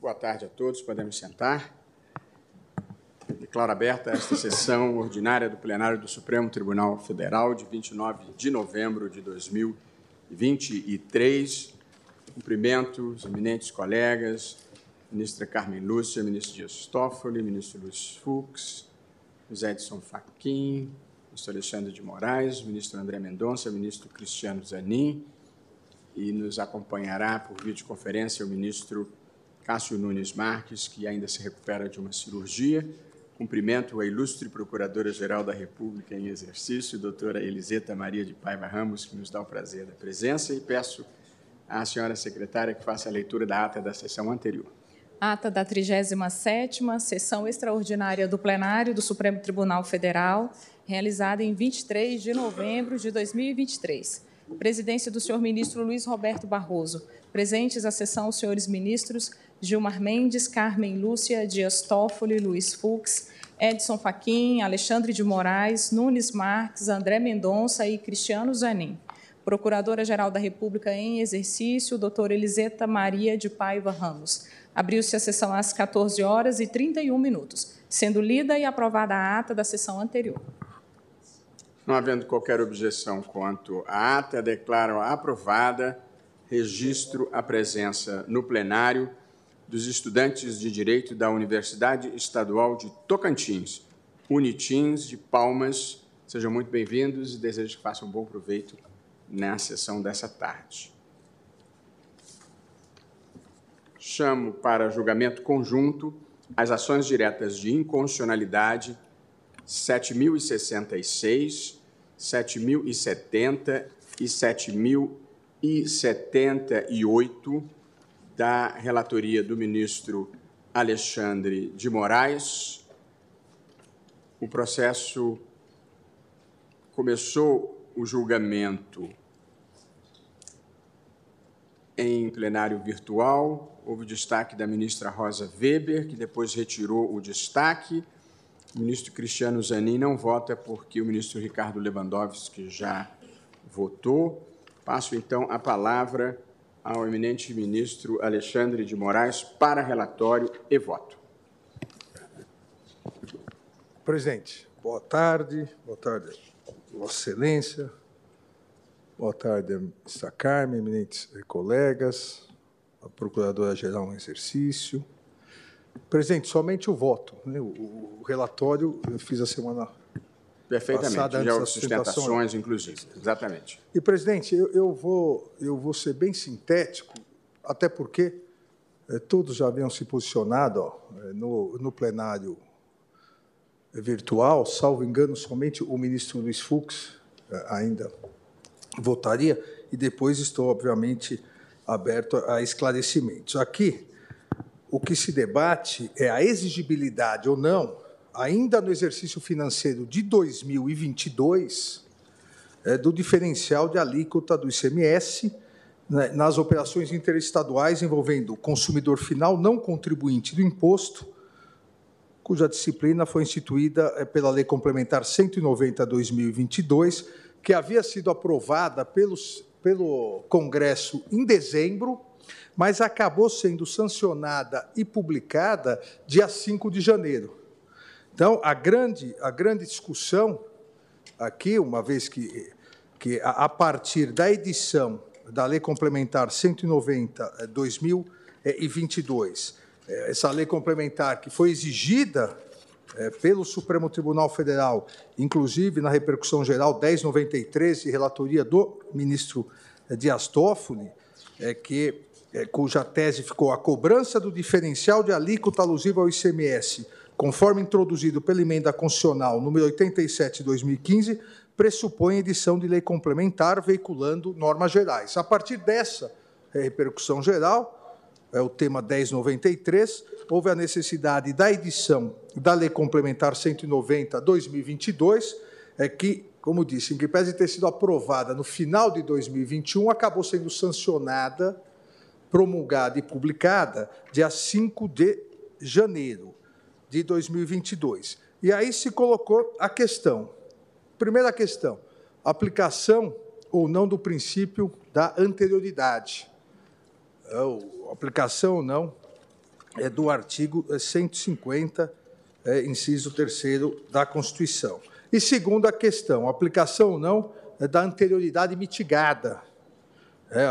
Boa tarde a todos, podemos sentar. Declaro aberta esta sessão ordinária do plenário do Supremo Tribunal Federal de 29 de novembro de 2023. Cumprimento os eminentes colegas, ministra Carmen Lúcia, ministro Dias Toffoli, ministro Luiz Fux, José Edson Fachin, ministro Alexandre de Moraes, ministro André Mendonça, ministro Cristiano Zanin, e nos acompanhará por videoconferência o ministro Cássio Nunes Marques, que ainda se recupera de uma cirurgia. Cumprimento a ilustre Procuradora-Geral da República em exercício, doutora Eliseta Maria de Paiva Ramos, que nos dá o prazer da presença, e peço à senhora secretária que faça a leitura da ata da sessão anterior. Ata da 37ª Sessão Extraordinária do Plenário do Supremo Tribunal Federal, realizada em 23 de novembro de 2023. Presidência do senhor ministro Luiz Roberto Barroso. Presentes à sessão os senhores ministros Gilmar Mendes, Carmen Lúcia, Dias Toffoli, Luiz Fux, Edson Fachin, Alexandre de Moraes, Nunes Marques, André Mendonça e Cristiano Zanin. Procuradora-Geral da República em exercício, doutora Eliseta Maria de Paiva Ramos. Abriu-se a sessão às 14 horas e 31 minutos, sendo lida e aprovada a ata da sessão anterior. Não havendo qualquer objeção quanto à ata, declaro aprovada, registro a presença no plenário dos estudantes de Direito da Universidade Estadual de Tocantins, Unitins de Palmas. Sejam muito bem-vindos e desejo que façam um bom proveito na sessão dessa tarde. Chamo para julgamento conjunto as ações diretas de inconstitucionalidade 7.066, 7.070 e 7.078 da relatoria do ministro Alexandre de Moraes. O processo começou o julgamento em plenário virtual. Houve destaque da ministra Rosa Weber, que depois retirou o destaque. O ministro Cristiano Zanin não vota porque o ministro Ricardo Lewandowski já votou. Passo então a palavra ao eminente ministro Alexandre de Moraes para relatório e voto. Presidente, boa tarde, boa tarde, Vossa Excelência, boa tarde, ministra Carmen, eminentes colegas, a Procuradora-Geral em exercício. Presidente, somente o voto. Né? O, relatório eu fiz a semana Perfeitamente, já houve sustentações, inclusive. Exatamente. E, presidente, eu, eu, vou, eu vou ser bem sintético, até porque é, todos já haviam se posicionado ó, eh, no, no plenário virtual, salvo engano, somente o ministro Luiz Fux é, ainda votaria, e depois estou, obviamente, aberto a esclarecimentos. Aqui, o que se debate é a exigibilidade ou não ainda no exercício financeiro de 2022, é, do diferencial de alíquota do ICMS né, nas operações interestaduais envolvendo o consumidor final não contribuinte do imposto, cuja disciplina foi instituída é, pela Lei Complementar 190/2022, que havia sido aprovada pelos, pelo Congresso em dezembro, mas acabou sendo sancionada e publicada dia 5 de janeiro. Então, a grande, a grande discussão aqui, uma vez que, que a, partir da edição da Lei Complementar 190-2022, eh, eh, essa lei complementar que foi exigida é, pelo Supremo Tribunal Federal, inclusive na repercussão geral 1093, de relatoria do ministro Dias Toffoli, é, que, cuja tese ficou a cobrança do diferencial de alíquota alusiva ao ICMS conforme introduzido pela emenda constitucional número 87 de 2015, pressupõe edição de lei complementar veiculando normas gerais. A partir dessa repercussão geral, é o tema 1093, houve a necessidade da edição da lei complementar 190/2022, é que, como disse, em que pese ter sido aprovada no final de 2021, acabou sendo sancionada, promulgada e publicada dia 5 de janeiro de 2022. E aí se colocou a questão. Primeira questão: aplicação ou não do princípio da anterioridade. É aplicação ou não é, do artigo 150, é, inciso 3 da Constituição. E segunda questão, aplicação ou não é da anterioridade mitigada. É,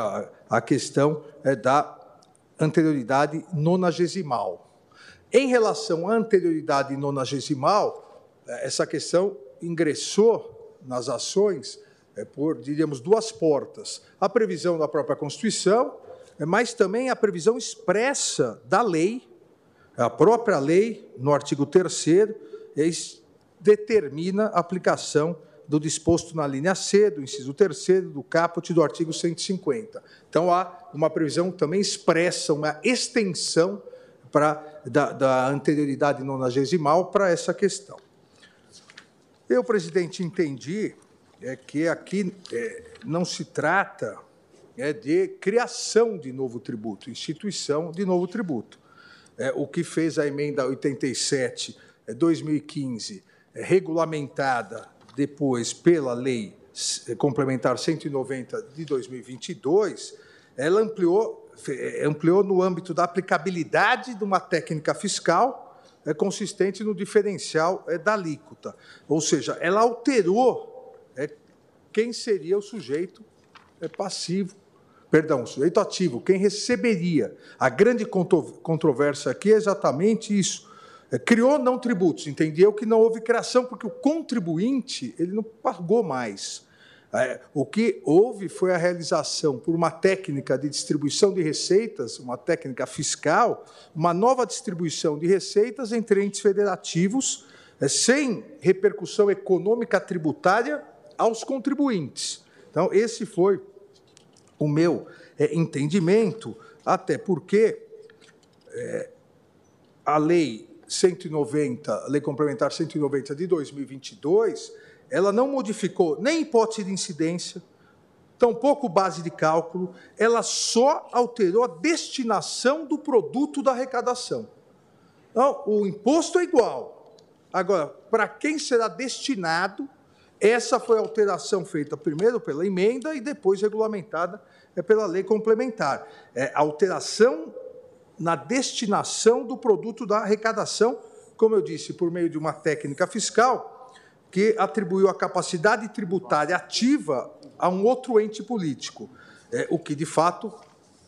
a questão é da anterioridade nonagesimal. Em relação à anterioridade nonagesimal, é, essa questão ingressou nas ações é, por, diríamos, duas portas. A previsão da própria Constituição, é, mas também a previsão expressa da lei, a própria lei, no artigo 3 determina a aplicação do disposto na linha C, do inciso 3 do caput do artigo 150. Então, há uma previsão também expressa, uma extensão para, da, da anterioridade nonagesimal para essa questão. Eu, presidente, entendi é, que aqui é, não se trata é, de criação de novo tributo, instituição de novo tributo. É, o que fez a emenda 87, 2015, é, é, regulamentada depois pela Lei Complementar 190 de 2022, ela ampliou, ampliou no âmbito da aplicabilidade de uma técnica fiscal é, consistente no diferencial é, da alíquota. Ou seja, ela alterou é, quem seria o sujeito é, passivo, perdão, o sujeito ativo, quem receberia. A grande controvérsia aqui é exatamente isso é, criou não tributos, entendeu que não houve criação, porque o contribuinte ele não pagou mais. É, o que houve foi a realização, por uma técnica de distribuição de receitas, uma técnica fiscal, uma nova distribuição de receitas entre entes federativos, é, sem repercussão econômica tributária aos contribuintes. Então, esse foi o meu é, entendimento, até porque a lei 190, Lei Complementar 190 de 2022, ela não modificou nem hipótese de incidência, tampouco base de cálculo, ela só alterou a destinação do produto da arrecadação. Então, o imposto é igual. Agora, para quem será destinado, essa foi a alteração feita primeiro pela emenda e depois regulamentada é, pela lei complementar. É, a alteração na destinação do produto da arrecadação, como eu disse, por meio de uma técnica fiscal que atribuiu a capacidade tributária ativa a um outro ente político, é, o que, de fato,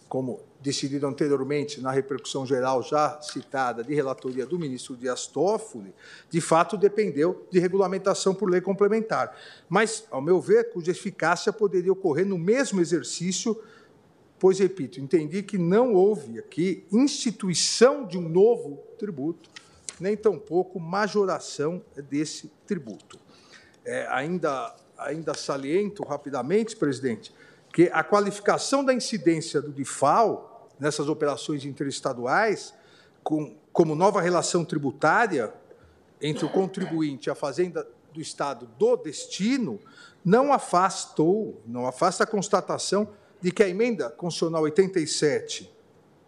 como decidido anteriormente na repercussão geral já citada de relatoria do ministro Dias Toffoli, de fato dependeu de regulamentação por lei complementar. Mas, ao meu ver, cuja eficácia poderia ocorrer no mesmo exercício pois, repito, entendi que não houve aqui instituição de um novo tributo, nem tampouco majoração desse tributo. É, ainda, ainda saliento rapidamente, presidente, que a qualificação da incidência do DIFAL nessas operações interestaduais, com, como nova relação tributária entre o contribuinte e a fazenda do Estado do destino, não afastou, não afasta a constatação de que a emenda constitucional 87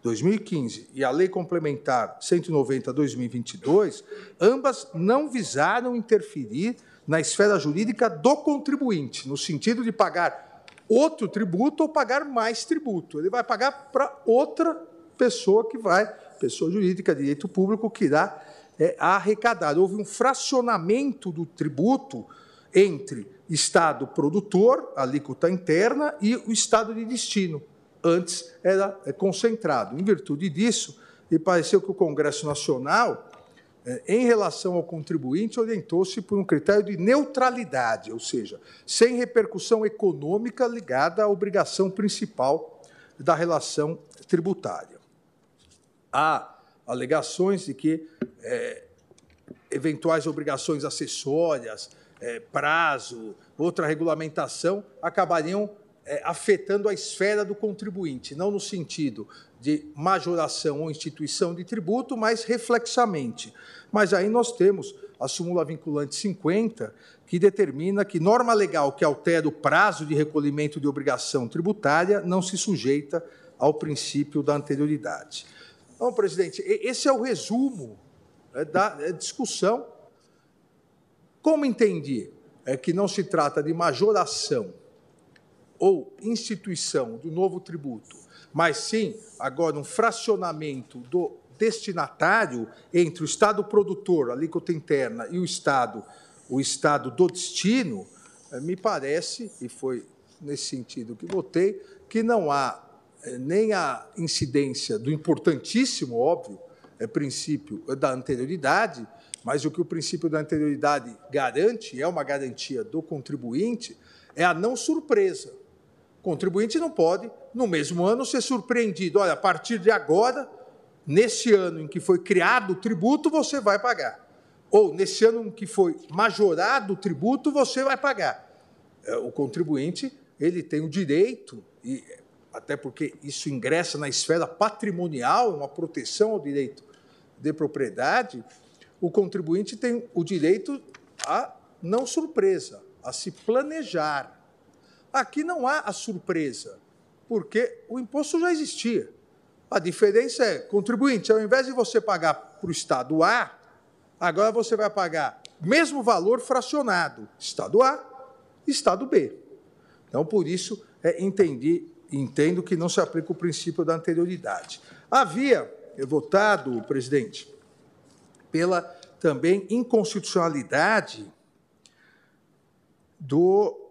2015 e a lei complementar 190 2022, ambas não visaram interferir na esfera jurídica do contribuinte, no sentido de pagar outro tributo ou pagar mais tributo. Ele vai pagar para outra pessoa que vai, pessoa jurídica, direito público, que irá é, arrecadar. Houve um fracionamento do tributo entre Estado produtor, alíquota interna, e o Estado de destino. Antes era é, concentrado. Em virtude disso, me pareceu que o Congresso Nacional, é, em relação ao contribuinte, orientou-se por um critério de neutralidade, ou seja, sem repercussão econômica ligada à obrigação principal da relação tributária. Há alegações de que é, eventuais obrigações acessórias, é, prazo, outra regulamentação, acabariam é, afetando a esfera do contribuinte, não no sentido de majoração ou instituição de tributo, mas reflexamente. Mas aí nós temos a súmula vinculante 50, que determina que norma legal que altera o prazo de recolhimento de obrigação tributária não se sujeita ao princípio da anterioridade. Então, presidente, esse é o resumo né, da discussão como entendi é que não se trata de majoração ou instituição do novo tributo, mas sim agora um fracionamento do destinatário entre o Estado produtor, a alíquota interna, e o Estado, o Estado do destino, eh, me parece, e foi nesse sentido que votei, que não há eh, nem a incidência do importantíssimo, óbvio, é, princípio da anterioridade, mas o que o princípio da anterioridade garante, é uma garantia do contribuinte, é a não surpresa. Contribuinte não pode, no mesmo ano, ser surpreendido. Olha, a partir de agora, nesse ano em que foi criado o tributo, você vai pagar. Ou nesse ano em que foi majorado o tributo, você vai pagar. É, o contribuinte ele tem o direito, e até porque isso ingressa na esfera patrimonial, uma proteção ao direito de propriedade, o contribuinte tem o direito a não surpresa, a se planejar. Aqui não há a surpresa, porque o imposto já existia. A diferença é, contribuinte, ao invés de você pagar para o Estado A, agora você vai pagar mesmo valor fracionado, Estado A, Estado B. Então, por isso, é, entendi, entendo que não se aplica o princípio da anterioridade. Havia votado, presidente, pela também inconstitucionalidade do,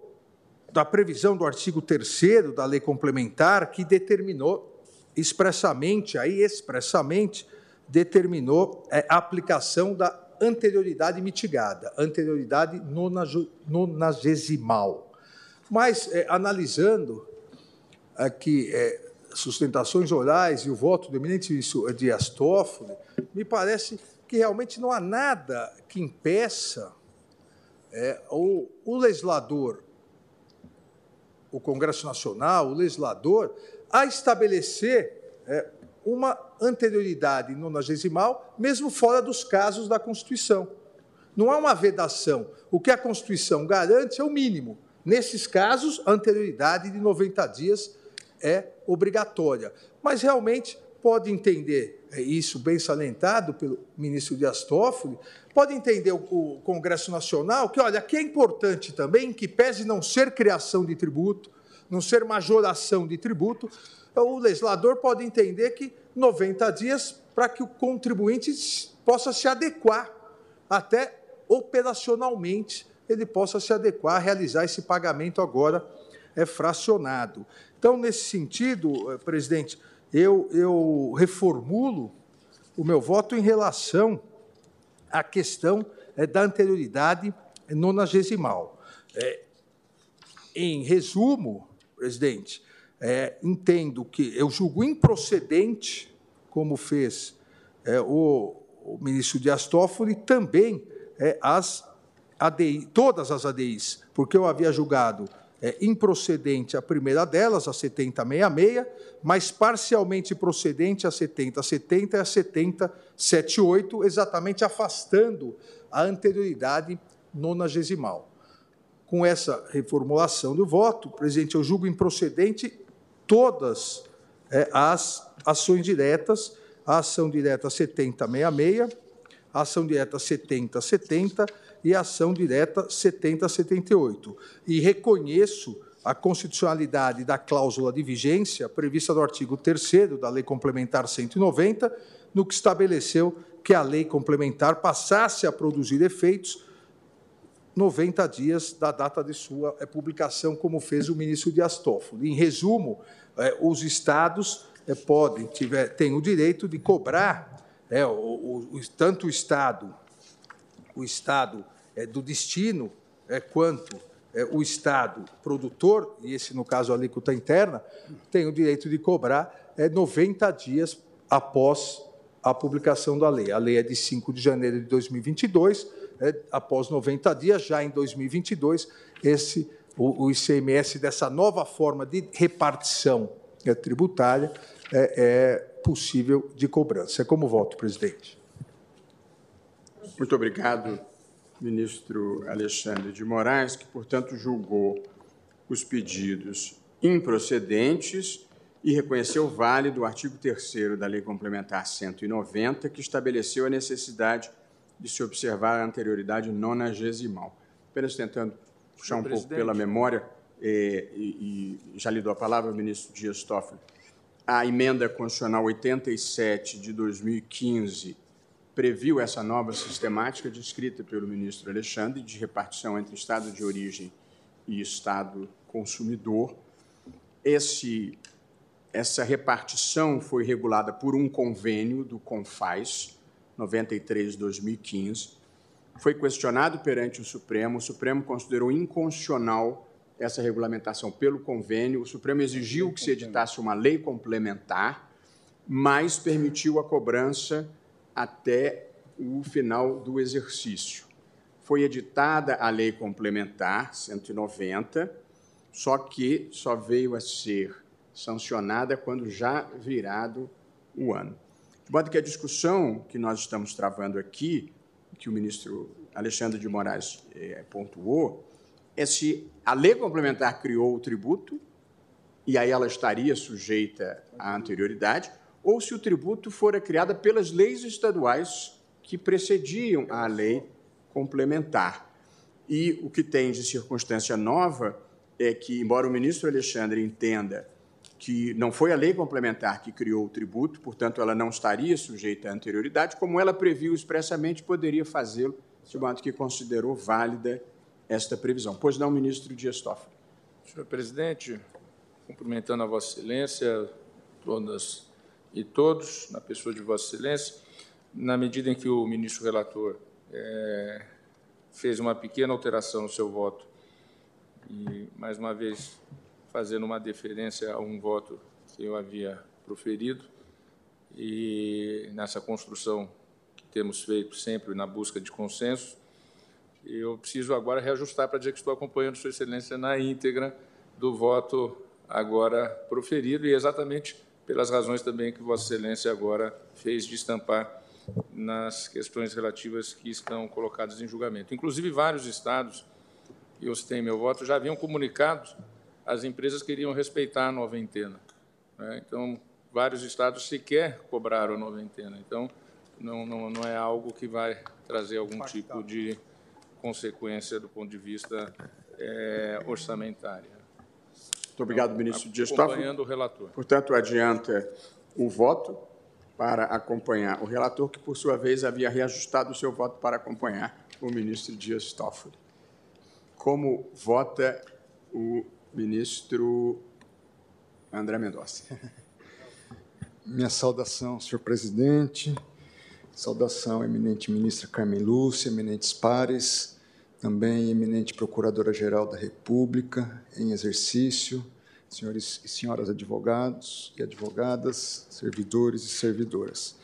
da previsão do artigo 3 da lei complementar, que determinou expressamente, aí expressamente, determinou é, a aplicação da anterioridade mitigada, anterioridade nonagesimal. Mas, é, analisando aqui é, sustentações orais e o voto do eminente Dias Toffoli, me parece que realmente não há nada que impeça é, o, o legislador, o Congresso Nacional, o legislador, a estabelecer é, uma anterioridade nonagesimal, mesmo fora dos casos da Constituição. Não há uma vedação. O que a Constituição garante é o mínimo. Nesses casos, a anterioridade de 90 dias é obrigatória. Mas realmente pode entender é isso bem salientado pelo ministro Dias Toffoli, pode entender o, Congresso Nacional que, olha, que é importante também que pese não ser criação de tributo, não ser majoração de tributo, o legislador pode entender que 90 dias para que o contribuinte possa se adequar, até operacionalmente ele possa se adequar a realizar esse pagamento agora é fracionado. Então, nesse sentido, eh, presidente, eu, eu reformulo o meu voto em relação à questão é, da anterioridade nonagesimal. É, em resumo, presidente, é, entendo que eu julgo improcedente, como fez o, ministro Dias Toffoli, também as ADI, todas as ADIs, porque eu havia julgado é, improcedente a primeira delas, a 7066, mas parcialmente procedente a 7070 e a 7078, exatamente afastando a anterioridade nonagesimal. Com essa reformulação do voto, presidente, eu julgo improcedente todas é, as ações diretas, a ação direta 7066, a ação direta 7070 e a ação direta 7078. E reconheço a constitucionalidade da cláusula de vigência prevista no artigo 3 da Lei Complementar 190, no que estabeleceu que a lei complementar passasse a produzir efeitos 90 dias da data de sua eh, publicação, como fez o ministro Dias Toffoli. Em resumo, eh, os estados eh, podem, tiver, têm o direito de cobrar, é, o, o, tanto o estado, o estado é, do destino, é, quanto o Estado produtor, e esse, no caso, a alíquota interna, tem o direito de cobrar é, 90 dias após a publicação da lei. A lei é de 5 de janeiro de 2022, é, após 90 dias, já em 2022, esse, o, o ICMS dessa nova forma de repartição é, tributária é, é possível de cobrança. É como voto, presidente. Muito obrigado, ministro Alexandre de Moraes, que, portanto, julgou os pedidos improcedentes e reconheceu válido o artigo 3 da Lei Complementar 190, que estabeleceu a necessidade de se observar a anterioridade nonagesimal. Apenas tentando puxar um pouco pela memória, eh, e, e, já lhe dou a palavra, ministro Dias Toffoli. a emenda constitucional 87 de 2015 previu essa nova sistemática descrita pelo ministro Alexandre de repartição entre Estado de origem e Estado consumidor. Esse, essa repartição foi regulada por um convênio do CONFAS, 93 de 2015. Foi questionado perante o Supremo, o Supremo considerou inconstitucional essa regulamentação pelo convênio. O Supremo exigiu que se editasse uma lei complementar, mas permitiu a cobrança até o final do exercício. Foi editada a lei complementar 190, só que só veio a ser sancionada quando já virado o ano. De modo que a discussão que nós estamos travando aqui, que o ministro Alexandre de Moraes eh, pontuou, é se a lei complementar criou o tributo, e aí ela estaria sujeita à anterioridade, ou se o tributo fora criado pelas leis estaduais que precediam a lei complementar. E o que tem de circunstância nova é que, embora o ministro Alexandre entenda que não foi a lei complementar que criou o tributo, portanto, ela não estaria sujeita à anterioridade, como ela previu expressamente, poderia fazê-lo, de modo que considerou válida esta previsão. Pois não, ministro Dias Toffoli. Senhor presidente, cumprimentando a Vossa Excelência, todas e todos, na pessoa de Vossa Excelência, na medida em que o ministro relator é, fez uma pequena alteração no seu voto e, mais uma vez, fazendo uma deferência a um voto que eu havia proferido, e nessa construção que temos feito sempre na busca de consenso, eu preciso agora reajustar para dizer que estou acompanhando Sua Excelência na íntegra do voto agora proferido e exatamente pelas razões também que Vossa Excelência agora fez de estampar nas questões relativas que estão colocadas em julgamento. Inclusive, vários estados, e eu meu voto, já haviam comunicado às empresas que iriam respeitar a noventena. Né? Então, vários estados sequer cobraram a noventena. Então, não, não, não é algo que vai trazer algum tipo de consequência do ponto de vista é, orçamentário. Muito obrigado, então, ministro Dias Toffoli. Acompanhando o relator. Portanto, adianta o voto para acompanhar o relator, que, por sua vez, havia reajustado o seu voto para acompanhar o ministro Dias Toffoli. Como vota o ministro André Mendonça? Minha saudação, senhor presidente, saudação, eminente ministra Carmen Lúcia, eminentes pares, também eminente Procuradora-Geral da República em exercício, senhores e senhoras advogados e advogadas, servidores e servidoras.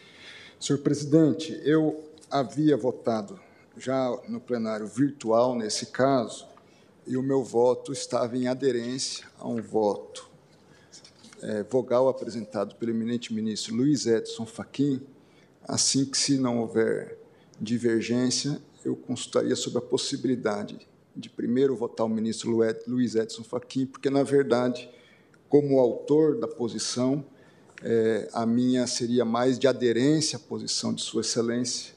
Senhor presidente, eu havia votado já no plenário virtual nesse caso, e o meu voto estava em aderência a um voto é, vogal apresentado pelo eminente ministro Luiz Edson Fachin, assim que, se não houver divergência, eu consultaria sobre a possibilidade de primeiro votar o ministro Luiz Edson Fachin, porque, na verdade, como autor da posição, é, a minha seria mais de aderência à posição de Sua Excelência.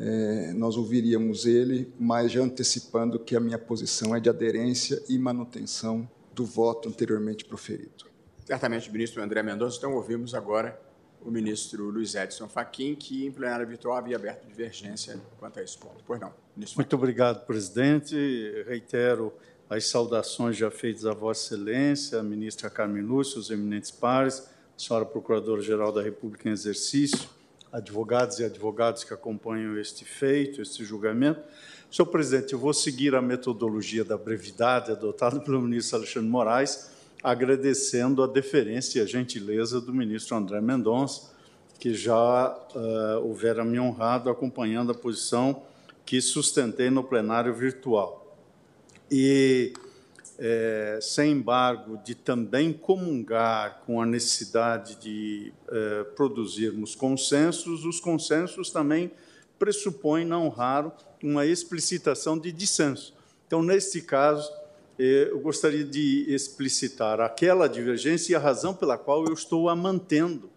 É, nós ouviríamos ele, mas já antecipando que a minha posição é de aderência e manutenção do voto anteriormente proferido. Certamente, ministro André Mendonça. Então, ouvimos agora o ministro Luiz Edson Fachin, que em plenário virtual havia aberto divergência quanto a esse ponto. Pois não, ministro. Muito obrigado, presidente. Reitero as saudações já feitas a Vossa Excelência, a ministra Carmen Lúcia, os eminentes pares, a senhora Procuradora-Geral da República em exercício, advogados e advogados que acompanham este feito, este julgamento. Senhor presidente, eu vou seguir a metodologia da brevidade adotada pelo ministro Alexandre Moraes, agradecendo a deferência e a gentileza do ministro André Mendonça, que já uh, houvera me honrado acompanhando a posição que sustentei no plenário virtual. E, é, sem embargo, de também comungar com a necessidade de é, produzirmos consensos, os consensos também pressupõem, não raro, uma explicitação de dissenso. Então, neste caso, eh, eu gostaria de explicitar aquela divergência e a razão pela qual eu estou a mantendo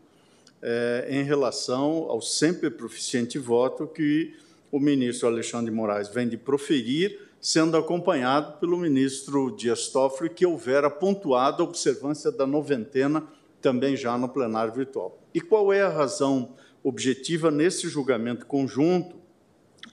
é, em relação ao sempre proficiente voto que o ministro Alexandre Moraes vem de proferir, sendo acompanhado pelo ministro Dias Toffoli, que houvera pontuado a observância da noventena também já no plenário virtual. E qual é a razão objetiva nesse julgamento conjunto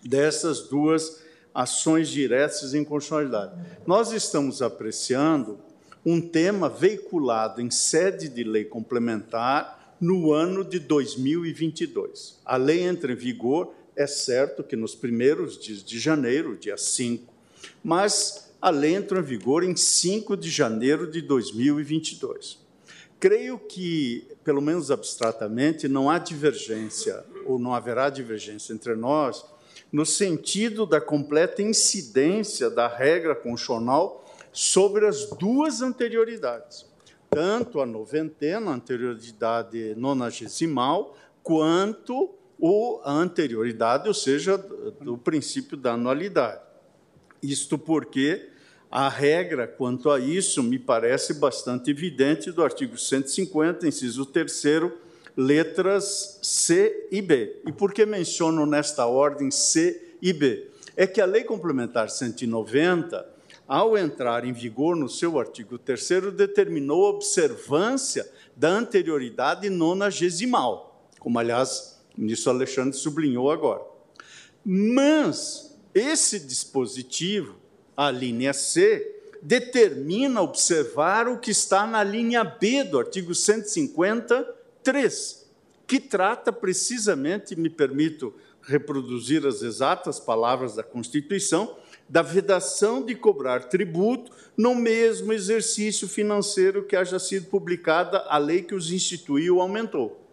dessas duas ações diretas em constitucionalidade? Nós estamos apreciando um tema veiculado em sede de lei complementar no ano de 2022. A lei entra em vigor, é certo que nos primeiros dias de janeiro, dia 5, mas a lei entra em vigor em 5 de janeiro de 2022. Creio que, pelo menos abstratamente, não há divergência, ou não haverá divergência entre nós, no sentido da completa incidência da regra constitucional sobre as duas anterioridades, tanto a noventena, a anterioridade nonagesimal, quanto a anterioridade, ou seja, do princípio da anualidade. Isto porque a regra quanto a isso me parece bastante evidente do artigo 150, inciso 3 letras C e B. E por que menciono nesta ordem C e B? É que a Lei Complementar 190 ao entrar em vigor no seu artigo 3 determinou a observância da anterioridade nonagesimal, como, aliás, o ministro Alexandre sublinhou agora. Mas esse dispositivo, a linha C, determina observar o que está na linha B do artigo 153, que trata precisamente, me permito reproduzir as exatas palavras da Constituição, da vedação de cobrar tributo no mesmo exercício financeiro que haja sido publicada a lei que os instituiu aumentou.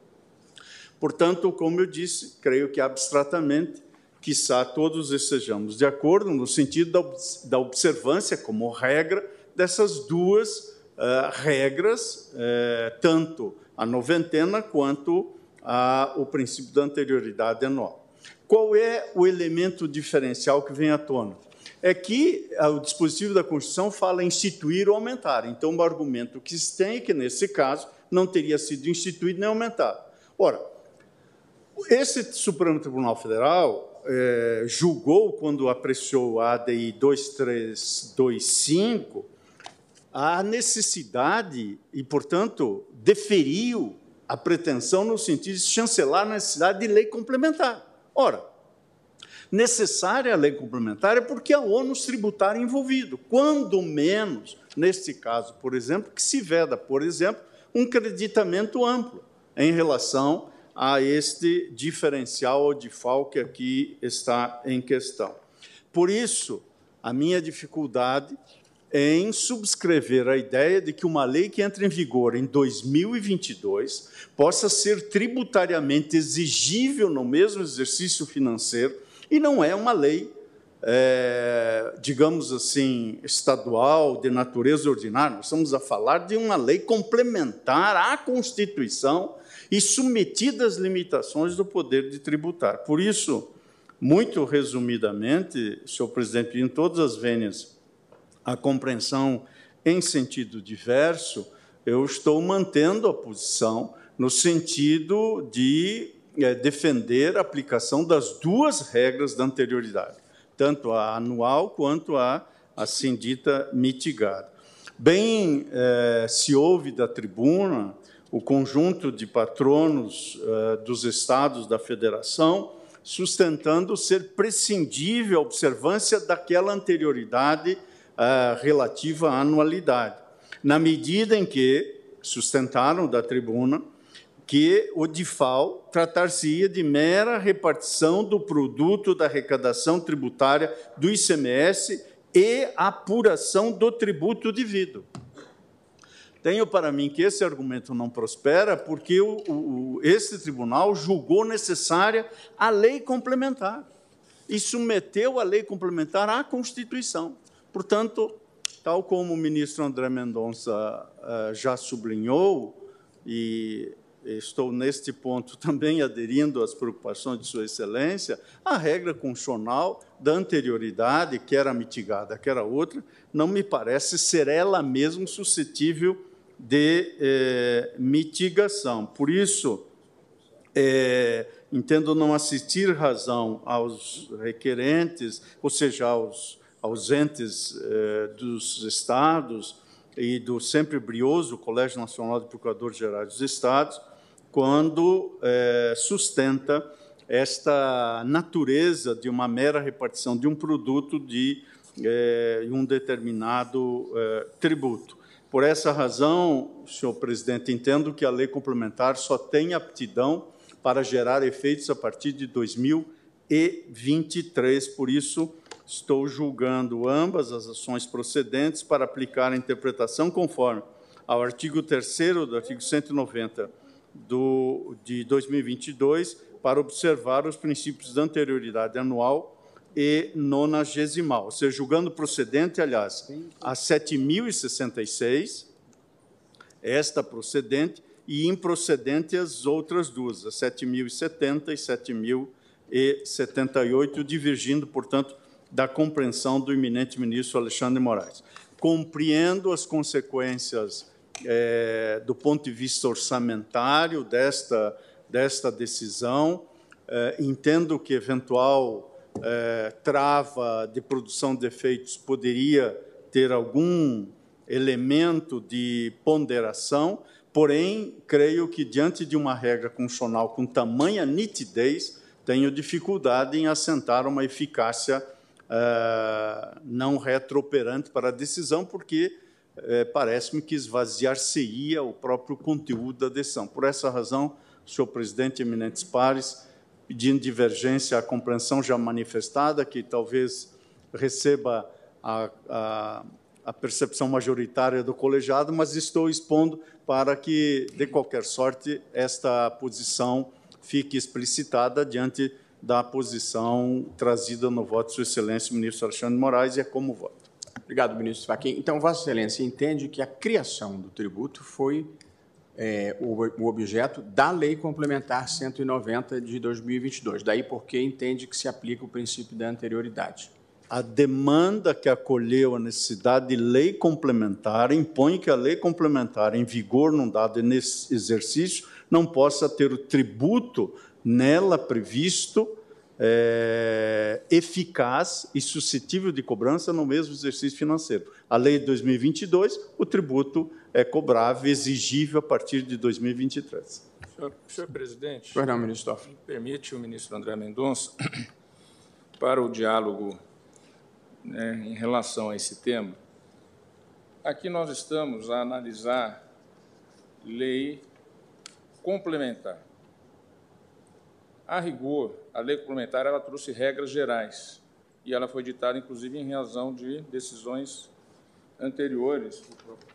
Portanto, como eu disse, creio que abstratamente, quizá todos estejamos de acordo no sentido da observância como regra dessas duas uh, regras, uh, tanto a noventena quanto a, o princípio da anterioridade anual. Qual é o elemento diferencial que vem à tona? é que ah, o dispositivo da Constituição fala instituir ou aumentar. Então, o argumento que se tem é que, nesse caso, não teria sido instituído nem aumentado. Ora, esse Supremo Tribunal Federal é, julgou, quando apreciou a ADI 2325, a necessidade e, portanto, deferiu a pretensão no sentido de chancelar a necessidade de lei complementar. Ora, necessária a lei complementar é porque há ônus tributário envolvido, quando menos, neste caso, por exemplo, que se veda, por exemplo, um creditamento amplo em relação a este diferencial ou que aqui está em questão. Por isso, a minha dificuldade em subscrever a ideia de que uma lei que entra em vigor em 2022 possa ser tributariamente exigível no mesmo exercício financeiro e não é uma lei, é, digamos assim, estadual, de natureza ordinária. Nós estamos a falar de uma lei complementar à Constituição e submetida às limitações do poder de tributar. Por isso, muito resumidamente, senhor presidente, em todas as vênias, a compreensão em sentido diverso, eu estou mantendo a posição no sentido de é, defender a aplicação das duas regras da anterioridade, tanto a anual quanto a assim dita mitigada. Bem é, se ouve da tribuna o conjunto de patronos é, dos estados da federação sustentando ser prescindível a observância daquela anterioridade é, relativa à anualidade, na medida em que sustentaram da tribuna que o DIFAL tratar-se-ia de mera repartição do produto da arrecadação tributária do ICMS e apuração do tributo devido. Tenho para mim que esse argumento não prospera porque o, o, esse tribunal julgou necessária a lei complementar e submeteu a lei complementar à Constituição. Portanto, tal como o ministro André Mendonça uh, já sublinhou, e estou neste ponto também aderindo às preocupações de Sua Excelência, a regra constitucional da anterioridade, que era mitigada, que era outra, não me parece ser ela mesma suscetível de eh, mitigação. Por isso, eh, entendo não assistir razão aos requerentes, ou seja, aos, aos entes eh, dos estados, e do sempre brioso Colégio Nacional de Procuradores Gerais dos Estados, quando sustenta esta natureza de uma mera repartição de um produto de um determinado tributo. Por essa razão, senhor presidente, entendo que a lei complementar só tem aptidão para gerar efeitos a partir de 2023. Por isso, estou julgando ambas as ações procedentes para aplicar a interpretação conforme ao artigo 3 do artigo 190 do, de 2022, para observar os princípios da anterioridade anual e nonagesimal, ou seja, julgando procedente, aliás, a 7.066, esta procedente, e improcedente as outras duas, a 7.070 e 7.078, divergindo, portanto, da compreensão do eminente ministro Alexandre Moraes. Compreendo as consequências é, do ponto de vista orçamentário desta, desta decisão, é, entendo que eventual é, trava de produção de efeitos poderia ter algum elemento de ponderação, porém, creio que, diante de uma regra constitucional com tamanha nitidez, tenho dificuldade em assentar uma eficácia uh, não retrooperante para a decisão, porque uh, parece-me que esvaziar-se-ia o próprio conteúdo da decisão. Por essa razão, senhor presidente, eminentes pares, pedindo divergência à compreensão já manifestada, que talvez receba a, a, a, percepção majoritária do colegiado, mas estou expondo para que, de qualquer sorte, esta posição fique explicitada diante da posição trazida no voto de Sua Excelência, ministro Alexandre Moraes, e é como voto. Obrigado, ministro Fachin. Então, Vossa Excelência entende que a criação do tributo foi é, o, o, objeto da Lei Complementar 190 de 2022. Daí porque entende que se aplica o princípio da anterioridade. A demanda que acolheu a necessidade de lei complementar impõe que a lei complementar em vigor num dado exercício não possa ter o tributo nela previsto é, eficaz e suscetível de cobrança no mesmo exercício financeiro. A lei de 2022, o tributo é cobrável, exigível a partir de 2023. Senhor, senhor presidente, não, ministro permite o ministro André Mendonça, para o diálogo né, em relação a esse tema, aqui nós estamos a analisar lei complementar. A rigor, a lei complementar ela trouxe regras gerais e ela foi ditada, inclusive, em razão de decisões anteriores do próprio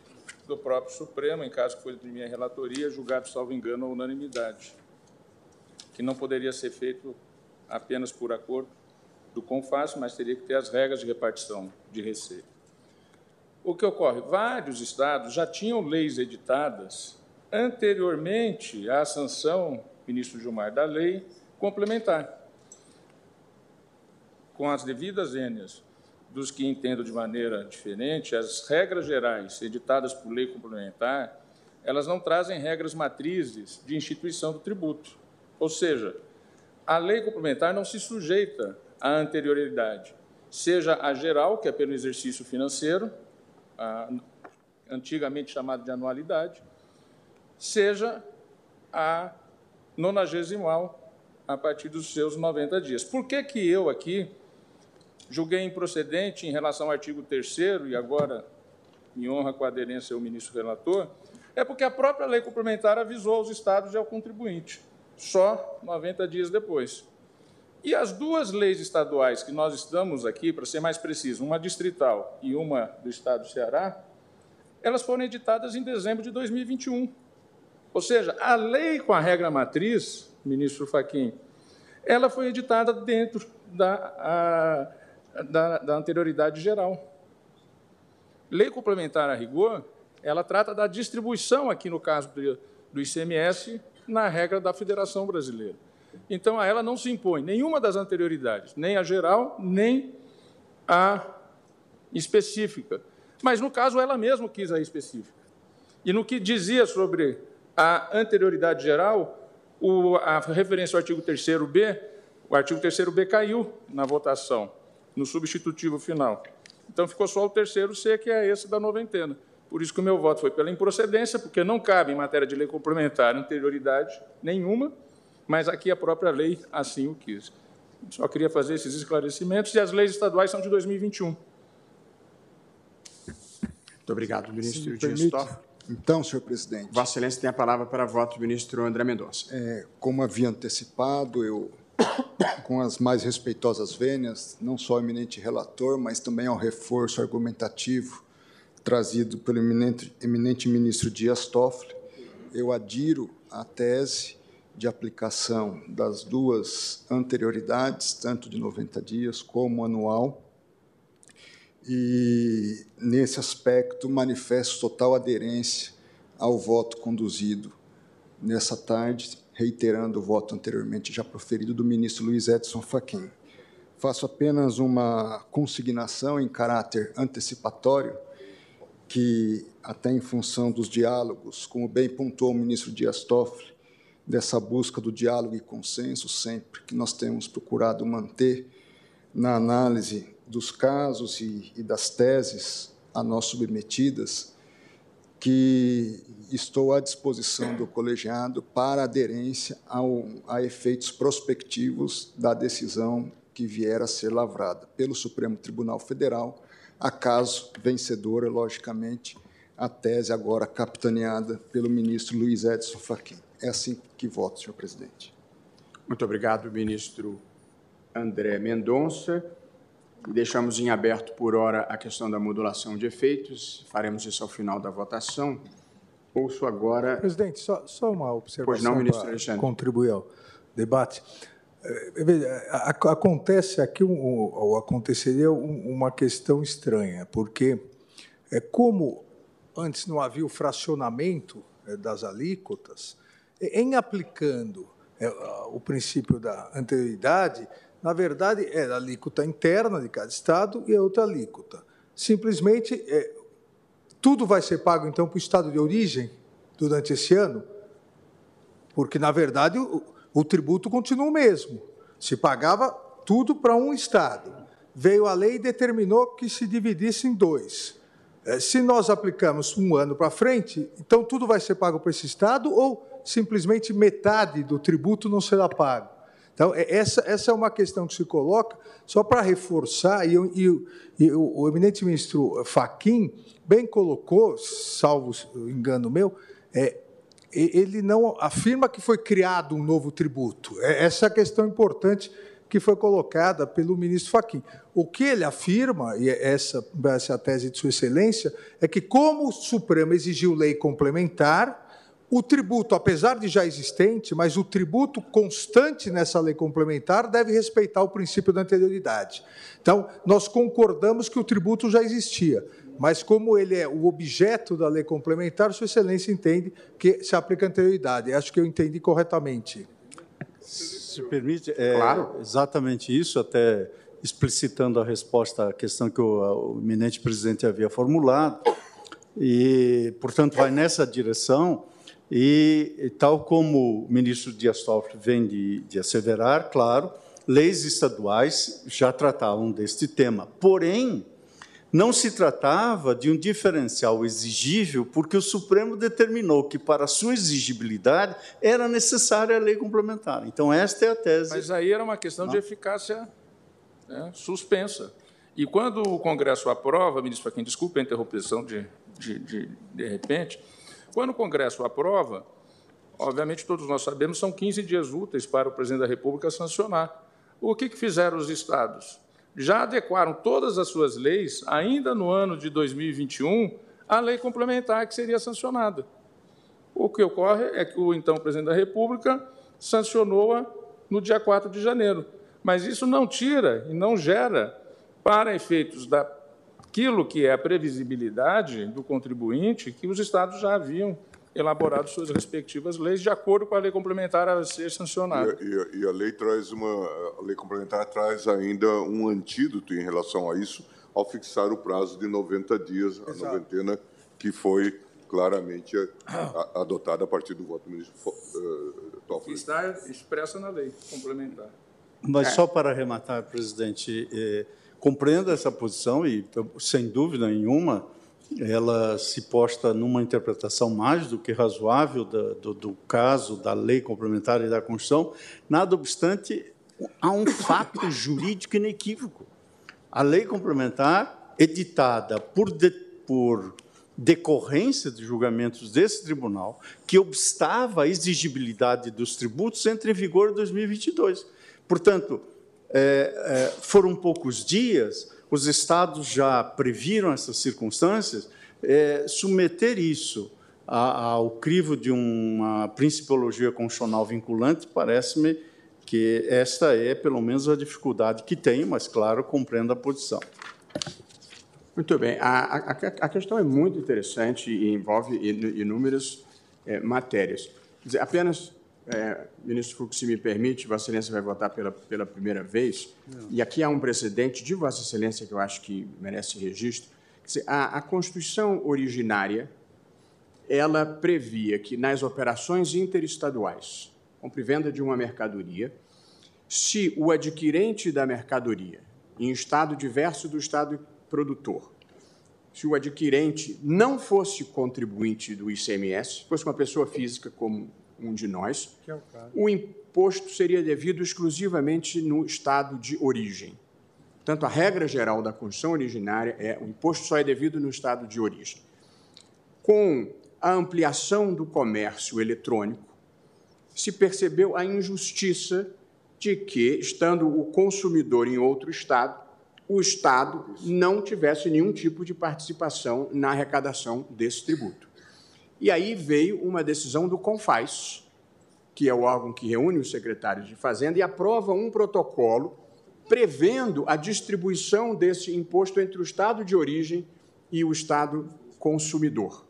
Supremo, em caso que foi de minha relatoria, julgado, salvo engano, a unanimidade, que não poderia ser feito apenas por acordo do CONFAS, mas teria que ter as regras de repartição de receita. O que ocorre? Vários estados já tinham leis editadas anteriormente à sanção, ministro Gilmar, da lei complementar, com as devidas ênias dos que entendam de maneira diferente, as regras gerais editadas por lei complementar, elas não trazem regras matrizes de instituição do tributo. Ou seja, a lei complementar não se sujeita à anterioridade, seja a geral, que é pelo exercício financeiro, antigamente chamada de anualidade, seja a nonagesimal, a partir dos seus 90 dias. Por que, que eu aqui julguei improcedente em relação ao artigo 3 e agora me honra com a aderência ao ministro relator, é porque a própria lei complementar avisou aos estados e ao contribuinte, só 90 dias depois. E as duas leis estaduais que nós estamos aqui, para ser mais preciso, uma distrital e uma do estado do Ceará, elas foram editadas em dezembro de 2021. Ou seja, a lei com a regra matriz, ministro Faquim, ela foi editada dentro da, da, da anterioridade geral. Lei complementar a rigor, ela trata da distribuição, aqui no caso do, do ICMS, na regra da Federação Brasileira. Então, a ela não se impõe nenhuma das anterioridades, nem a geral, nem a específica. Mas, no caso, ela mesma quis a específica. E no que dizia sobre a anterioridade geral, o, a referência ao artigo 3º-B, o artigo 3º-B caiu na votação no substitutivo final. Então ficou só o terceiro C, que é esse da noventena. Por isso que o meu voto foi pela improcedência, porque não cabe em matéria de lei complementar anterioridade nenhuma, mas aqui a própria lei assim o quis. Só queria fazer esses esclarecimentos e as leis estaduais são de 2021. Muito obrigado, ministro Dias Toffoli. Então, senhor presidente. Vossa Excelência tem a palavra para voto do ministro André Mendonça. É, como havia antecipado, eu, com as mais respeitosas vênias, não só ao eminente relator, mas também ao reforço argumentativo trazido pelo eminente, eminente ministro Dias Toffoli, eu adiro à tese de aplicação das duas anterioridades, tanto de 90 dias como anual, e, nesse aspecto, manifesto total aderência ao voto conduzido nessa tarde, reiterando o voto anteriormente já proferido do ministro Luiz Edson Fachin. Faço apenas uma consignação em caráter antecipatório que, até em função dos diálogos, como bem pontuou o ministro Dias Toffoli, dessa busca do diálogo e consenso sempre que nós temos procurado manter na análise dos casos e, e das teses a nós submetidas, que estou à disposição do colegiado para aderência ao, a efeitos prospectivos da decisão que vier a ser lavrada pelo Supremo Tribunal Federal acaso vencedora, logicamente, a tese agora capitaneada pelo ministro Luiz Edson Fachin. É assim que voto, senhor presidente. Muito obrigado, ministro André Mendonça. Deixamos em aberto por hora a questão da modulação de efeitos. Faremos isso ao final da votação. Ouço agora. Presidente, só, só uma observação pois não, contribuir ao debate. É, acontece aqui, ou aconteceria uma questão estranha, porque é como antes não havia o fracionamento é, das alíquotas, em aplicando o princípio da anterioridade, na verdade, é a alíquota interna de cada estado e a outra alíquota. Simplesmente, tudo vai ser pago, então, para o estado de origem durante esse ano? Porque, na verdade, o, o tributo continua o mesmo. Se pagava tudo para um Estado. Veio a lei e determinou que se dividisse em dois. É, se nós aplicamos um ano para frente, então tudo vai ser pago para esse Estado ou simplesmente metade do tributo não será pago? Então, é, essa, essa é uma questão que se coloca, só para reforçar, e, e, e o, o, eminente ministro Faquim bem colocou, salvo engano meu, é, ele não afirma que foi criado um novo tributo. É, essa é a questão importante que foi colocada pelo ministro Fachin. O que ele afirma, e essa, essa é a tese de Sua Excelência, é que, como o Supremo exigiu lei complementar, o tributo, apesar de já existente, mas o tributo constante nessa lei complementar deve respeitar o princípio da anterioridade. Então, nós concordamos que o tributo já existia, mas como ele é o objeto da lei complementar, Sua Excelência entende que se aplica a anterioridade. Acho que eu entendi corretamente. Se permite, é claro. exatamente isso, até explicitando a resposta à questão que o, o eminente presidente havia formulado, e, portanto, vai nessa direção, e, tal como o ministro Dias Toffoli vem de, de asseverar, claro, leis estaduais já tratavam deste tema. Porém, não se tratava de um diferencial exigível, porque o Supremo determinou que, para sua exigibilidade, era necessária a lei complementar. Então, esta é a tese. Mas aí era uma questão não. de eficácia né, suspensa. E quando o Congresso aprova, ministro Faquim, desculpe a interrupção de, de, de, de repente, quando o Congresso aprova, obviamente todos nós sabemos, são 15 dias úteis para o presidente da República sancionar. O que, fizeram os estados? já adequaram todas as suas leis, ainda no ano de 2021, à lei complementar que seria sancionada. O que ocorre é que o então presidente da República sancionou-a no dia 4 de janeiro. Mas isso não tira e não gera, para efeitos daquilo que é a previsibilidade do contribuinte, que os estados já haviam elaborado suas respectivas leis de acordo com a lei complementar a ser sancionada. E, e, e, a lei traz uma, a lei complementar traz ainda um antídoto em relação a isso, ao fixar o prazo de 90 dias, Exato. a noventena que foi claramente adotada a partir do voto do ministro uh, Toffoli. Está expressa na lei complementar. Mas é. só para arrematar, presidente, eh, compreendo essa posição e, sem dúvida nenhuma, ela se posta numa interpretação mais do que razoável do, do, do caso da lei complementar e da Constituição, nada obstante, há um fato jurídico inequívoco. A lei complementar, editada por, de, por decorrência de julgamentos desse tribunal, que obstava a exigibilidade dos tributos, entra em vigor em 2022. Portanto, é, é, foram poucos dias, os estados já previram essas circunstâncias, é, submeter isso ao crivo de uma principiologia constitucional vinculante, parece-me que esta é, pelo menos, a dificuldade que tem, mas, claro, compreendo a posição. Muito bem. A, a, a questão é muito interessante e envolve inúmeras é, matérias. Dizer, apenas, é, ministro Fux, se me permite, Vossa Excelência vai votar pela, pela primeira vez, Não. e aqui há um precedente de Vossa Excelência que eu acho que merece registro. Dizer, a, a Constituição originária ela previa que nas operações interestaduais, compra e venda de uma mercadoria, se o adquirente da mercadoria, em estado diverso do estado produtor, se o adquirente não fosse contribuinte do ICMS, fosse uma pessoa física como um de nós, é o, o imposto seria devido exclusivamente no estado de origem. Portanto, a regra geral da Constituição originária é o imposto só é devido no estado de origem. Com a ampliação do comércio eletrônico, se percebeu a injustiça de que, estando o consumidor em outro estado, o Estado não tivesse nenhum tipo de participação na arrecadação desse tributo. E aí veio uma decisão do CONFAS, que é o órgão que reúne os secretários de Fazenda, e aprova um protocolo prevendo a distribuição desse imposto entre o Estado de origem e o Estado consumidor.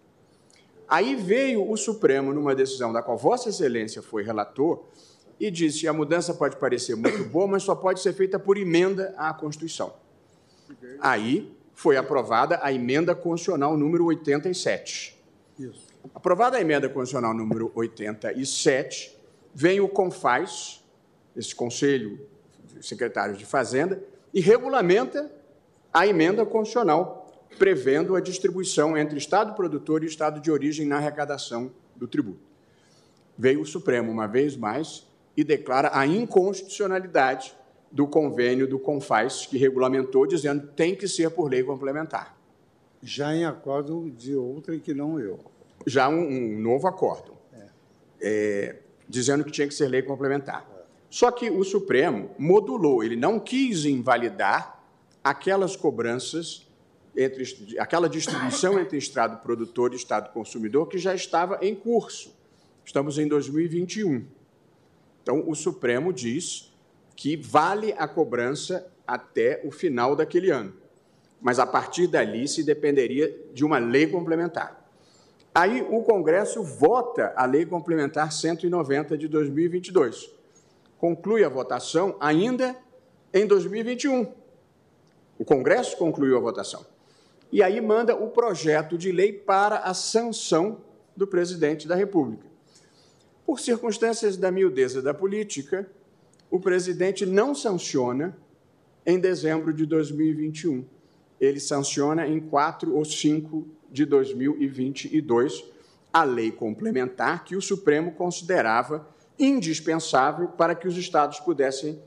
Aí veio o Supremo, numa decisão da qual Vossa Excelência foi relator, e disse: a mudança pode parecer muito boa, mas só pode ser feita por emenda à Constituição. Aí foi aprovada a emenda constitucional número 87. Isso. Aprovada a emenda constitucional número 87, vem o CONFAS, esse Conselho de Secretários de Fazenda, e regulamenta a emenda constitucional, prevendo a distribuição entre Estado produtor e Estado de origem na arrecadação do tributo. Veio o Supremo, uma vez mais, e declara a inconstitucionalidade do convênio do CONFAS, que regulamentou, dizendo que tem que ser por lei complementar. Já em acordo de outra que não eu. Já um, um novo acordo, é. Dizendo que tinha que ser lei complementar. Só que o Supremo modulou, ele não quis invalidar aquelas cobranças, entre, aquela distribuição entre Estado produtor e Estado consumidor que já estava em curso. Estamos em 2021. Então, o Supremo diz que vale a cobrança até o final daquele ano. Mas a partir dali se dependeria de uma lei complementar. Aí o Congresso vota a Lei Complementar 190 de 2022. Conclui a votação ainda em 2021. O Congresso concluiu a votação. E aí manda o projeto de lei para a sanção do presidente da República. Por circunstâncias da miudeza da política, o presidente não sanciona em dezembro de 2021. Ele sanciona em 4 ou 5 de 2022 a lei complementar que o Supremo considerava indispensável para que os estados pudessem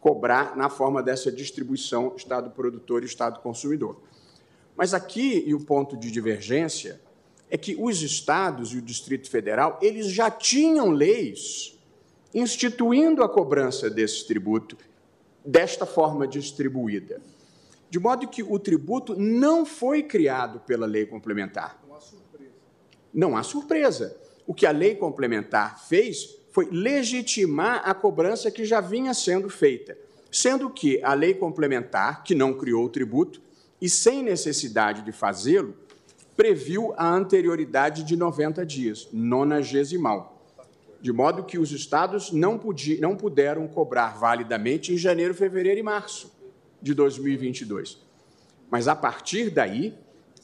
cobrar na forma dessa distribuição Estado produtor e Estado consumidor. Mas aqui, e o ponto de divergência, é que os estados e o Distrito Federal, eles já tinham leis instituindo a cobrança desse tributo desta forma distribuída. De modo que o tributo não foi criado pela lei complementar. Não há surpresa. Não há surpresa. O que a lei complementar fez foi legitimar a cobrança que já vinha sendo feita, sendo que a lei complementar, que não criou o tributo, e sem necessidade de fazê-lo, previu a anterioridade de 90 dias, nonagesimal de modo que os estados não, podi, não puderam cobrar validamente em janeiro, fevereiro e março de 2022. Mas, a partir daí,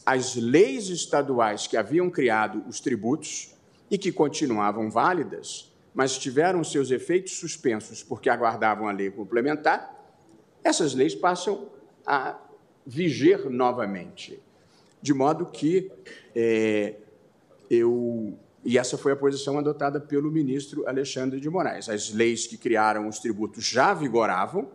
as leis estaduais que haviam criado os tributos e que continuavam válidas, mas tiveram seus efeitos suspensos porque aguardavam a lei complementar, essas leis passam a viger novamente. de modo que é, eu e essa foi a posição adotada pelo ministro Alexandre de Moraes. As leis que criaram os tributos já vigoravam,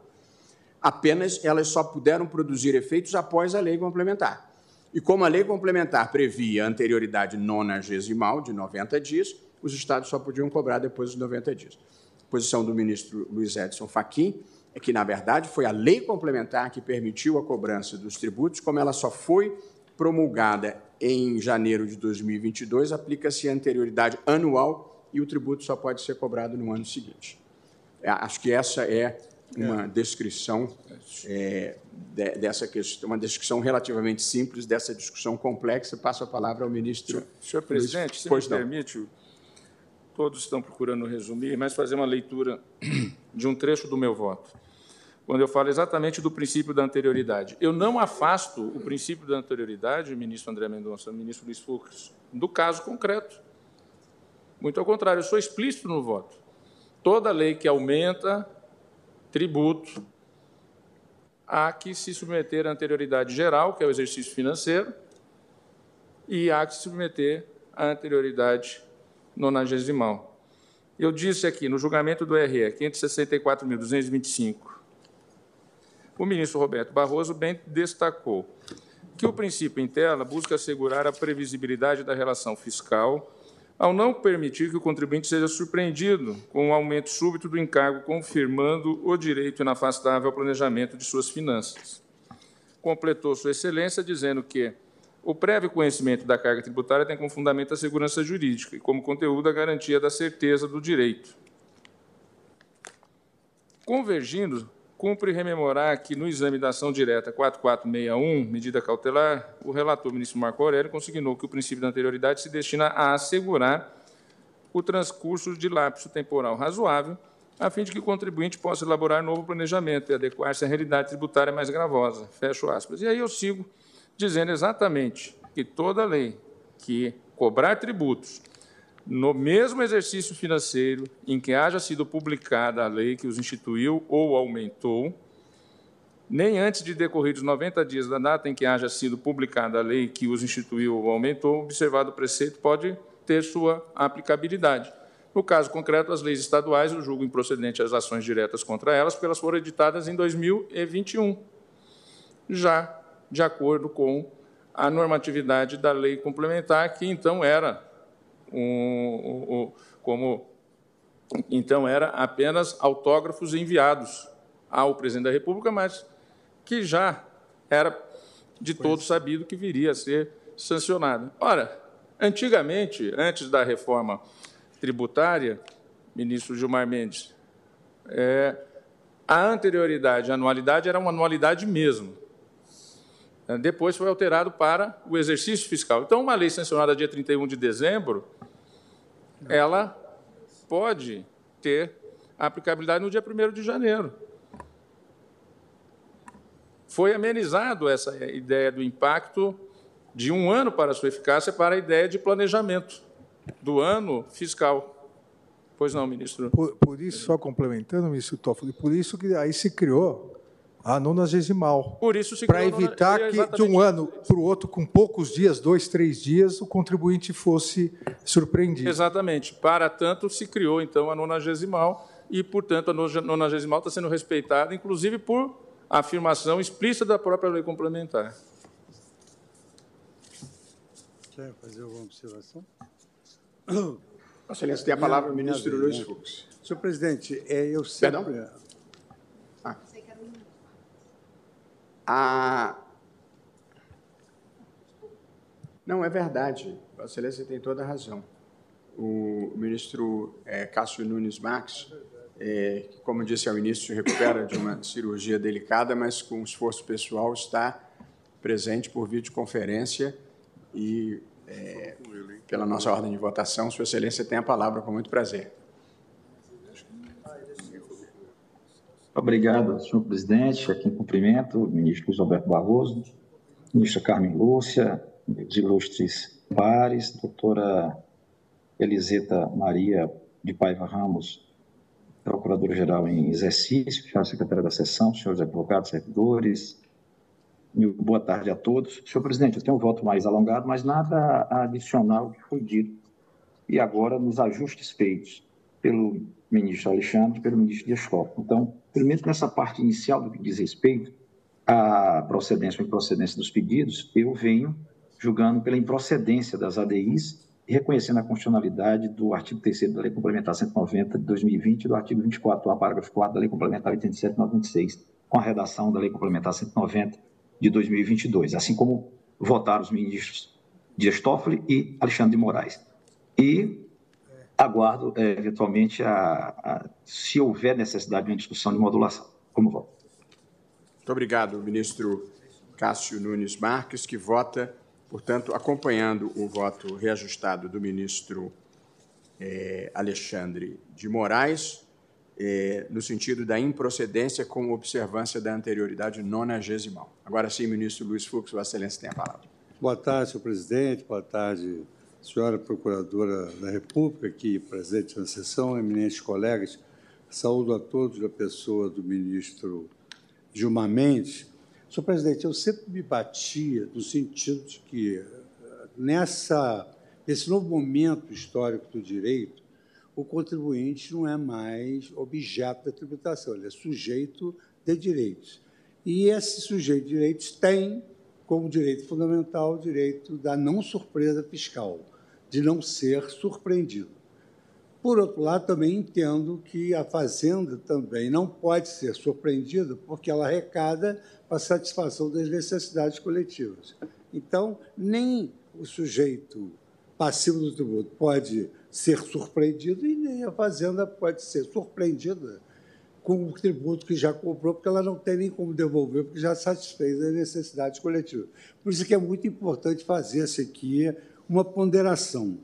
apenas elas só puderam produzir efeitos após a lei complementar. E como a lei complementar previa anterioridade nonagesimal de 90 dias, os estados só podiam cobrar depois dos 90 dias. A posição do ministro Luiz Edson Fachin é que, na verdade, foi a lei complementar que permitiu a cobrança dos tributos, como ela só foi promulgada em janeiro de 2022, aplica-se a anterioridade anual e o tributo só pode ser cobrado no ano seguinte. É, acho que essa é uma descrição é, de, dessa questão, uma descrição relativamente simples dessa discussão complexa. Passo a palavra ao ministro. Senhor, senhor presidente, se pois me não. permite, todos estão procurando resumir, mas fazer uma leitura de um trecho do meu voto quando eu falo exatamente do princípio da anterioridade. Eu não afasto o princípio da anterioridade, ministro André Mendonça, ministro Luiz Fux, do caso concreto. Muito ao contrário, eu sou explícito no voto. Toda lei que aumenta tributo há que se submeter à anterioridade geral, que é o exercício financeiro, e há que se submeter à anterioridade nonagesimal. Eu disse aqui, no julgamento do RE 564.225, o ministro Roberto Barroso bem destacou que o princípio em tela busca assegurar a previsibilidade da relação fiscal ao não permitir que o contribuinte seja surpreendido com o um aumento súbito do encargo, confirmando o direito inafastável ao planejamento de suas finanças. Completou Sua Excelência dizendo que o prévio conhecimento da carga tributária tem como fundamento a segurança jurídica e como conteúdo a garantia da certeza do direito. Convergindo Cumpre rememorar que, no exame da ação direta 4461, medida cautelar, o relator, ministro Marco Aurélio, consignou que o princípio da anterioridade se destina a assegurar o transcurso de lapso temporal razoável, a fim de que o contribuinte possa elaborar novo planejamento e adequar-se à realidade tributária mais gravosa. Fecho aspas. E aí eu sigo dizendo exatamente que toda lei que cobrar tributos no mesmo exercício financeiro em que haja sido publicada a lei que os instituiu ou aumentou, nem antes de decorridos 90 dias da data em que haja sido publicada a lei que os instituiu ou aumentou, observado o preceito pode ter sua aplicabilidade. No caso concreto, as leis estaduais, eu julgo improcedente as ações diretas contra elas, porque elas foram editadas em 2021, já de acordo com a normatividade da lei complementar, que então era um, um, como então era apenas autógrafos enviados ao presidente da República, mas que já era de todos sabido que viria a ser sancionado. Ora, antigamente, antes da reforma tributária, ministro Gilmar Mendes, é, a anterioridade, a anualidade era uma anualidade mesmo. Depois foi alterado para o exercício fiscal. Então, uma lei sancionada dia 31 de dezembro ela pode ter aplicabilidade no dia 1 de janeiro. Foi amenizado essa ideia do impacto de um ano para sua eficácia para a ideia de planejamento do ano fiscal. Pois não, ministro? Por, por isso, só complementando, ministro Toffoli, por isso que aí se criou a nonagesimal. Por isso se Para evitar que de um ano para o outro, com poucos dias, dois, três dias, o contribuinte fosse surpreendido. Exatamente. Para tanto, se criou, então, a nonagesimal e, portanto, a nonagesimal está sendo respeitada, inclusive por afirmação explícita da própria lei complementar. Quer fazer alguma observação? Vossa Excelência, tem a palavra o ministro Luiz Fux. Senhor presidente, é, eu sempre... Perdão? A... Não, é verdade. A Excelência tem toda a razão. O ministro é, Cássio Nunes Marques, é, que, como disse ao ministro, se recupera de uma cirurgia delicada, mas com esforço pessoal está presente por videoconferência e, é, pela nossa ordem de votação, Sua Excelência tem a palavra com muito prazer. Obrigado, senhor presidente. Aqui em cumprimento, ministro Luiz Alberto Barroso, ministra Carmen Lúcia, os ilustres pares, doutora Eliseta Maria de Paiva Ramos, procuradora-geral em exercício, senhora secretária da sessão, senhores advogados, servidores, Boa tarde a todos. Senhor presidente, eu tenho um voto mais alongado, mas nada adicional que foi dito. E agora, nos ajustes feitos pelo ministro Alexandre pelo ministro Dias. Então, primeiro, nessa parte inicial do que diz respeito à procedência ou improcedência dos pedidos, eu venho julgando pela improcedência das ADIs e reconhecendo a constitucionalidade do artigo 3 da Lei Complementar 190 de 2020 e do artigo 24, do parágrafo 4 da Lei Complementar 87 de 96, com a redação da Lei Complementar 190 de 2022, assim como votaram os ministros Dias Toffoli e Alexandre de Moraes. E aguardo, é, eventualmente, a, a, se houver necessidade de uma discussão de modulação. Como voto. Muito obrigado, ministro Cássio Nunes Marques, que vota, portanto, acompanhando o voto reajustado do ministro é, Alexandre de Moraes, é, no sentido da improcedência com observância da anterioridade nonagesimal. Agora sim, ministro Luiz Fux, Vossa Excelência tem a palavra. Boa tarde, senhor presidente. Boa tarde, senhora Procuradora da República, aqui presente na sessão, eminentes colegas. Saúdo a todos da pessoa do ministro Gilmar Mendes. Senhor presidente, eu sempre me batia no sentido de que, nessa, nesse novo momento histórico do direito, o contribuinte não é mais objeto da tributação, ele é sujeito de direitos. E esse sujeito de direitos tem como direito fundamental o direito da não surpresa fiscal, de não ser surpreendido. Por outro lado, também entendo que a Fazenda também não pode ser surpreendida porque ela arrecada para satisfação das necessidades coletivas. Então, nem o sujeito passivo do tributo pode ser surpreendido e nem a Fazenda pode ser surpreendida com o tributo que já comprou, porque ela não tem nem como devolver, porque já satisfez as necessidades coletivas. Por isso que é muito importante fazer-se aqui uma ponderação.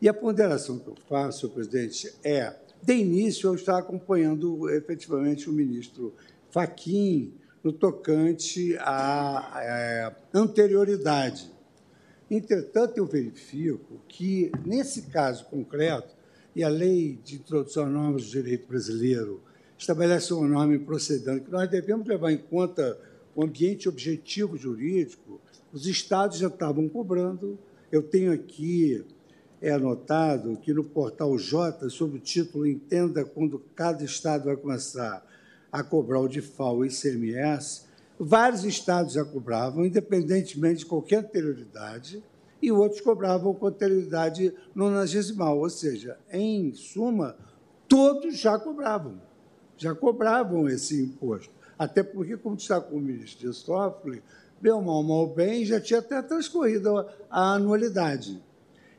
E a ponderação que eu faço, senhor presidente, é, de início, eu estar acompanhando efetivamente o ministro Faquim no tocante à, à anterioridade Entretanto, eu verifico que, nesse caso concreto, e a lei de introdução a normas do direito brasileiro estabelece uma norma procedente que nós devemos levar em conta o ambiente objetivo jurídico, os estados já estavam cobrando. Eu tenho aqui é anotado que no portal J, sob o título Entenda quando cada estado vai começar a cobrar o DIFAL e ICMS, Vários estados já cobravam, independentemente de qualquer anterioridade, e outros cobravam com anterioridade nonagesimal, ou seja, em suma, todos já cobravam, já cobravam esse imposto. Até porque, como está com o ministro Dias Toffoli, bem mal, mal bem, já tinha até transcorrido a anualidade.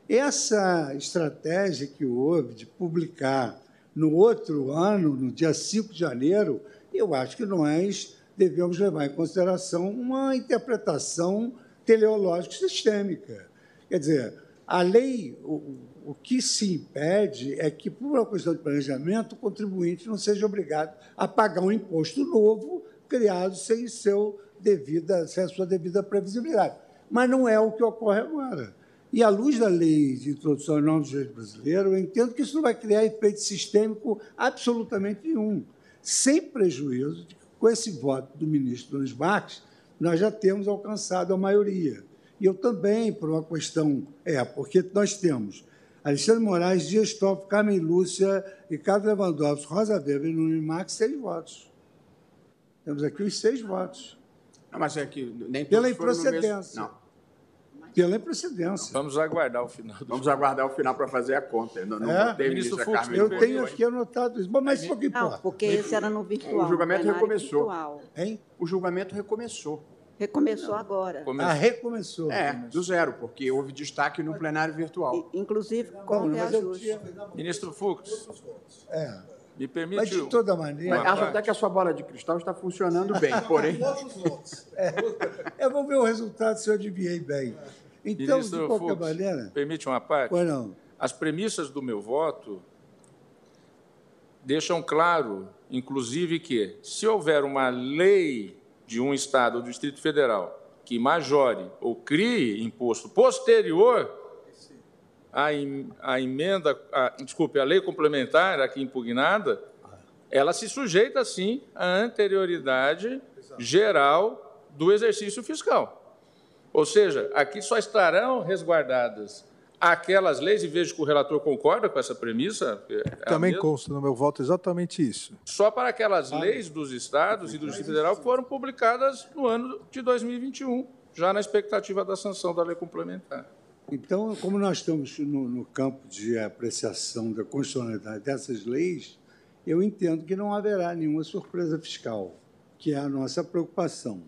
Essa estratégia que houve de publicar no outro ano, no dia 5 de janeiro, eu acho que nós devemos levar em consideração uma interpretação teleológica sistêmica. Quer dizer, a lei, o, o que se impede é que, por uma questão de planejamento, o contribuinte não seja obrigado a pagar um imposto novo criado sem, seu devida, sem a sua devida previsibilidade. Mas não é o que ocorre agora. E, à luz da lei de introdução ao nome do direito brasileiro, eu entendo que isso não vai criar efeito sistêmico absolutamente nenhum, sem prejuízo de com esse voto do ministro Nunes Marques, nós já temos alcançado a maioria. E eu também, por uma questão, é, porque nós temos Alexandre Moraes, Dias Toffoli, Carmen Lúcia, Ricardo Lewandowski, Rosa Weber e Nunes Marques, seis votos. Temos aqui os seis votos. Não, mas é que nem Pela improcedência. Mesmo... Não pela improcedência. Vamos aguardar o final. Do... Vamos aguardar o final para fazer a conta. Não, não é? Ministro Fux, eu tenho aqui anotado isso. Bom, mas isso que importa. Não, porque esse era no virtual. O julgamento recomeçou. Virtual. Hein? O julgamento recomeçou. Recomeçou não. agora. Começou. Ah, recomeçou. É, do zero, porque houve destaque no plenário virtual. Inclusive com reajuste. Tinha... Ministro Fux. É. Me permite. Mas de toda maneira. Mas acho até que a sua bola de cristal está funcionando bem, porém. é, eu vou ver o resultado se eu adivinhei bem. Então, Ministro de qualquer Fux, maneira. Permite uma parte? Pois não. As premissas do meu voto deixam claro, inclusive, que se houver uma lei de um Estado ou do Distrito Federal que majore ou crie imposto posterior à, à emenda, à, desculpe, à lei complementar aqui impugnada, ela se sujeita, sim, à anterioridade geral do exercício fiscal. Ou seja, aqui só estarão resguardadas aquelas leis, e vejo que o relator concorda com essa premissa. É Também consta no meu voto exatamente isso. Só para aquelas leis dos estados e do Distrito Federal que foram publicadas no ano de 2021, já na expectativa da sanção da lei complementar. Então, como nós estamos no, no campo de apreciação da constitucionalidade dessas leis, eu entendo que não haverá nenhuma surpresa fiscal, que é a nossa preocupação.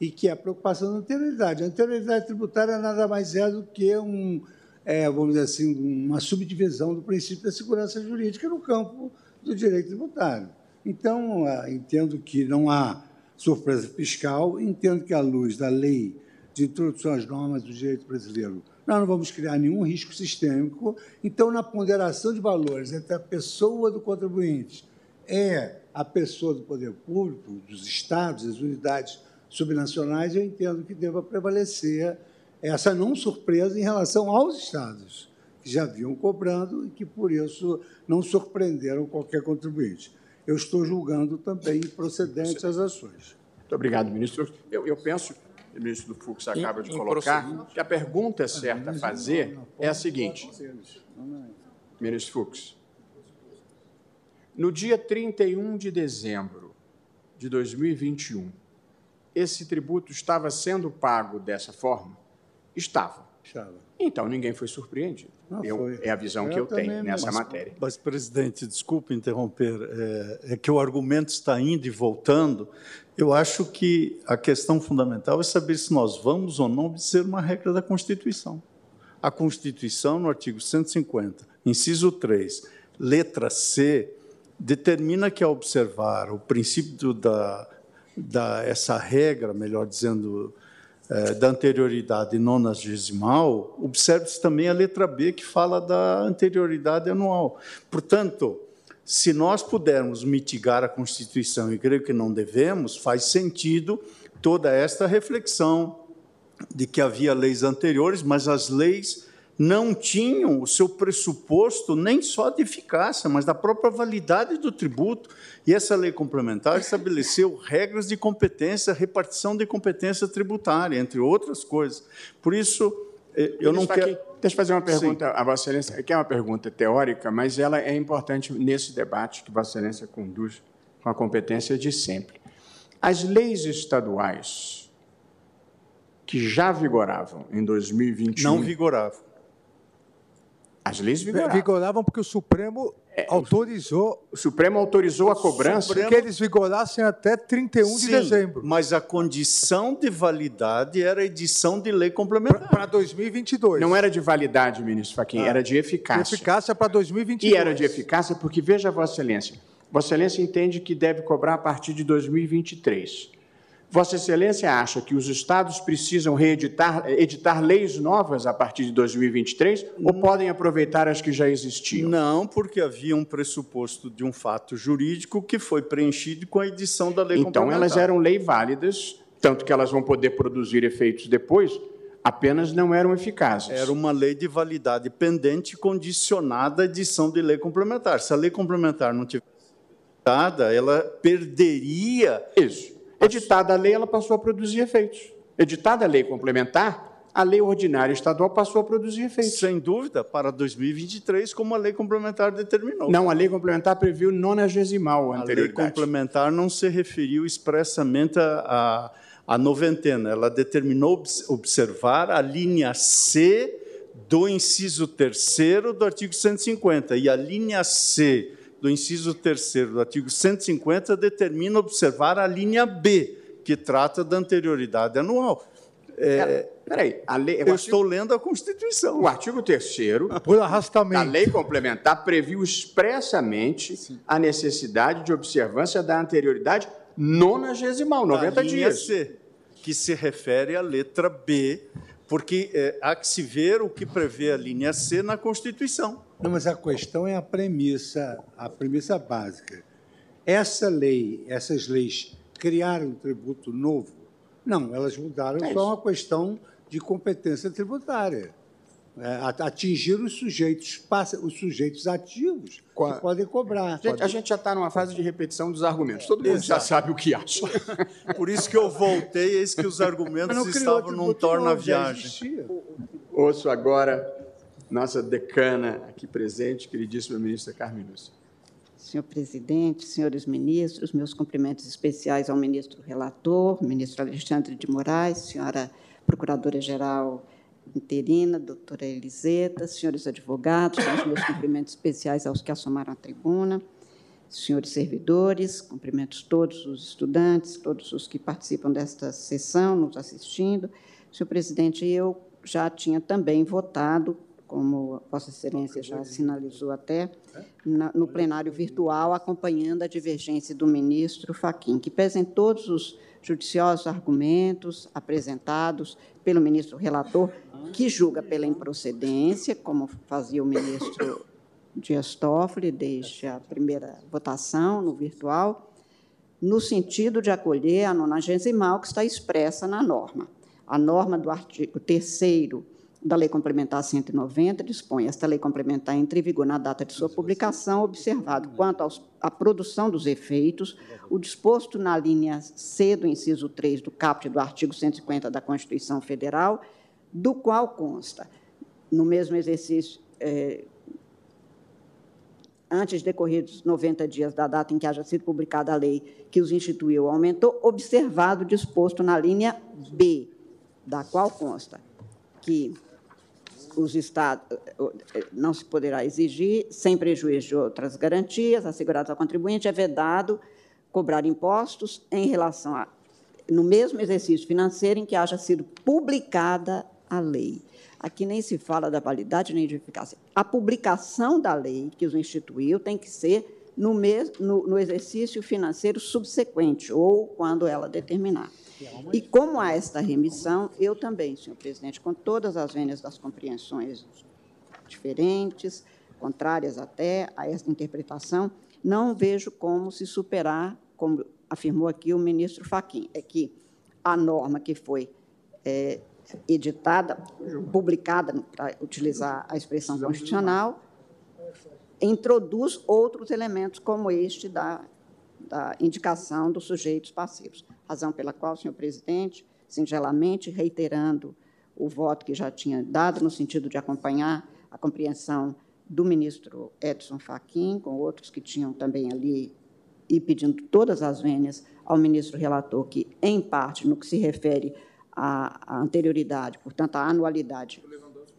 E que é a preocupação da anterioridade. A anterioridade tributária nada mais é do que um, é, vamos dizer assim, uma subdivisão do princípio da segurança jurídica no campo do direito tributário. Então, ah, entendo que não há surpresa fiscal, entendo que, à luz da lei de introdução às normas do direito brasileiro, nós não vamos criar nenhum risco sistêmico. Então, na ponderação de valores entre a pessoa do contribuinte e a pessoa do poder público, dos estados, das unidades subnacionais, eu entendo que deva prevalecer essa não surpresa em relação aos estados, que já vinham cobrando e que, por isso, não surpreenderam qualquer contribuinte. Eu estou julgando também procedentes as ações. Muito obrigado, ministro. Eu, eu penso, o ministro do Fux acaba de colocar, que a pergunta certa a fazer é a seguinte. Ministro Fux, no dia 31 de dezembro de 2021, esse tributo estava sendo pago dessa forma? Estava. Estava. Então, ninguém foi surpreendido. Eu, é a visão que eu, tenho nessa mas, matéria. Mas, presidente, desculpe interromper, é, é, que o argumento está indo e voltando. Eu acho que a questão fundamental é saber se nós vamos ou não obedecer uma regra da Constituição. A Constituição, no artigo 150, inciso 3, letra C, determina que, ao observar o princípio da, da essa regra, melhor dizendo, é, da anterioridade nonagesimal, observe-se também a letra B, que fala da anterioridade anual. Portanto, se nós pudermos mitigar a Constituição, e creio que não devemos, faz sentido toda esta reflexão de que havia leis anteriores, mas as leis não tinham o seu pressuposto nem só de eficácia, mas da própria validade do tributo. E essa lei complementar estabeleceu regras de competência, repartição de competência tributária, entre outras coisas. Por isso, eh, eu não quero. Deixa eu fazer uma pergunta Sim. a Vossa Excelência, que é uma pergunta teórica, mas ela é importante nesse debate que Vossa Excelência conduz com a competência de sempre. As leis estaduais que já vigoravam em 2021. Não vigoravam. As leis vigoravam. Vigoravam porque o Supremo é, autorizou. O Supremo autorizou a cobrança. Supremo... Que eles vigorassem até 31 Sim, de dezembro. Mas a condição de validade era a edição de lei complementar. Para 2022. Não era de validade, ministro Fachin, ah, era de eficácia. De eficácia para 2022. E era de eficácia porque, veja, Vossa Excelência, Vossa Excelência entende que deve cobrar a partir de 2023. Vossa Excelência acha que os estados precisam reeditar editar leis novas a partir de 2023 não. ou podem aproveitar as que já existiam? Não, porque havia um pressuposto de um fato jurídico que foi preenchido com a edição da lei Então, elas eram leis válidas, tanto que elas vão poder produzir efeitos depois, apenas não eram eficazes. Era uma lei de validade pendente condicionada à edição de lei complementar. Se a lei complementar não tivesse dada, ela perderia isso Editada a lei, ela passou a produzir efeitos. Editada a lei complementar, a lei ordinária estadual passou a produzir efeitos. Sem dúvida, para 2023, como a lei complementar determinou. Não, a lei complementar previu nonagesimal a anterioridade. A lei complementar não se referiu expressamente a, a, noventena. Ela determinou observar a linha C do inciso terceiro do artigo 150 e a linha C do inciso 3 do artigo 150 determina observar a linha B, que trata da anterioridade anual. É, peraí, a lei, eu artigo, estou lendo a Constituição. O artigo 3 por arrastamento. A lei complementar previu expressamente Sim. a necessidade de observância da anterioridade nonagesimal, 90 dias. C, que se refere à letra B, porque é, há que se ver o que prevê a linha C na Constituição. Não, mas a questão é a premissa, a premissa básica. Essa lei, essas leis criaram um tributo novo? Não, elas mudaram é só uma questão de competência tributária. é, atingir os sujeitos, os sujeitos ativos Qua... que podem cobrar. Gente, a gente já está numa fase de repetição dos argumentos. Todo mundo Exato. já sabe o que acha. Por isso que eu voltei, eis que os argumentos estavam num torna-viagem. Ouço agora nossa decana aqui presente, queridíssima ministra Carmen Lúcia. Senhor presidente, senhores ministros, meus cumprimentos especiais ao ministro relator, ministro Alexandre de Moraes, senhora procuradora-geral interina, doutora Eliseta, senhores advogados, os meus cumprimentos especiais aos que assomaram a tribuna, senhores servidores, cumprimentos todos os estudantes, todos os que participam desta sessão, nos assistindo. Senhor presidente, eu já tinha também votado, como Vossa Excelência já sinalizou até, na, no plenário virtual, acompanhando a divergência do ministro Faquim, que pese em todos os judiciosos argumentos apresentados pelo ministro relator, que julga pela improcedência, como fazia o ministro Dias Toffoli desde a primeira votação no virtual, no sentido de acolher a nonagesimal que está expressa na norma. A norma do artigo 3 da Lei Complementar 190 dispõe esta lei complementar entre vigor na data de sua publicação, observado quanto à produção dos efeitos, o disposto na linha C do inciso 3 do caput do artigo 150 da Constituição Federal, do qual consta, no mesmo exercício, é, antes decorridos 90 dias da data em que haja sido publicada a lei que os instituiu, aumentou, observado disposto na linha B, da qual consta que os estados não se poderá exigir, sem prejuízo de outras garantias asseguradas ao contribuinte, é vedado cobrar impostos em relação a no mesmo exercício financeiro em que haja sido publicada a lei. Aqui nem se fala da validade nem de eficácia. A publicação da lei que os instituiu tem que ser no, mes, no, no exercício financeiro subsequente ou quando ela determinar. E como há esta remissão, eu também, senhor presidente, com todas as vênias das compreensões diferentes, contrárias até a esta interpretação, não vejo como se superar, como afirmou aqui o ministro Faquim, é que a norma que foi é, editada, publicada, para utilizar a expressão constitucional, introduz outros elementos como este da da indicação dos sujeitos passivos. Razão pela qual, senhor presidente, singelamente reiterando o voto que já tinha dado no sentido de acompanhar a compreensão do ministro Edson Fachin, com outros que tinham também ali, e pedindo todas as vênias ao ministro relator, que, em parte, no que se refere à, à anterioridade, portanto, à anualidade,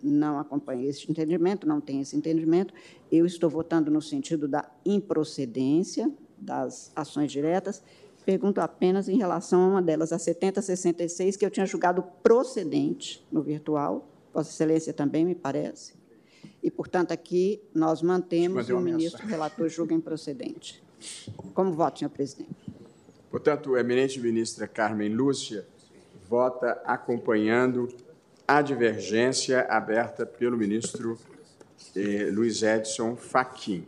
não acompanha esse entendimento, não tem esse entendimento. Eu estou votando no sentido da improcedência, das ações diretas, pergunto apenas em relação a uma delas, a 7066, que eu tinha julgado procedente no virtual, Vossa Excelência também, me parece. E, portanto, aqui nós mantemos o ministro relator julga improcedente. Como voto, senhor presidente? Portanto, a eminente ministra Carmen Lúcia vota acompanhando a divergência aberta pelo ministro eh, Luiz Edson Fachin.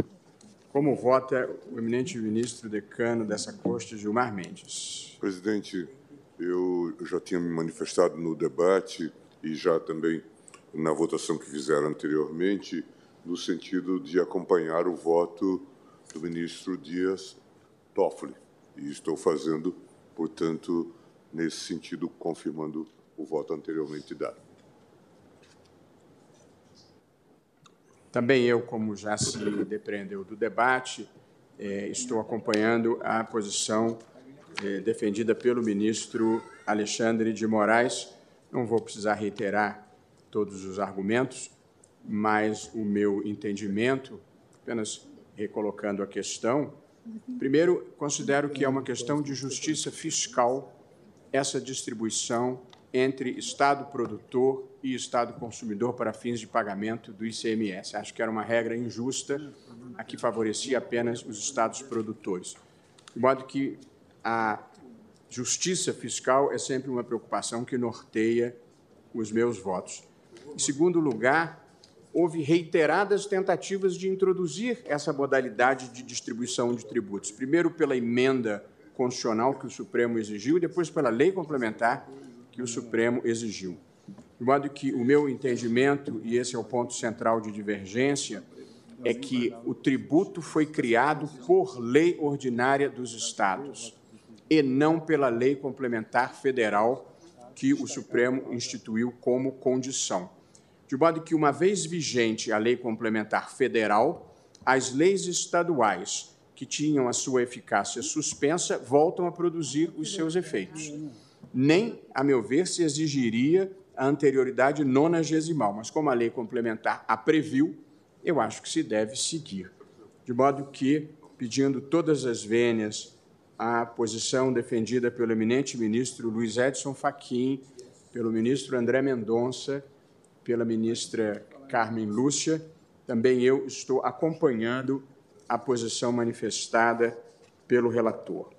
Como vota o eminente ministro decano dessa corte, Gilmar Mendes? Presidente, eu já tinha me manifestado no debate e já também na votação que fizeram anteriormente, no sentido de acompanhar o voto do ministro Dias Toffoli. E estou fazendo, portanto, nesse sentido, confirmando o voto anteriormente dado. Também eu, como já se depreendeu do debate, eh, estou acompanhando a posição eh, defendida pelo ministro Alexandre de Moraes. Não vou precisar reiterar todos os argumentos, mas o meu entendimento, apenas recolocando a questão, primeiro, considero que é uma questão de justiça fiscal essa distribuição entre Estado produtor e Estado consumidor para fins de pagamento do ICMS. Acho que era uma regra injusta, a que favorecia apenas os Estados produtores. De modo que a justiça fiscal é sempre uma preocupação que norteia os meus votos. Em segundo lugar, houve reiteradas tentativas de introduzir essa modalidade de distribuição de tributos. Primeiro pela emenda constitucional que o Supremo exigiu, depois pela lei complementar que o Supremo exigiu. De modo que o meu entendimento, e esse é o ponto central de divergência, é que o tributo foi criado por lei ordinária dos estados e não pela lei complementar federal que o Supremo instituiu como condição. De modo que, uma vez vigente a lei complementar federal, as leis estaduais que tinham a sua eficácia suspensa voltam a produzir os seus efeitos. Nem, a meu ver, se exigiria a anterioridade nonagesimal, mas como a lei complementar a previu, eu acho que se deve seguir. De modo que, pedindo todas as vênias à posição defendida pelo eminente ministro Luiz Edson Fachin, pelo ministro André Mendonça, pela ministra Carmen Lúcia, também eu estou acompanhando a posição manifestada pelo relator.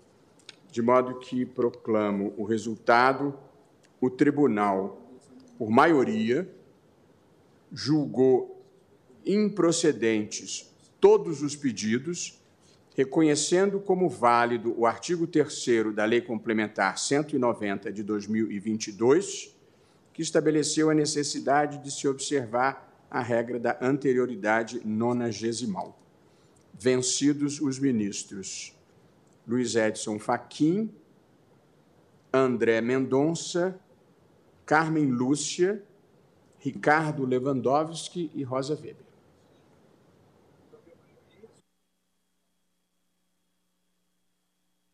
De modo que proclamo o resultado, o tribunal, por maioria, julgou improcedentes todos os pedidos, reconhecendo como válido o artigo 3 da Lei Complementar 190 de 2022, que estabeleceu a necessidade de se observar a regra da anterioridade nonagesimal. Vencidos os ministros Luiz Edson Fachin, André Mendonça, Carmen Lúcia, Ricardo Lewandowski e Rosa Weber.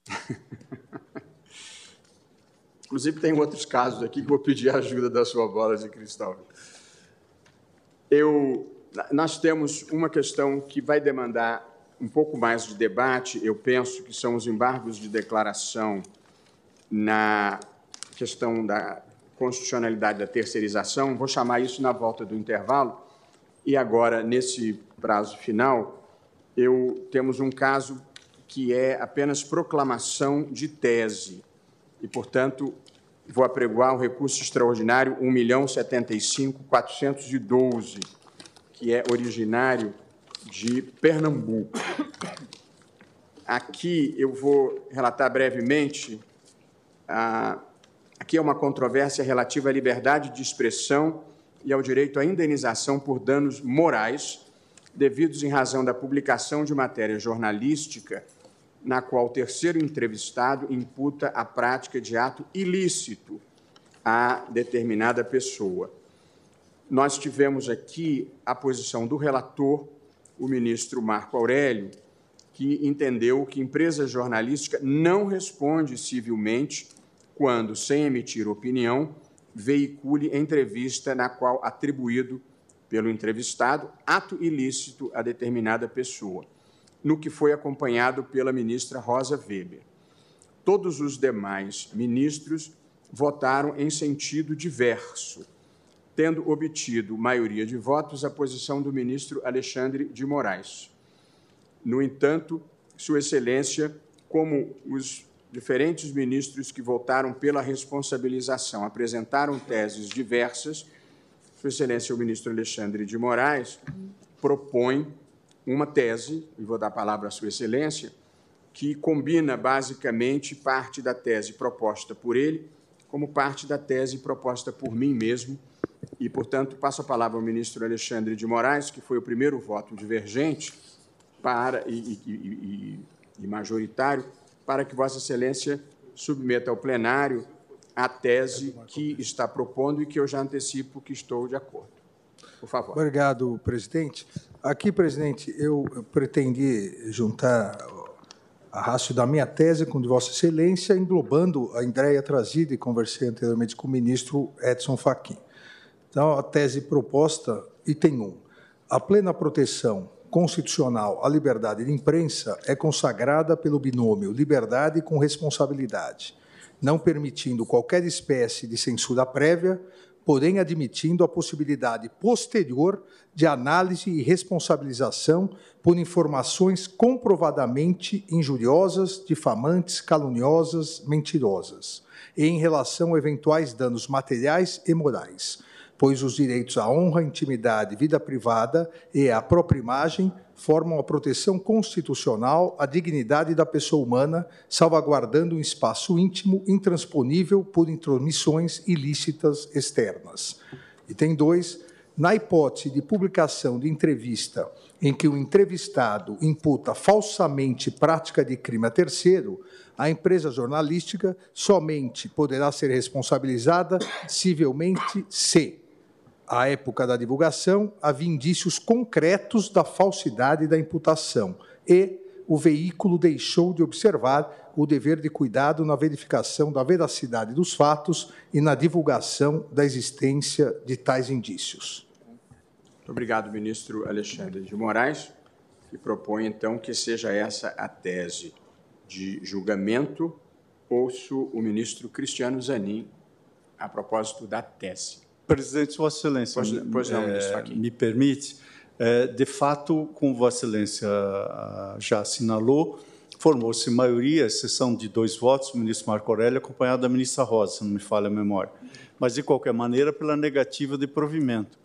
Inclusive, tem outros casos aqui que vou pedir a ajuda da sua bola de cristal. Eu, nós temos uma questão que vai demandar um pouco mais de debate, eu penso que são os embargos de declaração na questão da constitucionalidade da terceirização. Vou chamar isso na volta do intervalo. E agora, nesse prazo final, eu temos um caso que é apenas proclamação de tese. E, portanto, vou apregoar o recurso extraordinário 1.075.412, que é originário de Pernambuco. Aqui eu vou relatar brevemente. Aqui é uma controvérsia relativa à liberdade de expressão e ao direito à indenização por danos morais devidos em razão da publicação de matéria jornalística na qual o terceiro entrevistado imputa a prática de ato ilícito a determinada pessoa. Nós tivemos aqui a posição do relator, o ministro Marco Aurélio, que entendeu que empresa jornalística não responde civilmente quando, sem emitir opinião, veicule entrevista na qual atribuído pelo entrevistado ato ilícito a determinada pessoa no que foi acompanhado pela ministra Rosa Weber. Todos os demais ministros votaram em sentido diverso, tendo obtido maioria de votos a posição do ministro Alexandre de Moraes. No entanto, Sua Excelência, como os diferentes ministros que votaram pela responsabilização apresentaram teses diversas, Sua Excelência, o ministro Alexandre de Moraes, propõe uma tese, e vou dar a palavra à Sua Excelência, que combina basicamente parte da tese proposta por ele como parte da tese proposta por mim mesmo. E, portanto, passo a palavra ao ministro Alexandre de Moraes, que foi o primeiro voto divergente para, e, e, e, e majoritário, para que Vossa Excelência submeta ao plenário a tese que está propondo e que eu já antecipo que estou de acordo. Por favor. Obrigado, presidente. Aqui, presidente, eu pretendi juntar a rácio da minha tese com de Vossa Excelência, englobando a ideia trazida e conversei anteriormente com o ministro Edson Fachin. Então, a tese proposta, item 1. A plena proteção constitucional à liberdade de imprensa é consagrada pelo binômio liberdade com responsabilidade, não permitindo qualquer espécie de censura prévia, porém admitindo a possibilidade posterior de análise e responsabilização por informações comprovadamente injuriosas, difamantes, caluniosas, mentirosas, e em relação a eventuais danos materiais e morais. Pois os direitos à honra, intimidade, vida privada e à própria imagem formam a proteção constitucional à dignidade da pessoa humana, salvaguardando um espaço íntimo intransponível por intromissões ilícitas externas. E tem dois, na hipótese de publicação de entrevista em que o entrevistado imputa falsamente prática de crime a terceiro, a empresa jornalística somente poderá ser responsabilizada civilmente se, à época da divulgação, havia indícios concretos da falsidade da imputação e o veículo deixou de observar o dever de cuidado na verificação da veracidade dos fatos e na divulgação da existência de tais indícios. Muito obrigado, ministro Alexandre de Moraes, que propõe, então, que seja essa a tese de julgamento. Ouço o ministro Cristiano Zanin a propósito da tese. Presidente, Vossa Excelência, pois, pois não, ministro, é, me permite, é, de fato, como Vossa Excelência ah, já assinalou, formou-se maioria, exceção de dois votos, o ministro Marco Aurélio, acompanhado da ministra Rosa, se não me falha a memória. Mas, de qualquer maneira, pela negativa de provimento.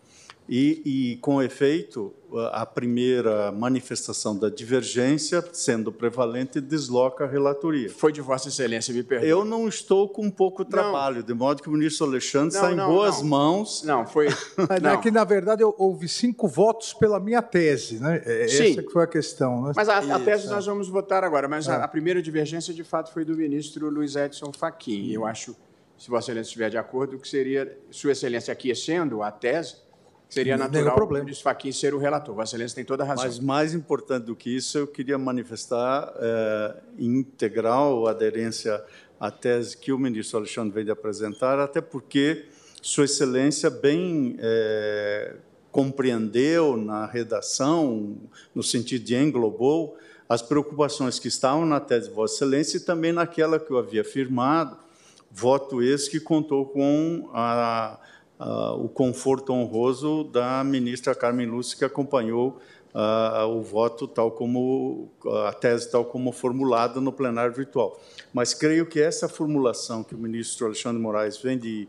E, e, com efeito, a primeira manifestação da divergência, sendo prevalente, desloca a relatoria. Foi de Vossa Excelência, me perdoe. Eu não estou com pouco trabalho, não. de modo que o ministro Alexandre não, está em não, boas mãos. Não, foi. não. É que, na verdade, houve cinco votos pela minha tese, né? É, Sim. Essa que foi a questão. Né? Mas a, a tese nós vamos votar agora, mas é. a, a, primeira divergência, de fato, foi do ministro Luiz Edson Fachin. Eu acho, se Vossa Excelência estiver de acordo, que seria, Sua Excelência aquecendo a tese Seria natural problema. o Faquin ser o relator. Vossa Excelência tem toda a razão. Mas mais importante do que isso, eu queria manifestar é, integral aderência à tese que o ministro Alexandre veio de apresentar, até porque Sua Excelência bem é, compreendeu na redação, no sentido de englobou, as preocupações que estavam na tese de Vossa Excelência e também naquela que eu havia afirmado, voto esse que contou com a o conforto honroso da ministra Carmen Lúcia, que acompanhou uh, o voto tal como a tese tal como formulada no plenário virtual. Mas creio que essa formulação que o ministro Alexandre Moraes vem de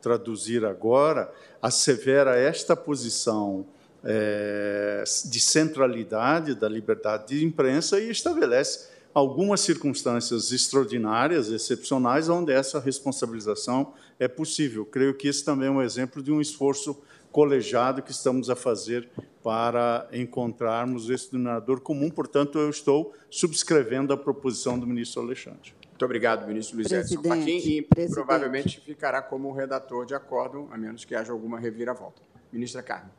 traduzir agora assevera esta posição é, de centralidade da liberdade de imprensa e estabelece algumas circunstâncias extraordinárias, excepcionais, onde essa responsabilização é possível. Creio que esse também é um exemplo de um esforço colegiado que estamos a fazer para encontrarmos esse denominador comum. Portanto, eu estou subscrevendo a proposição do ministro Alexandre. Muito obrigado, ministro Luiz Edson Fachin, e presidente. provavelmente ficará como redator de acordo, a menos que haja alguma reviravolta. Ministra Carmen.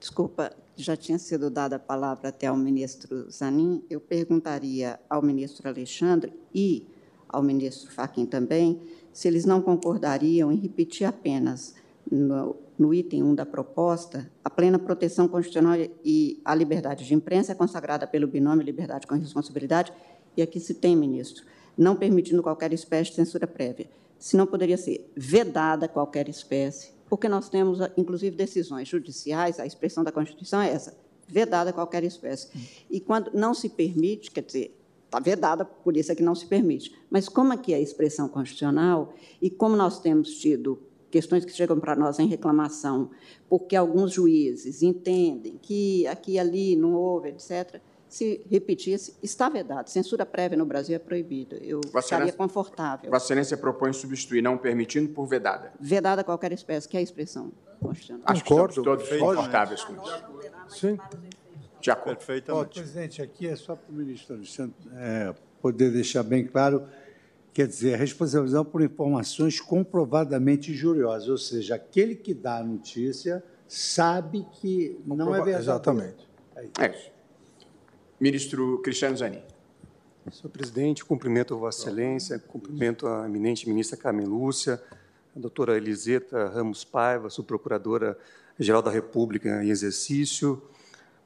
Desculpa, já tinha sido dada a palavra até ao ministro Zanin. Eu perguntaria ao ministro Alexandre e ao ministro Fachin também se eles não concordariam em repetir apenas no, no item 1 da proposta, a plena proteção constitucional e a liberdade de imprensa é consagrada pelo binômio liberdade com responsabilidade, e aqui se tem, ministro, não permitindo qualquer espécie de censura prévia. Se não poderia ser vedada qualquer espécie, porque nós temos, inclusive, decisões judiciais, a expressão da Constituição é essa, vedada qualquer espécie. E quando não se permite, quer dizer, está vedada, por isso é que não se permite. Mas como aqui é a expressão constitucional e como nós temos tido questões que chegam para nós em reclamação, porque alguns juízes entendem que aqui e ali não houve, etc., se repetisse, está vedado. Censura prévia no Brasil é proibida. Eu estaria confortável. Vossa Excelência propõe substituir, não permitindo, por vedada. Vedada qualquer espécie, que é a expressão constitucional. Acho que estamos todos confortáveis com isso. Sim. De acordo. Perfeitamente. presidente, aqui é só para o ministro Alexandre é, poder deixar bem claro, quer dizer, a responsabilização por informações comprovadamente injuriosas, ou seja, aquele que dá a notícia sabe que não é verdade. Exatamente. É isso. Ministro Cristiano Zanin. Senhor presidente, cumprimento a Vossa Excelência, cumprimento a eminente ministra Carmen Lúcia, a doutora Eliseta Ramos Paiva, subprocuradora-geral da República em exercício,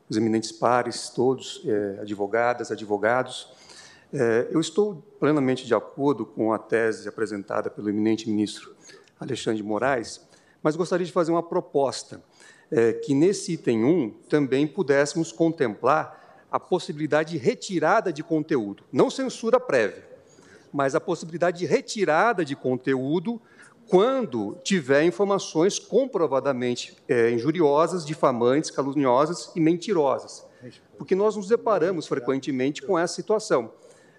os eminentes pares, todos, é, advogadas, advogados. É, eu estou plenamente de acordo com a tese apresentada pelo eminente ministro Alexandre de Moraes, mas gostaria de fazer uma proposta, é, que nesse item 1 também pudéssemos contemplar a possibilidade de retirada de conteúdo, não censura prévia, mas a possibilidade de retirada de conteúdo quando tiver informações comprovadamente é, injuriosas, difamantes, caluniosas e mentirosas. Porque nós nos deparamos frequentemente com essa situação.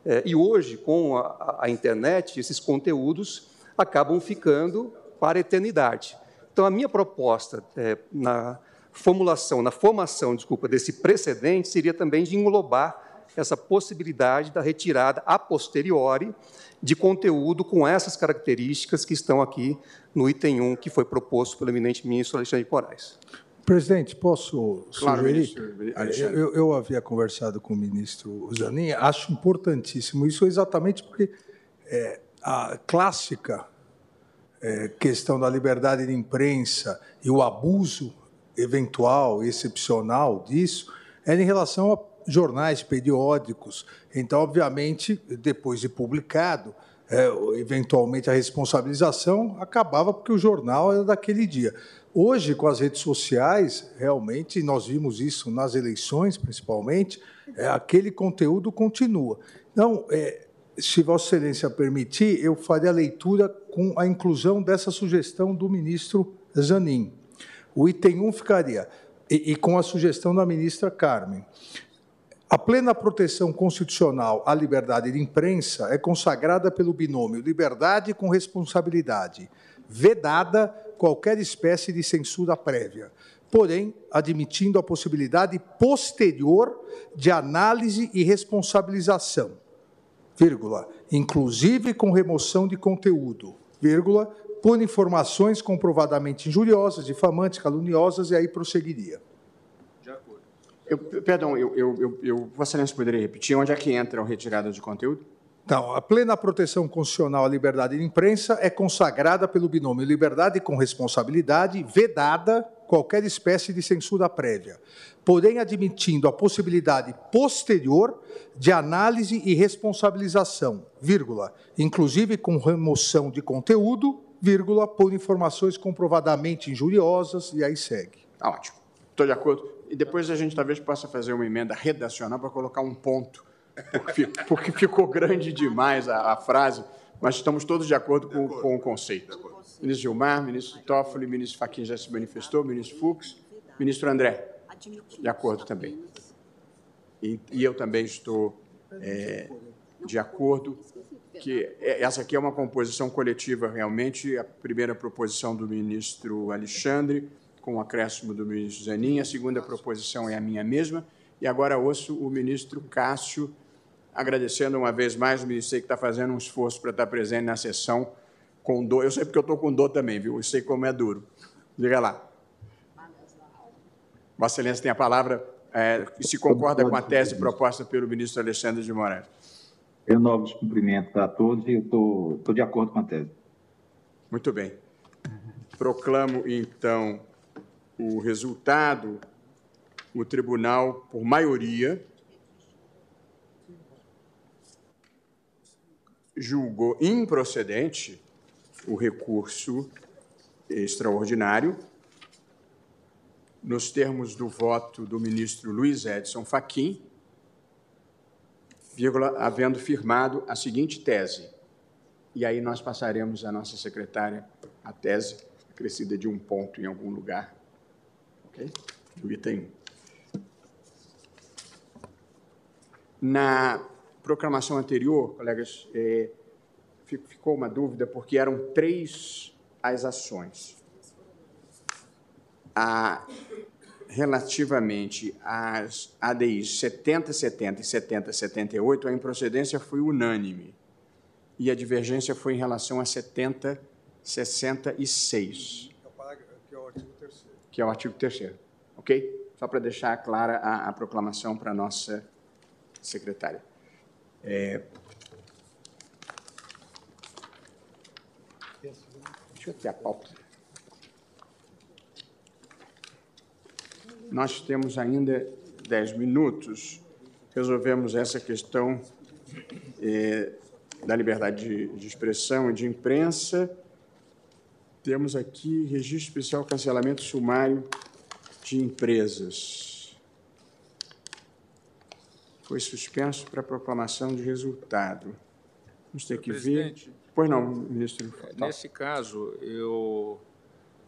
É, e hoje, com a, a internet, esses conteúdos acabam ficando para a eternidade. Então, a minha proposta é, na formulação, na formação, desculpa, desse precedente seria também de englobar essa possibilidade da retirada a posteriori de conteúdo com essas características que estão aqui no item 1, que foi proposto pelo eminente ministro Alexandre de Moraes. Presidente, posso Claro, sugerir? ministro Alexandre. Eu, eu havia conversado com o ministro Zanin, acho importantíssimo isso exatamente porque é, a clássica é, questão da liberdade de imprensa e o abuso eventual, excepcional disso, é em relação a jornais periódicos. Então, obviamente, depois de publicado, é, eventualmente a responsabilização acabava porque o jornal era daquele dia. Hoje, com as redes sociais, realmente, nós vimos isso nas eleições, principalmente, é, aquele conteúdo continua. Então, é, se Vossa Excelência permitir, eu faria a leitura com a inclusão dessa sugestão do ministro Zanin. O item 1 ficaria, e, e com a sugestão da ministra Carmen. A plena proteção constitucional à liberdade de imprensa é consagrada pelo binômio liberdade com responsabilidade, vedada qualquer espécie de censura prévia, porém admitindo a possibilidade posterior de análise e responsabilização, vírgula, inclusive com remoção de conteúdo, vírgula, por informações comprovadamente injuriosas, difamantes, caluniosas, e aí prosseguiria. Eu, perdão, eu, eu, eu, eu, Vossa Excelência poderia repetir onde é que entra a retirada de conteúdo? Então, a plena proteção constitucional à liberdade de imprensa é consagrada pelo binômio liberdade com responsabilidade, vedada qualquer espécie de censura prévia, porém admitindo a possibilidade posterior de análise e responsabilização, vírgula, inclusive com remoção de conteúdo, vírgula, por informações comprovadamente injuriosas, e aí segue. Tá ótimo. Estou de acordo. E depois a gente talvez possa fazer uma emenda redacional para colocar um ponto, porque, porque ficou grande demais a, a, frase, mas estamos todos de acordo com, com o conceito. Ministro Gilmar, ministro Toffoli, ministro Fachin já se manifestou, ministro Fux, ministro André, de acordo também. E, e eu também estou é, de acordo que essa aqui é uma composição coletiva realmente, a primeira proposição do ministro Alexandre, com o acréscimo do ministro Zanin. A segunda proposição é a minha mesma. E agora ouço o ministro Cássio agradecendo uma vez mais o ministro que está fazendo um esforço para estar presente na sessão com dor. Eu sei porque eu estou com dor também, viu? Eu sei como é duro. Diga lá. Vossa Excelência tem a palavra é, e se concorda com a tese proposta pelo ministro Alexandre de Moraes. Eu novos cumprimentos a todos e eu estou de acordo com a tese. Muito bem. Proclamo, então, o resultado, o tribunal, por maioria, julgou improcedente o recurso extraordinário, nos termos do voto do ministro Luiz Edson Fachin, vírgula, havendo firmado a seguinte tese. E aí nós passaremos à nossa secretária a tese, acrescida de um ponto em algum lugar, ok? Do item 1. Na proclamação anterior, colegas, é, ficou uma dúvida, porque eram três as ações. A, relativamente às ADIs 7070 e 7078, a improcedência foi unânime e a divergência foi em relação a 7066 que é o artigo 3 ok? Só para deixar clara a, a proclamação para a nossa secretária. É... Deixa eu ter a pauta. Nós temos ainda dez minutos. Resolvemos essa questão é, da liberdade de, de expressão e de imprensa temos aqui registro especial cancelamento sumário de empresas. Foi suspenso para proclamação de resultado. Vamos ter que ver. Pois não, ministro. Nesse caso, eu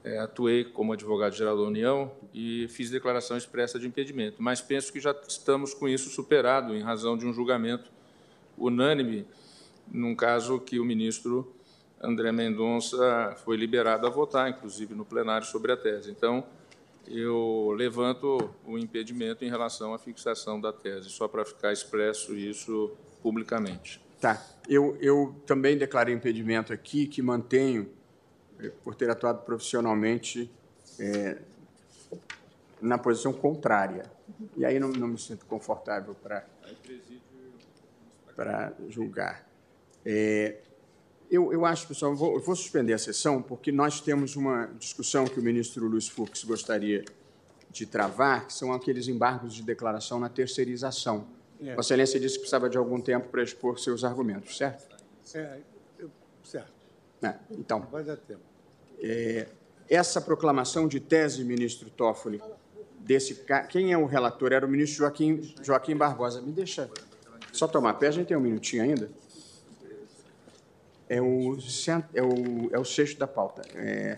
é, atuei como advogado-geral da União e fiz declaração expressa de impedimento, mas penso que já estamos com isso superado em razão de um julgamento unânime num caso que o ministro André Mendonça foi liberado a votar, inclusive no plenário, sobre a tese. Então, eu levanto o impedimento em relação à fixação da tese, só para ficar expresso isso publicamente. Tá. Eu, eu também declarei impedimento aqui, que mantenho, eh, por ter atuado profissionalmente, é, na posição contrária. E aí não, não me sinto confortável para julgar. É, eu, eu, acho, pessoal, eu vou, eu vou, suspender a sessão, porque nós temos uma discussão que o ministro Luiz Fux gostaria de travar, que são aqueles embargos de declaração na terceirização. É. Vossa Excelência disse que precisava de algum tempo para expor seus argumentos, certo? É, eu, certo. É, então. Vai dar tempo. É, essa proclamação de tese, ministro Toffoli, desse quem é o relator? Era o ministro Joaquim, Joaquim Barbosa. Me deixa só tomar pé, a gente tem um minutinho ainda. É o, é o, é o sexto da pauta. É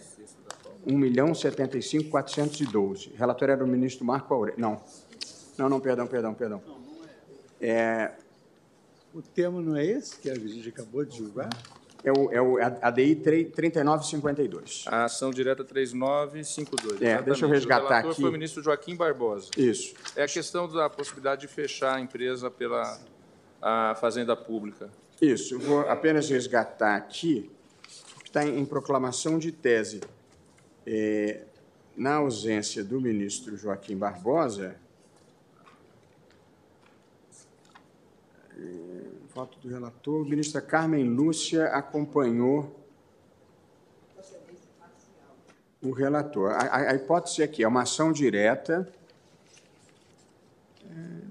1 milhão 75 412. O relator era o ministro Marco Aurélio. Não. Não, não, perdão, perdão, perdão. É... O tema não é esse que a gente acabou de julgar? É o, é o ADI 3952. A ação direta 3952. É, deixa eu resgatar o aqui. foi o ministro Joaquim Barbosa. Isso. É a questão da possibilidade de fechar a empresa pela a Fazenda Pública. Isso. Eu vou apenas resgatar aqui, está em, em proclamação de tese. É, na ausência do ministro Joaquim Barbosa, voto do relator. Ministra Carmen Lúcia acompanhou o relator. A, a, a hipótese aqui é uma ação direta é,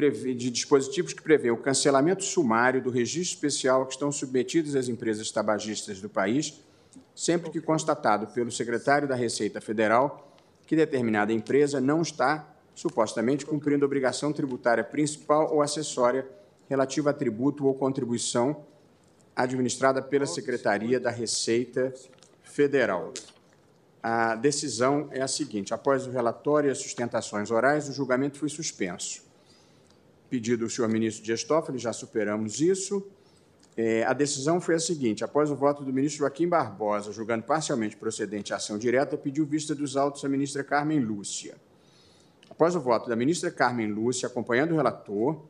de dispositivos que prevê o cancelamento sumário do registro especial a que estão submetidas as empresas tabagistas do país, sempre que constatado pelo secretário da Receita Federal que determinada empresa não está supostamente cumprindo obrigação tributária principal ou acessória relativa a tributo ou contribuição administrada pela Secretaria da Receita Federal. A decisão é a seguinte: após o relatório e as sustentações orais, o julgamento foi suspenso. Pedido do senhor ministro Dias Toffoli, já superamos isso. É, a decisão foi a seguinte: após o voto do ministro Joaquim Barbosa, julgando parcialmente procedente a ação direta, pediu vista dos autos à ministra Carmen Lúcia. Após o voto da ministra Carmen Lúcia, acompanhando o relator,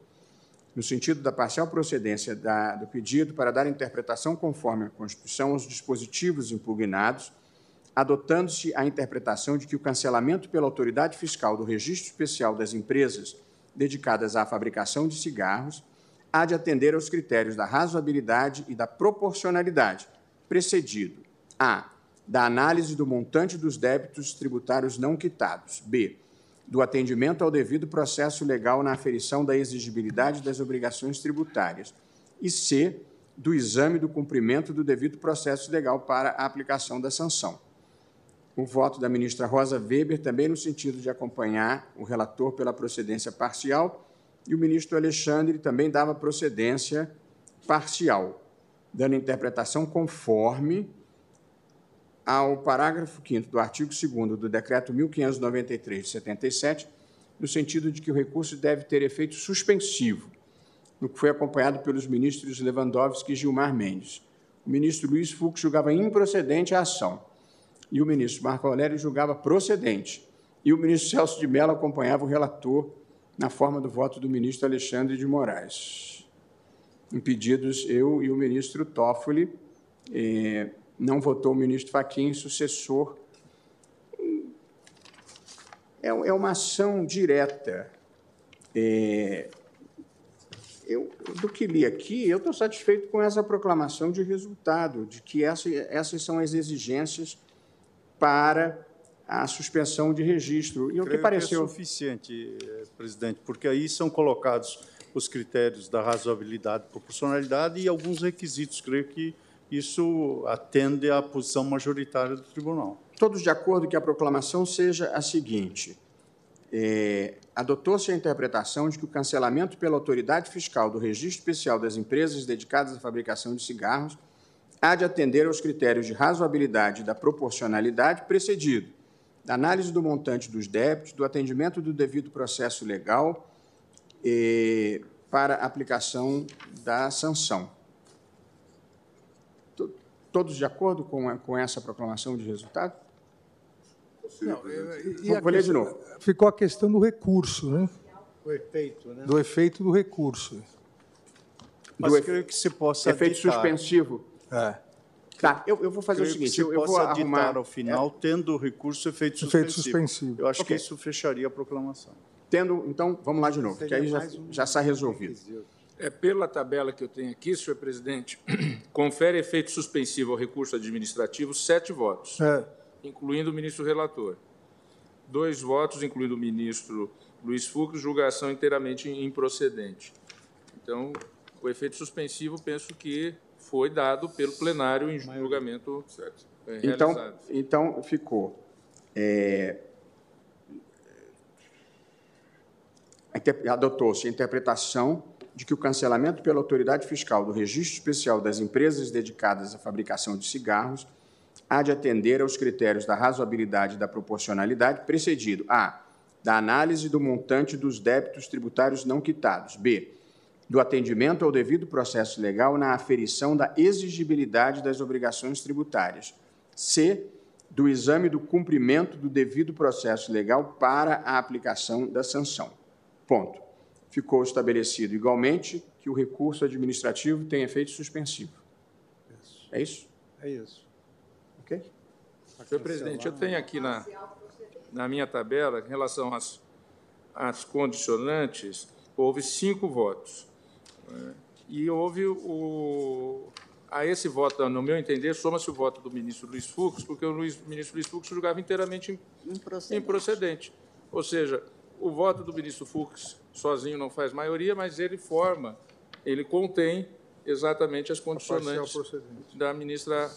no sentido da parcial procedência da, do pedido para dar interpretação conforme a Constituição aos dispositivos impugnados, adotando-se a interpretação de que o cancelamento pela autoridade fiscal do registro especial das empresas dedicadas à fabricação de cigarros há de atender aos critérios da razoabilidade e da proporcionalidade, precedido a. Da análise do montante dos débitos tributários não quitados, b. Do atendimento ao devido processo legal na aferição da exigibilidade das obrigações tributárias, e C, do exame do cumprimento do devido processo legal para a aplicação da sanção. O voto da ministra Rosa Weber também no sentido de acompanhar o relator pela procedência parcial e o ministro Alexandre também dava procedência parcial, dando interpretação conforme ao parágrafo 5 do artigo 2 do Decreto 1593 de 77, no sentido de que o recurso deve ter efeito suspensivo, no que foi acompanhado pelos ministros Lewandowski e Gilmar Mendes. O ministro Luiz Fux julgava improcedente a ação e o ministro Marco Aurélio julgava procedente. E o ministro Celso de Mello acompanhava o relator na forma do voto do ministro Alexandre de Moraes. Impedidos eu e o ministro Toffoli, eh, não votou o ministro Fachin, sucessor. É, é uma ação direta. É, eu, do que li aqui, eu estou satisfeito com essa proclamação de resultado, de que essa, essas são as exigências para a suspensão de registro. E o que pareceu que é suficiente, presidente, porque aí são colocados os critérios da razoabilidade e proporcionalidade e alguns requisitos. Creio que isso atende à posição majoritária do tribunal. Todos de acordo que a proclamação seja a seguinte: é, adotou-se a interpretação de que o cancelamento pela autoridade fiscal do registro especial das empresas dedicadas à fabricação de cigarros há de atender aos critérios de razoabilidade e da proporcionalidade precedido da análise do montante dos débitos, do atendimento do devido processo legal eh, para aplicação da sanção. Todos de acordo com, com essa proclamação de resultado? Não, e, Vou ler de novo. Ficou a questão do recurso, né? O efeito, né? Do efeito do recurso. Mas do creio que se possa efeito aditar. suspensivo. É. Tá, eu, eu vou fazer Creio o seguinte, eu, eu vou possa arrumar... ao final, tendo o recurso efeito suspensivo. Efeito suspensivo. Eu acho Ok. que isso fecharia a proclamação. Tendo, então, vamos lá de novo, que aí já, já está resolvido. É pela tabela que eu tenho aqui, senhor presidente, confere efeito suspensivo ao recurso administrativo sete votos, É. incluindo o ministro relator. Dois votos, incluindo o ministro Luiz Fux, julgação inteiramente improcedente. Então, o efeito suspensivo, penso que foi dado pelo plenário em julgamento eh, Então, realizado. então ficou. é, Adotou-se a interpretação de que o cancelamento pela autoridade fiscal do registro especial das empresas dedicadas à fabricação de cigarros há de atender aos critérios da razoabilidade e da proporcionalidade, precedido a. da análise do montante dos débitos tributários não quitados, b. do atendimento ao devido processo legal na aferição da exigibilidade das obrigações tributárias, c. do exame do cumprimento do devido processo legal para a aplicação da sanção. Ponto. Ficou estabelecido igualmente que o recurso administrativo tem efeito suspensivo. É isso? É isso. Ok? Senhor presidente, eu tenho aqui na, na minha tabela, em relação às, às condicionantes, houve cinco votos. Né? E houve o. A esse voto, no meu entender, soma-se o voto do ministro Luiz Fux, porque o Luiz- ministro Luiz Fux julgava inteiramente im- Improcedente. improcedente. Ou seja, o voto do ministro Fux sozinho não faz maioria, mas ele forma, ele contém exatamente as condicionantes da ministra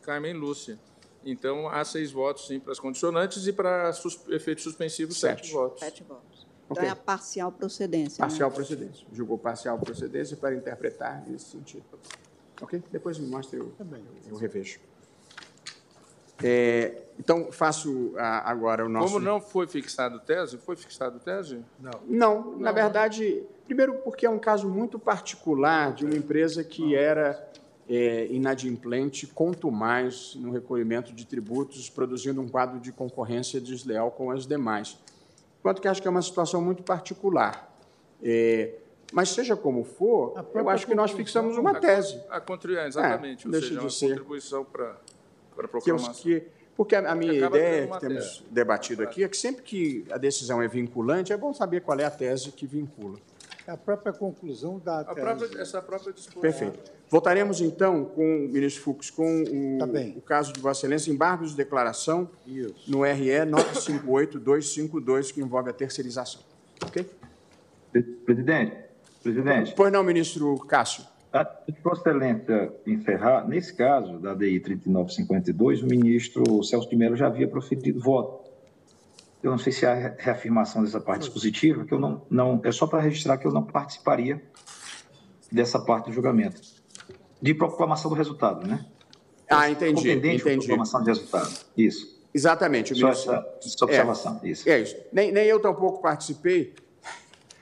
Carmen Lúcia. Então, há seis votos, sim, para as condicionantes e para sus efeito suspensivo, sete, Sete. votos. Sete votos. Então Ok. é a parcial procedência. né? Parcial procedência. Julgou parcial procedência para interpretar nesse sentido. Ok? Depois me mostre, eu, eu revejo. É, então, faço ah, agora o nosso... Como não foi fixado tese? Foi fixado tese? Não, na verdade, primeiro porque é um caso muito particular de uma empresa que era é, inadimplente, quanto mais no recolhimento de tributos, produzindo um quadro de concorrência desleal com as demais. Quanto que acho que é uma situação muito particular. É, mas seja como for, eu acho que nós fixamos uma tese. A, contri... é, exatamente, É, ou deixa seja, de uma ser. contribuição para para a proclamação. que- porque a, a minha ideia, que temos debatido aqui, é que sempre que a decisão é vinculante, é bom saber qual é a tese que vincula. É a própria conclusão da A própria, essa própria disposição. Perfeito. Votaremos, então, com o ministro Fux, com o, Tá bem. o caso de Vossa Excelência, embargos de declaração Isso. no RE 958252, que envolve a terceirização. Ok? Pre- Presidente, presidente, Pois não, ministro Cássio. de Vossa Excelência encerrar, nesse caso da DI 3952, o ministro Celso de Mello já havia proferido voto. Eu não sei se há re- reafirmação dessa parte dispositiva, que eu não, não é só para registrar que eu não participaria dessa parte do julgamento. De proclamação do resultado, né? Ah, entendi, com entendi. proclamação de resultado. Isso. Exatamente. O Só ministro... essa, essa observação. Isso. É isso. Nem, nem eu tampouco participei,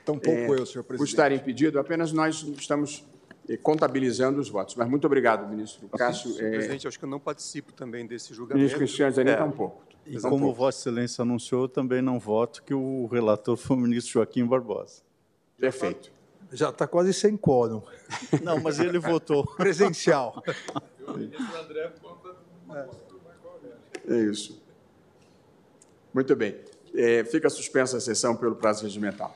Tampouco eu, senhor por presidente. estar impedido, apenas nós estamos eh, contabilizando os votos. Mas muito obrigado, ministro Cássio. Senhor Eh, presidente, acho que eu não participo também desse julgamento. ministro Cristiano Zanin É. tampouco. E Tampouco. como Vossa Excelência anunciou, eu também não voto, que o relator foi o ministro Joaquim Barbosa. Perfeito. Já está quase sem quórum. Não, mas ele votou. Presencial. É isso. Muito bem. Eh, fica suspensa a sessão pelo prazo regimental.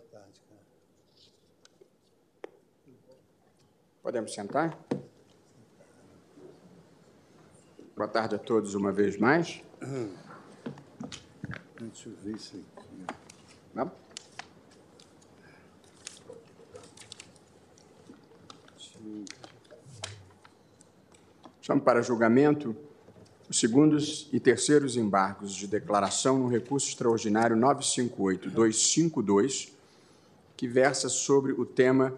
Tarde, cara. Podemos sentar? Boa tarde a todos uma vez mais. Deixa eu ver isso aqui. Vamos? Chamo para julgamento os segundos e terceiros embargos de declaração no recurso extraordinário 958-252, que versa sobre o tema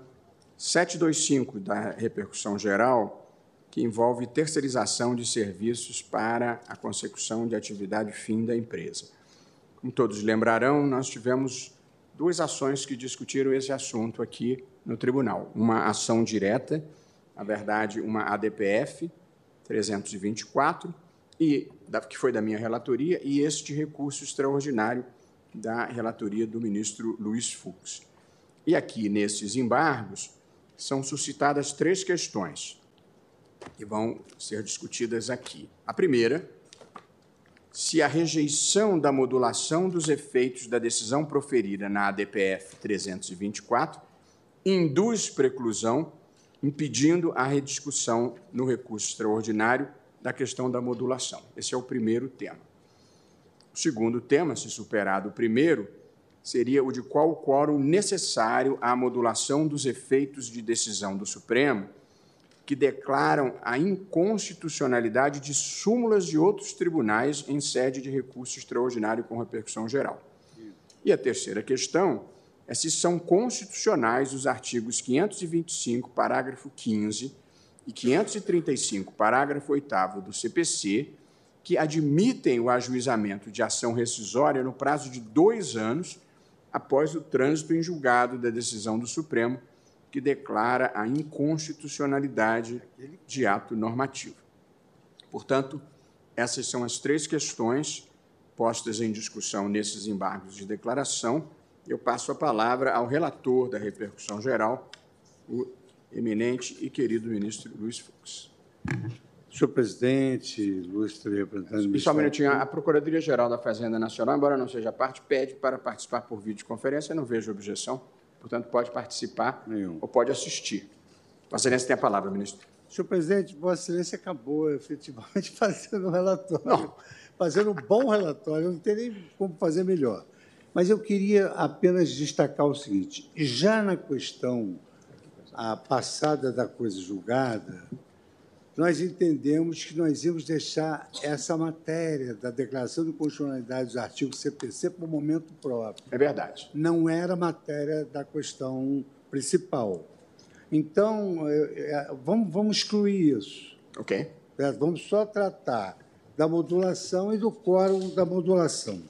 725 da repercussão geral, que envolve terceirização de serviços para a consecução de atividade fim da empresa. Como todos lembrarão, nós tivemos duas ações que discutiram esse assunto aqui no tribunal. Uma ação direta, na verdade, uma ADPF 324, e, que foi da minha relatoria, e este recurso extraordinário da relatoria do ministro Luiz Fux. E aqui, nesses embargos, são suscitadas três questões que vão ser discutidas aqui. A primeira, se a rejeição da modulação dos efeitos da decisão proferida na ADPF 324 induz preclusão, impedindo a rediscussão no recurso extraordinário da questão da modulação. Esse é o primeiro tema. O segundo tema, se superado o primeiro, seria o de qual o quórum necessário à modulação dos efeitos de decisão do Supremo que declaram a inconstitucionalidade de súmulas de outros tribunais em sede de recurso extraordinário com repercussão geral. E a terceira questão é se são constitucionais os artigos 525, parágrafo 15 e 535, parágrafo 8 do CPC, que admitem o ajuizamento de ação rescisória no prazo de dois anos após o trânsito em julgado da decisão do Supremo, que declara a inconstitucionalidade de ato normativo. Portanto, essas são as três questões postas em discussão nesses embargos de declaração. Eu passo a palavra ao relator da repercussão geral, o eminente e querido ministro Luiz Fux. Senhor presidente, ilustre representante do só um minutinho, a Procuradoria-Geral da Fazenda Nacional, embora não seja parte, pede para participar por videoconferência, eu não vejo objeção, portanto, pode participar Nenhum. ou pode assistir. Vossa Excelência tem a palavra, ministro. Senhor presidente, Vossa Excelência acabou efetivamente fazendo um relatório, fazendo um bom relatório, não tem nem como fazer melhor. Mas eu queria apenas destacar o seguinte: já na questão a passada da coisa julgada, nós entendemos que nós íamos deixar essa matéria da declaração de constitucionalidade dos artigos CPC para o momento próprio. É verdade. Não era matéria da questão principal. Então, é, é, vamos, vamos excluir isso. Ok. Certo? Vamos só tratar da modulação e do quórum da modulação.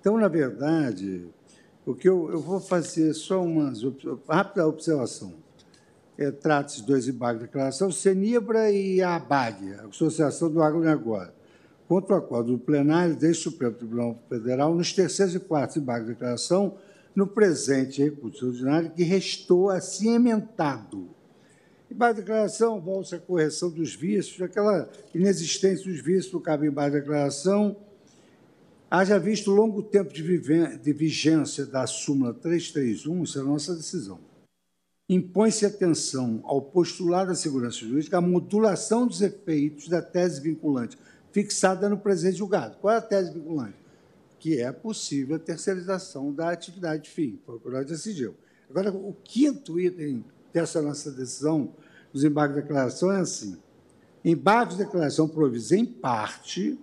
Então, na verdade, o que eu, eu vou fazer só uma rápida observação é, trata-se de dois embargos de declaração, Senibra e a ABAG, a Associação do Agronegócio, contra o acordo do plenário deste Supremo Tribunal Federal nos terceiros e quartos embargos de declaração no presente recurso ordinário que restou assim emendado. Embargo de declaração volta à correção dos vícios, aquela inexistência dos vícios do cabo embargo de declaração, haja visto longo tempo de, de vigência da súmula 331, isso é a nossa decisão impõe-se atenção ao postulado da segurança jurídica, a modulação dos efeitos da tese vinculante fixada no presente julgado. Qual é a tese vinculante? Que é possível a terceirização da atividade fim, o nós decidimos. Agora, o quinto item dessa nossa decisão, dos embargos de declaração, é assim: embargos de declaração provis em parte,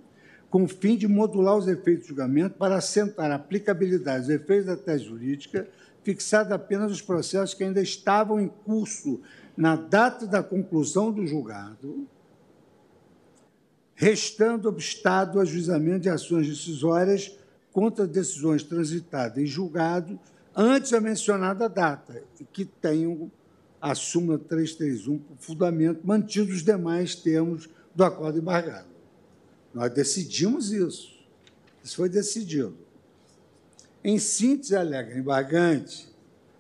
com o fim de modular os efeitos de julgamento para assentar a aplicabilidade dos efeitos da tese jurídica fixada apenas os processos que ainda estavam em curso na data da conclusão do julgado, restando obstado o ajuizamento de ações decisórias contra decisões transitadas em julgado antes da mencionada data, e que tenham a súmula 331 por fundamento, mantidos os demais termos do acordo embargado. Nós decidimos isso. Isso foi decidido. Em síntese, alega embargante,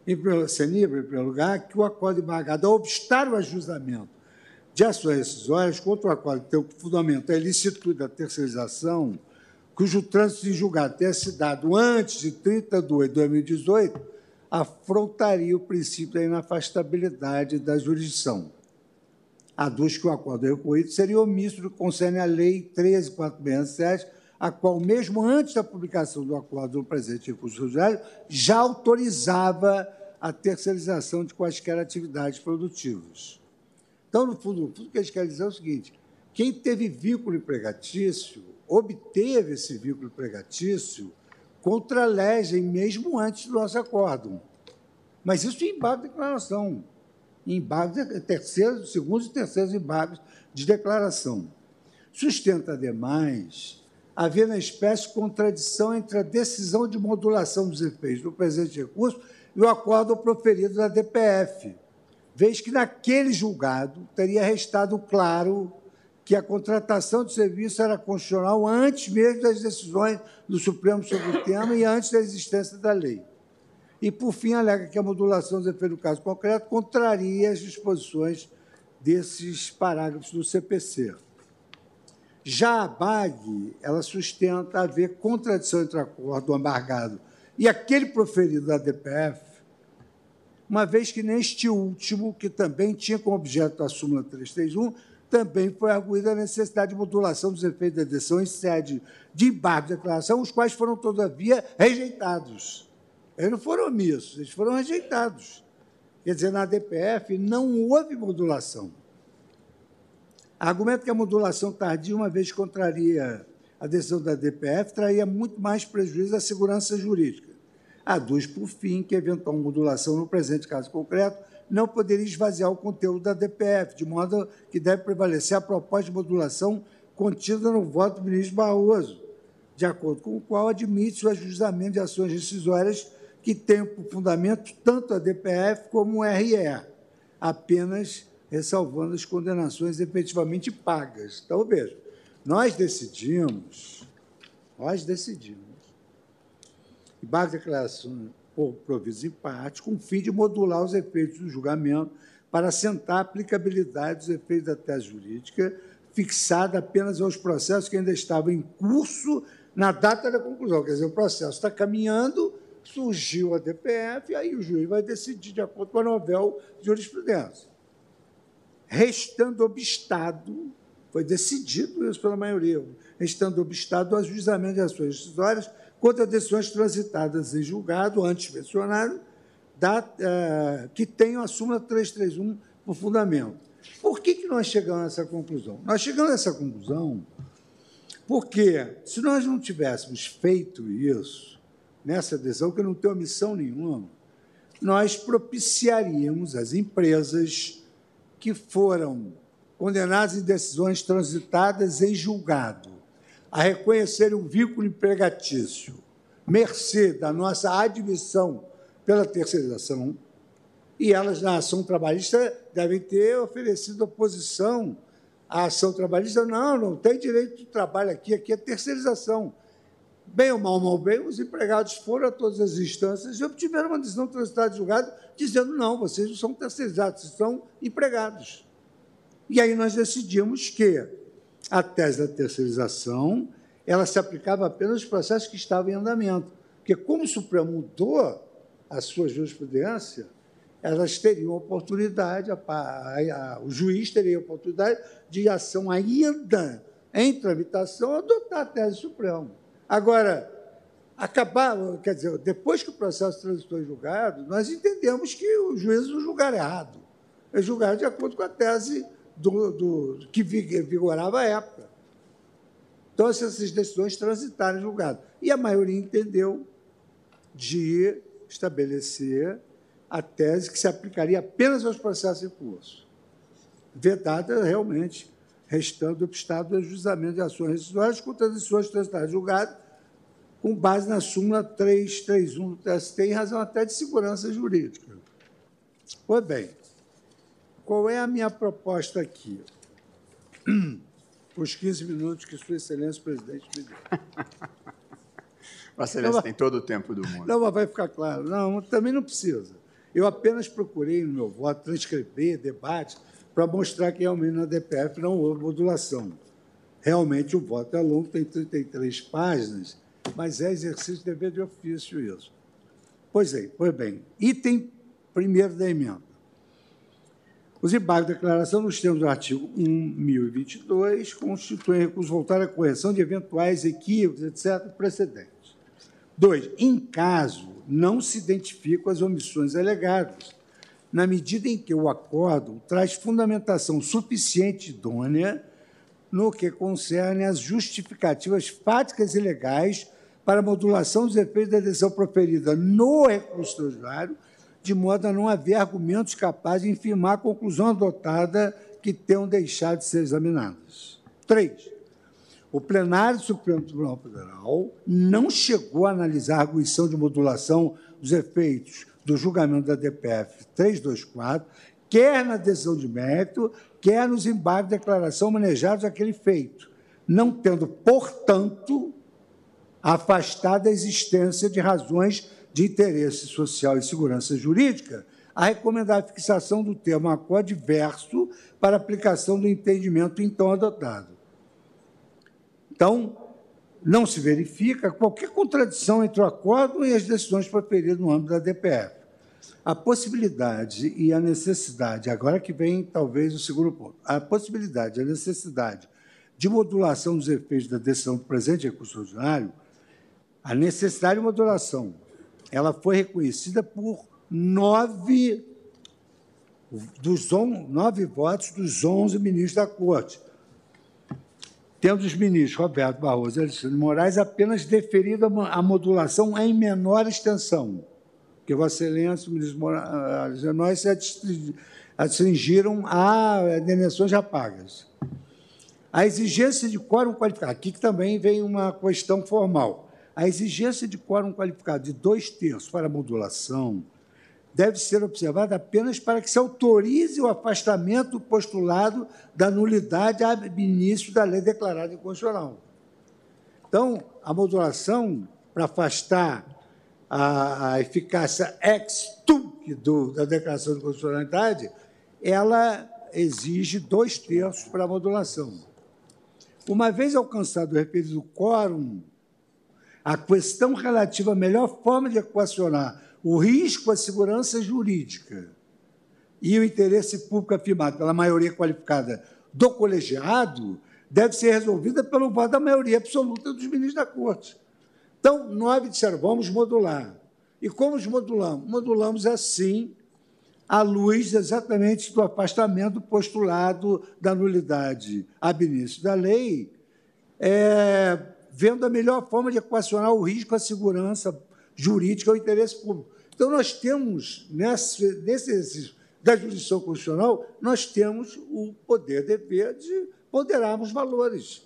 em em primeiro lugar, que o acordo embargado, ao obstar o ajustamento de ações rescisórias contra o acordo que tem o fundamento a ilicitude da terceirização, cujo trânsito em julgado tenha se dado antes de 30 de 2018, afrontaria o princípio da inafastabilidade da jurisdição. Aduz que o acordo recorrido seria omisso do que concerne à Lei 13.467, a qual, mesmo antes da publicação do acordo no presente recurso judiciário, já autorizava a terceirização de quaisquer atividades produtivas. Então, no fundo, no fundo, o que eles querem dizer é o seguinte: quem teve vínculo empregatício, obteve esse vínculo empregatício contra a legem, mesmo antes do nosso acordo. Mas isso em embargo de declaração, em embargo de terceiros, segundos e terceiros embargos de declaração. Sustenta, ademais, haver na espécie contradição entre a decisão de modulação dos efeitos do presente recurso e o acordo proferido da DPF, vez que naquele julgado teria restado claro que a contratação de serviço era constitucional antes mesmo das decisões do Supremo sobre o tema e antes da existência da lei. E, por fim, alega que a modulação dos efeitos do caso concreto contraria as disposições desses parágrafos do CPC. Já a BAG, ela sustenta haver contradição entre acordo embargado e aquele proferido da DPF, uma vez que neste último, que também tinha como objeto a súmula 331, também foi arguída a necessidade de modulação dos efeitos da decisão em sede de embargo de declaração, os quais foram, todavia, rejeitados. Eles não foram omissos, eles foram rejeitados. Quer dizer, na DPF não houve modulação. Argumento que a modulação tardia, uma vez contraria a decisão da DPF, traria muito mais prejuízo à segurança jurídica. Aduz, por fim, que eventual modulação no presente caso concreto não poderia esvaziar o conteúdo da DPF, de modo que deve prevalecer a proposta de modulação contida no voto do ministro Barroso, de acordo com o qual admite o ajustamento de ações decisórias que tenham por fundamento tanto a DPF como o RE, apenas ressalvando as condenações efetivamente pagas. Então, veja, nós decidimos, nós decidimos, e base declaração por provisos em parte, com o fim de modular os efeitos do julgamento para assentar a aplicabilidade dos efeitos da tese jurídica, fixada apenas aos processos que ainda estavam em curso na data da conclusão. Quer dizer, o processo está caminhando, surgiu a DPF, aí o juiz vai decidir de acordo com a novel jurisprudência. Restando obstado, foi decidido isso pela maioria, restando obstado o ajuizamento de ações decisórias contra decisões transitadas em julgado, antes mencionado, da, uh, que tenham a súmula 331 por fundamento. Por que, que nós chegamos a essa conclusão? Nós chegamos a essa conclusão porque, se nós não tivéssemos feito isso, nessa decisão, que não tem omissão nenhuma, nós propiciaríamos as empresas que foram condenadas em decisões transitadas em julgado a reconhecer um vínculo empregatício, mercê da nossa admissão pela terceirização, e elas, na ação trabalhista, devem ter oferecido oposição à ação trabalhista. Não, não tem direito de trabalho aqui, aqui é terceirização. Bem ou mal, mal bem, os empregados foram a todas as instâncias e obtiveram uma decisão transitada de julgado dizendo: não, vocês não são terceirizados, vocês são empregados. E aí nós decidimos que a tese da terceirização ela se aplicava apenas aos processos que estavam em andamento. Porque, como o Supremo mudou a sua jurisprudência, elas teriam oportunidade, a, a, a, o juiz teria oportunidade de ação ainda em tramitação adotar a tese do Supremo. Agora, acabar, quer dizer, depois que o processo transitou em julgado, nós entendemos que o juiz não julgar errado. É julgar de acordo com a tese do, do, que vigorava à época. Então, essas decisões transitaram em julgado. E a maioria entendeu de estabelecer a tese que se aplicaria apenas aos processos em curso, vedada realmente, restando obstáculo do ajustamento de ações decisórias contra decisões transitadas em julgado, com base na súmula 331 do TST, em razão até de segurança jurídica. Pois bem, qual é a minha proposta aqui? Os 15 minutos que Sua Excelência o Presidente me deu. Vossa Excelência tem todo o tempo do mundo. Não, mas vai ficar claro. Não, também não precisa. Eu apenas procurei no meu voto transcrever debate para mostrar que realmente na DPF não houve modulação. Realmente o voto é longo, tem 33 páginas, mas é exercício de dever de ofício isso. Pois é, pois bem. Item primeiro da emenda. Os embargos de declaração, nos termos do artigo 1022, constituem recurso voltado à correção de eventuais equívocos, etc., precedentes. Dois, em caso não se identificam as omissões alegadas, na medida em que o acordo traz fundamentação suficiente idônea no que concerne às justificativas fáticas e legais para a modulação dos efeitos da decisão proferida no recurso extraordinário de modo a não haver argumentos capazes de infirmar a conclusão adotada que tenham deixado de ser examinadas. Três, o plenário do Supremo Tribunal Federal não chegou a analisar a arguição de modulação dos efeitos do julgamento da DPF 324, quer na decisão de mérito, quer nos embargos de declaração manejados àquele feito, não tendo, portanto, afastado a existência de razões de interesse social e segurança jurídica, a recomendar a fixação do termo acordo diverso para aplicação do entendimento então adotado. Então, não se verifica qualquer contradição entre o acordo e as decisões proferidas no âmbito da DPF. A possibilidade e a necessidade, agora que vem talvez o segundo ponto, a possibilidade e a necessidade de modulação dos efeitos da decisão do presente recurso ordinário, a necessidade de modulação ela foi reconhecida por nove, dos on, nove votos dos onze ministros da Corte. Tendo os ministros Roberto Barroso e Alexandre Moraes apenas deferido a modulação em menor extensão, porque Vossa Excelência, o ministro Alexandre Moraes se astringiram a demissões já pagas. A exigência de quórum qualificado, aqui também vem uma questão formal. A exigência de quórum qualificado de dois terços para modulação deve ser observada apenas para que se autorize o afastamento postulado da nulidade ab início da lei declarada inconstitucional. Então, a modulação, para afastar a, a eficácia ex tunc da declaração de constitucionalidade, ela exige dois terços para a modulação. Uma vez alcançado o referido quórum a questão relativa à melhor forma de equacionar o risco à segurança jurídica e o interesse público afirmado pela maioria qualificada do colegiado deve ser resolvida pelo voto da maioria absoluta dos ministros da Corte. Então, nove disseram, vamos modular. E como os modulamos? Modulamos assim, à luz exatamente do afastamento postulado da nulidade ab início da lei, é, vendo a melhor forma de equacionar o risco à segurança jurídica ao interesse público. Então, nós temos, nesse, nesse exercício da jurisdição constitucional, nós temos o poder, dever de ponderarmos valores,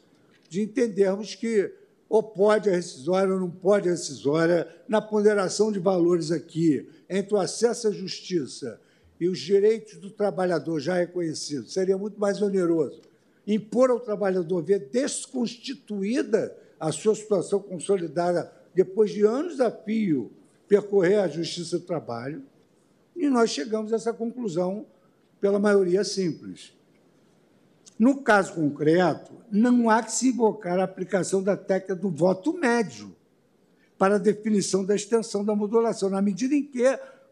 de entendermos que ou pode a rescisória ou não pode a rescisória, na ponderação de valores aqui, entre o acesso à justiça e os direitos do trabalhador já reconhecidos, seria muito mais oneroso impor ao trabalhador ver desconstituída a sua situação consolidada depois de anos a fio percorrer a Justiça do Trabalho, e nós chegamos a essa conclusão pela maioria simples. No caso concreto, não há que se invocar a aplicação da técnica do voto médio para a definição da extensão da modulação, na medida em que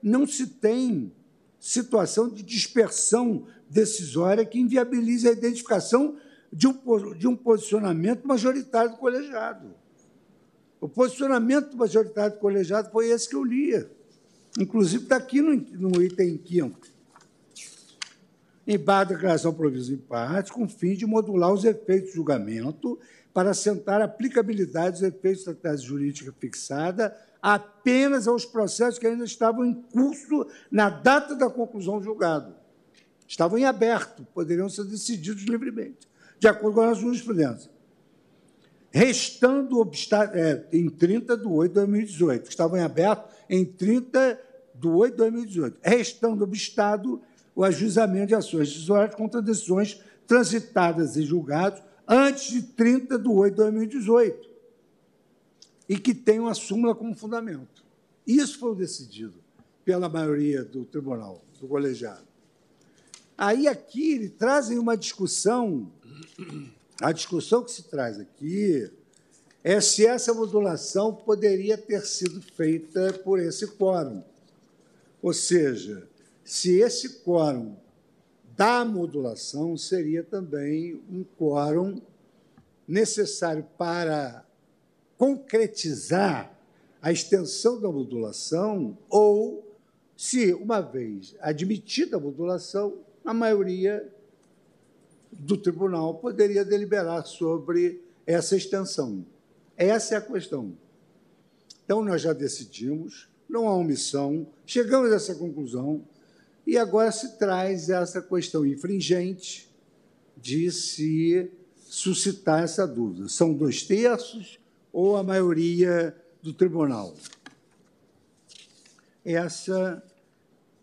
não se tem situação de dispersão decisória que inviabilize a identificação de um, de um posicionamento majoritário do colegiado. O posicionamento majoritário do colegiado foi esse que eu lia. Inclusive, está aqui no, no item quinto. Embargo da declaração provisa em parte, com o fim de modular os efeitos do julgamento para assentar a aplicabilidade dos efeitos da tese jurídica fixada apenas aos processos que ainda estavam em curso na data da conclusão do julgado. Estavam em aberto, poderiam ser decididos livremente de acordo com a jurisprudência. Restando é, em 30 de 8 de 2018, que estavam em aberto em 30 de 8 de 2018, restando obstado o ajuizamento de ações decisórias contra decisões transitadas e julgados antes de 30 de 8 de 2018 e que tenham a súmula como fundamento. Isso foi decidido pela maioria do tribunal, do colegiado. Aí aqui ele trazem uma discussão a discussão que se traz aqui é se essa modulação poderia ter sido feita por esse quórum. Ou seja, se esse quórum da modulação seria também um quórum necessário para concretizar a extensão da modulação ou se, uma vez admitida a modulação, a maioria do tribunal poderia deliberar sobre essa extensão. Essa é a questão. Então, nós já decidimos, não há omissão, chegamos a essa conclusão, e agora se traz essa questão infringente de se suscitar essa dúvida. São dois terços ou a maioria do tribunal? Essa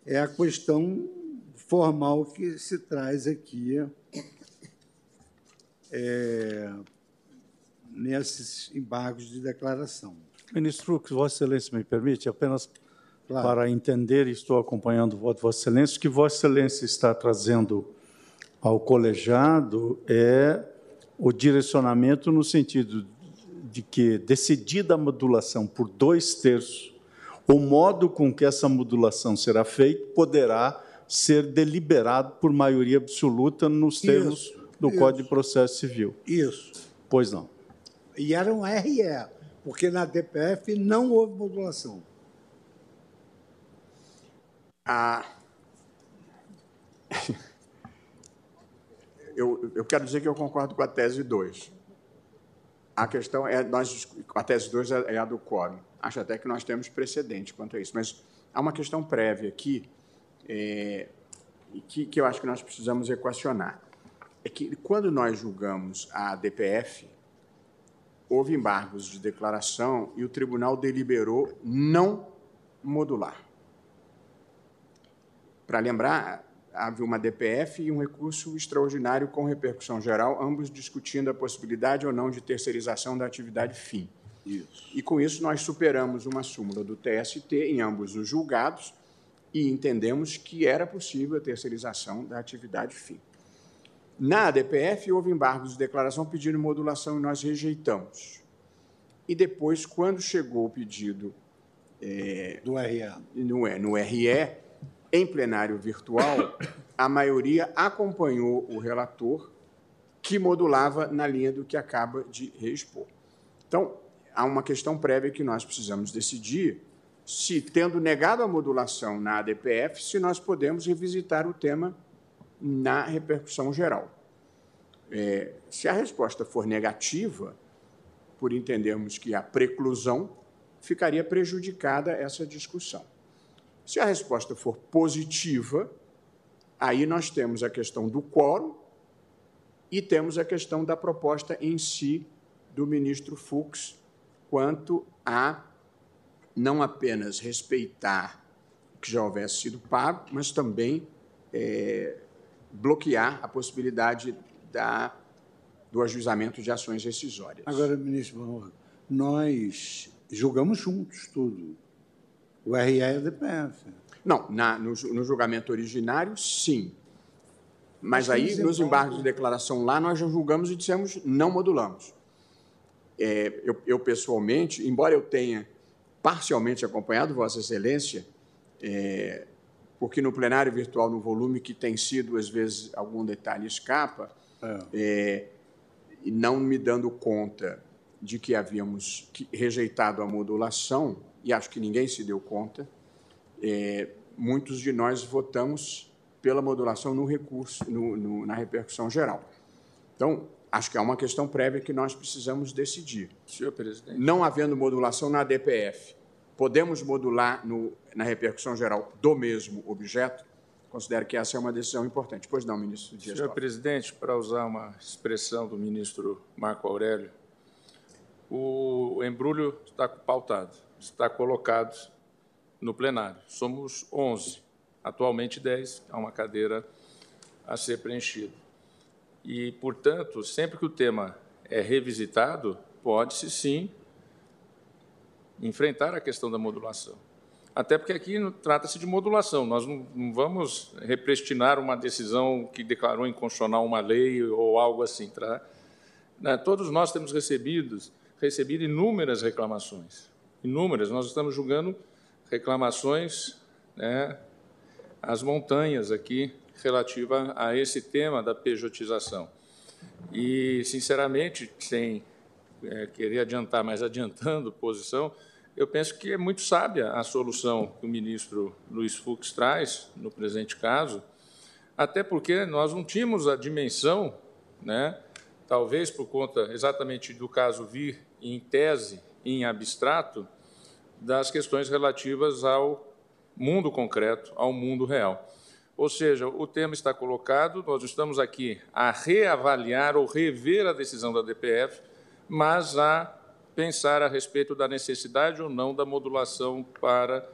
é a questão formal que se traz aqui é, nesses embargos de declaração. Ministro Fux, Vossa Excelência me permite apenas claro. para entender, e estou acompanhando o voto de Vossa Excelência, o que Vossa Excelência está trazendo ao colegiado é o direcionamento no sentido de que, decidida a modulação por dois terços, o modo com que essa modulação será feita poderá ser deliberado por maioria absoluta nos termos do isso. Código de Processo Civil. Isso. Pois não. E era um RE, porque na DPF não houve modulação. Ah, eu, eu quero dizer que eu concordo com a tese 2. A questão é, nós, a tese 2 é, é a do quórum. Acho até que nós temos precedente quanto a isso, mas há uma questão prévia aqui é, que, que eu acho que nós precisamos equacionar. É que quando nós julgamos a DPF, houve embargos de declaração e o tribunal deliberou não modular. Para lembrar, havia uma DPF e um recurso extraordinário com repercussão geral, ambos discutindo a possibilidade ou não de terceirização da atividade fim. Isso. E com isso nós superamos uma súmula do TST em ambos os julgados e entendemos que era possível a terceirização da atividade fim. Na DPF houve embargos de declaração pedindo modulação e nós rejeitamos. E depois, quando chegou o pedido é, do RE, no, no RE, em plenário virtual, a maioria acompanhou o relator, que modulava na linha do que acaba de reexpor. Então, há uma questão prévia que nós precisamos decidir se, tendo negado a modulação na ADPF, se nós podemos revisitar o tema na repercussão geral. É, se a resposta for negativa, por entendermos que a preclusão, ficaria prejudicada essa discussão. Se a resposta for positiva, aí nós temos a questão do quórum e temos a questão da proposta em si do ministro Fux quanto a não apenas respeitar o que já houvesse sido pago, mas também é, bloquear a possibilidade da, do ajuizamento de ações rescisórias. Agora, ministro, nós julgamos juntos tudo. O RE é DPF. Não, na, no, no, julgamento originário, sim. Mas, Mas aí, nos embargos de declaração lá, nós já julgamos e dissemos não modulamos. É, eu, eu, pessoalmente, embora eu tenha parcialmente acompanhado Vossa Excelência, é, porque no plenário virtual, no volume que tem sido, às vezes, algum detalhe escapa, é. É, e não me dando conta de que havíamos rejeitado a modulação, e acho que ninguém se deu conta, é, muitos de nós votamos pela modulação no recurso, no, no, na repercussão geral. Então, acho que é uma questão prévia que nós precisamos decidir. Senhor presidente. Não havendo modulação na DPF, podemos modular no, na repercussão geral do mesmo objeto? Considero que essa é uma decisão importante. Pois não, ministro Dias Senhor presidente, para usar uma expressão do ministro Marco Aurélio, o embrulho está pautado está colocados no plenário. Somos 11, atualmente 10, há uma cadeira a ser preenchida. E, portanto, sempre que o tema é revisitado, pode-se sim enfrentar a questão da modulação. Até porque aqui trata-se de modulação, nós não vamos represtinar uma decisão que declarou inconstitucional uma lei ou algo assim. Tá? Né, todos nós temos recebido recebido inúmeras reclamações. Inúmeras. Nós estamos julgando reclamações né, às montanhas aqui relativa a esse tema da pejotização. E, sinceramente, sem é, querer adiantar, mas adiantando posição, eu penso que é muito sábia a solução que o ministro Luiz Fux traz, no presente caso, até porque nós não tínhamos a dimensão, né, talvez por conta exatamente do caso vir em tese, em abstrato, das questões relativas ao mundo concreto, ao mundo real. Ou seja, o tema está colocado, nós estamos aqui a reavaliar ou rever a decisão da DPF, mas a pensar a respeito da necessidade ou não da modulação para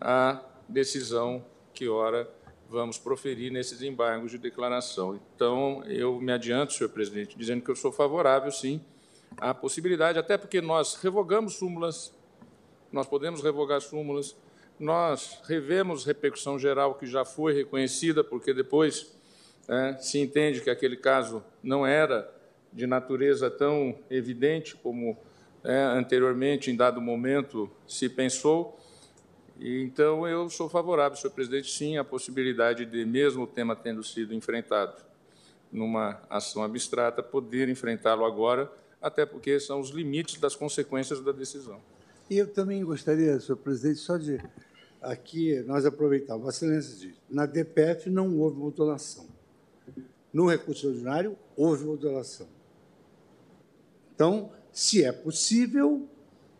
a decisão que, ora, vamos proferir nesses embargos de declaração. Então, eu me adianto, senhor presidente, dizendo que eu sou favorável, sim, à possibilidade, até porque nós revogamos súmulas, nós podemos revogar súmulas, nós revemos repercussão geral que já foi reconhecida, porque depois é, se entende que aquele caso não era de natureza tão evidente como é, anteriormente, em dado momento, se pensou. E, então, eu sou favorável, senhor presidente, sim, à possibilidade de, mesmo o tema tendo sido enfrentado numa ação abstrata, poder enfrentá-lo agora, até porque são os limites das consequências da decisão. E eu também gostaria, senhor presidente, só de aqui nós aproveitamos, Vossa Excelência diz, na DPF não houve modulação. No recurso ordinário, houve modulação. Então, se é possível,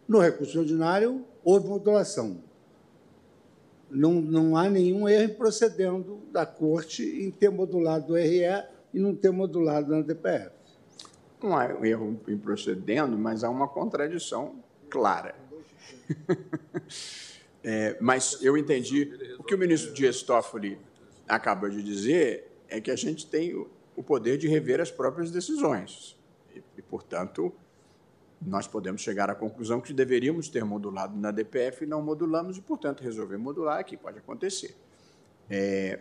no recurso ordinário, houve modulação. Não, não há nenhum erro procedendo da Corte em ter modulado o RE e não ter modulado na DPF. Não há erro em procedendo, mas há uma contradição clara. é, mas eu entendi. O que o ministro Dias Toffoli acabou de dizer é que a gente tem o poder de rever as próprias decisões. E, e portanto, nós podemos chegar à conclusão que deveríamos ter modulado na DPF e não modulamos, e, portanto, resolver modular aqui, pode acontecer. É...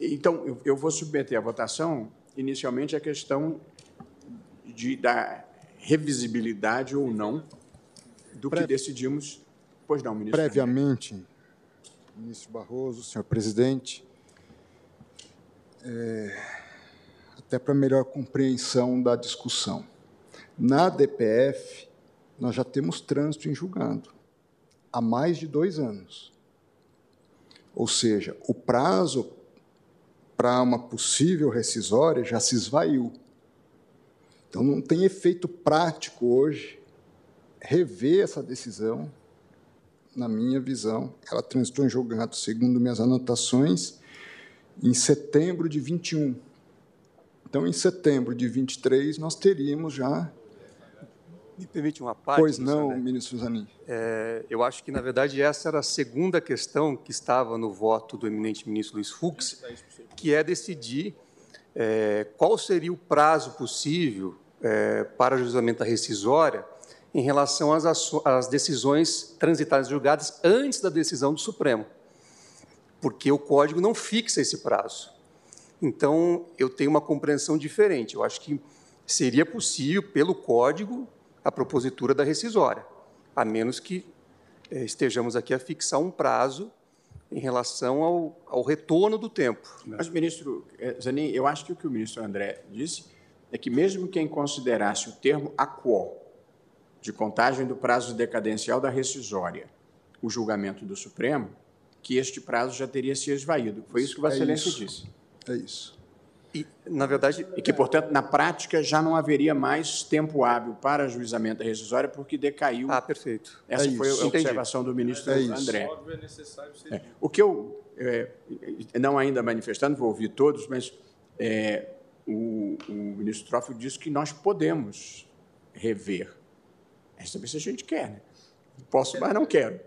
Então, eu, eu vou submeter à votação, inicialmente, a questão de, da revisibilidade ou não do que decidimos. Pois não, ministro. Previamente, ministro Barroso, senhor presidente, é, até para melhor compreensão da discussão. Na DPF, nós já temos trânsito em julgado há mais de dois anos. Ou seja, o prazo para uma possível rescisória já se esvaiu. Então, não tem efeito prático hoje rever essa decisão, na minha visão. Ela transitou em julgado, segundo minhas anotações, em setembro de 21. Então, em setembro de 23, nós teríamos já me permite uma parte? Pois não, ministro Zanin. É, eu acho que, na verdade, essa era a segunda questão que estava no voto do eminente ministro Luiz Fux, que é decidir é, qual seria o prazo possível é, para julgamento da rescisória em relação às, às decisões transitárias julgadas antes da decisão do Supremo, porque o Código não fixa esse prazo. Então, eu tenho uma compreensão diferente. Eu acho que seria possível, pelo Código, a propositura da rescisória, a menos que eh, estejamos aqui a fixar um prazo em relação ao, ao retorno do tempo. Mas, ministro eh, Zanin, eu acho que o que o ministro André disse é que, mesmo quem considerasse o termo aquo de contagem do prazo decadencial da rescisória, o julgamento do Supremo, que este prazo já teria se esvaído. Foi isso que Vossa é Excelência disse. É isso. E, na verdade, e que, portanto, na prática já não haveria mais tempo hábil para ajuizamento da rescisória porque decaiu. Ah, perfeito. Essa é foi a observação do ministro é André. É. O que eu, é, não ainda manifestando, vou ouvir todos, mas é, o, o, ministro Trófilo disse que nós podemos rever. É saber se a gente quer, né? Posso, mas não quero.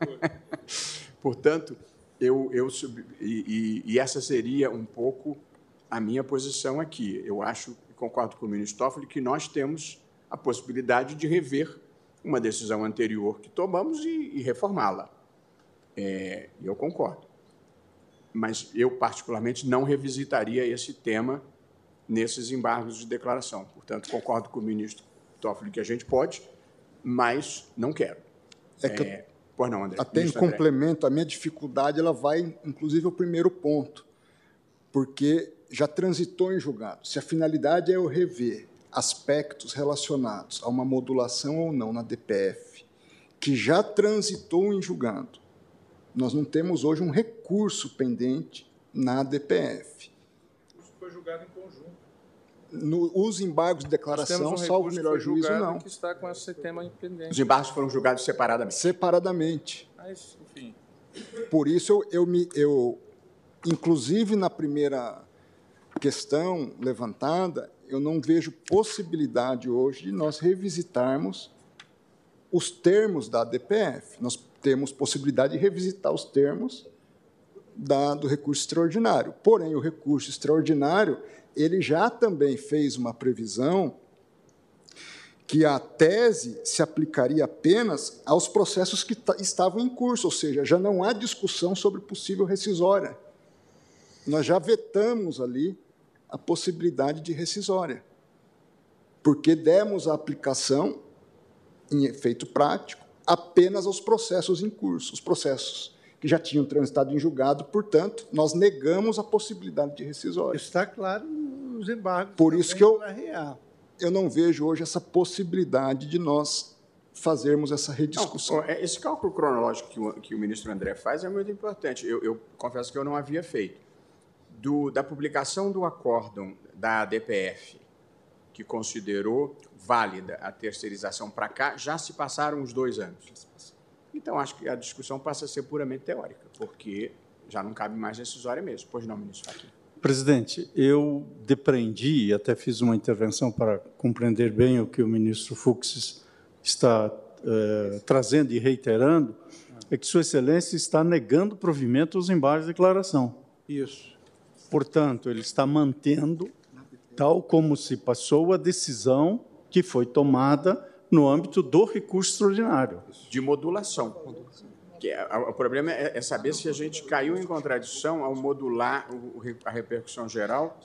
Portanto, eu, eu e, e, e essa seria um pouco a minha posição aqui. Eu acho, concordo com o ministro Toffoli, que nós temos a possibilidade de rever uma decisão anterior que tomamos e, e reformá-la. É, eu concordo. Mas eu, particularmente, não revisitaria esse tema nesses embargos de declaração. Portanto, concordo com o ministro Toffoli, que a gente pode, mas não quero. É que é, pois não, André. Até em complemento, a minha dificuldade ela vai, inclusive, ao primeiro ponto, porque já transitou em julgado. Se a finalidade é eu rever aspectos relacionados a uma modulação ou não na DPF, que já transitou em julgado, nós não temos hoje um recurso pendente na DPF. Isso foi julgado em conjunto. No, os embargos de declaração, um salvo o melhor juízo, não. Que está com esse tema Os embargos foram julgados separadamente. Separadamente. Mas, enfim. Por isso, eu, eu, me, eu, inclusive na primeira questão levantada, eu não vejo possibilidade hoje de nós revisitarmos os termos da DPF. Nós temos possibilidade de revisitar os termos da, do recurso extraordinário. Porém, o recurso extraordinário ele já também fez uma previsão que a tese se aplicaria apenas aos processos que estavam em curso, ou seja, já não há discussão sobre possível rescisória. Nós já vetamos ali a possibilidade de rescisória, porque demos a aplicação, em efeito prático, apenas aos processos em curso, os processos que já tinham transitado em julgado, portanto, nós negamos a possibilidade de rescisória. Está claro nos embargos. Por isso que eu, eu não vejo hoje essa possibilidade de nós fazermos essa rediscussão. Não, é, esse cálculo cronológico que o, que o, ministro André faz é muito importante. Eu, eu confesso que eu não havia feito. Do, da publicação do acórdão da DPF, que considerou válida a terceirização para cá, já se passaram os dois anos. Então, acho que a discussão passa a ser puramente teórica, porque já não cabe mais decisória mesmo. Pois não, ministro Fachin. Presidente, eu depreendi e até fiz uma intervenção para compreender bem o que o ministro Fux está eh, trazendo e reiterando, é que Sua Excelência está negando provimento aos embargos de declaração. Isso. Portanto, ele está mantendo, tal como se passou a decisão que foi tomada no âmbito do recurso extraordinário. De modulação. É, o problema é, é, saber se a gente caiu em contradição ao modular a repercussão geral.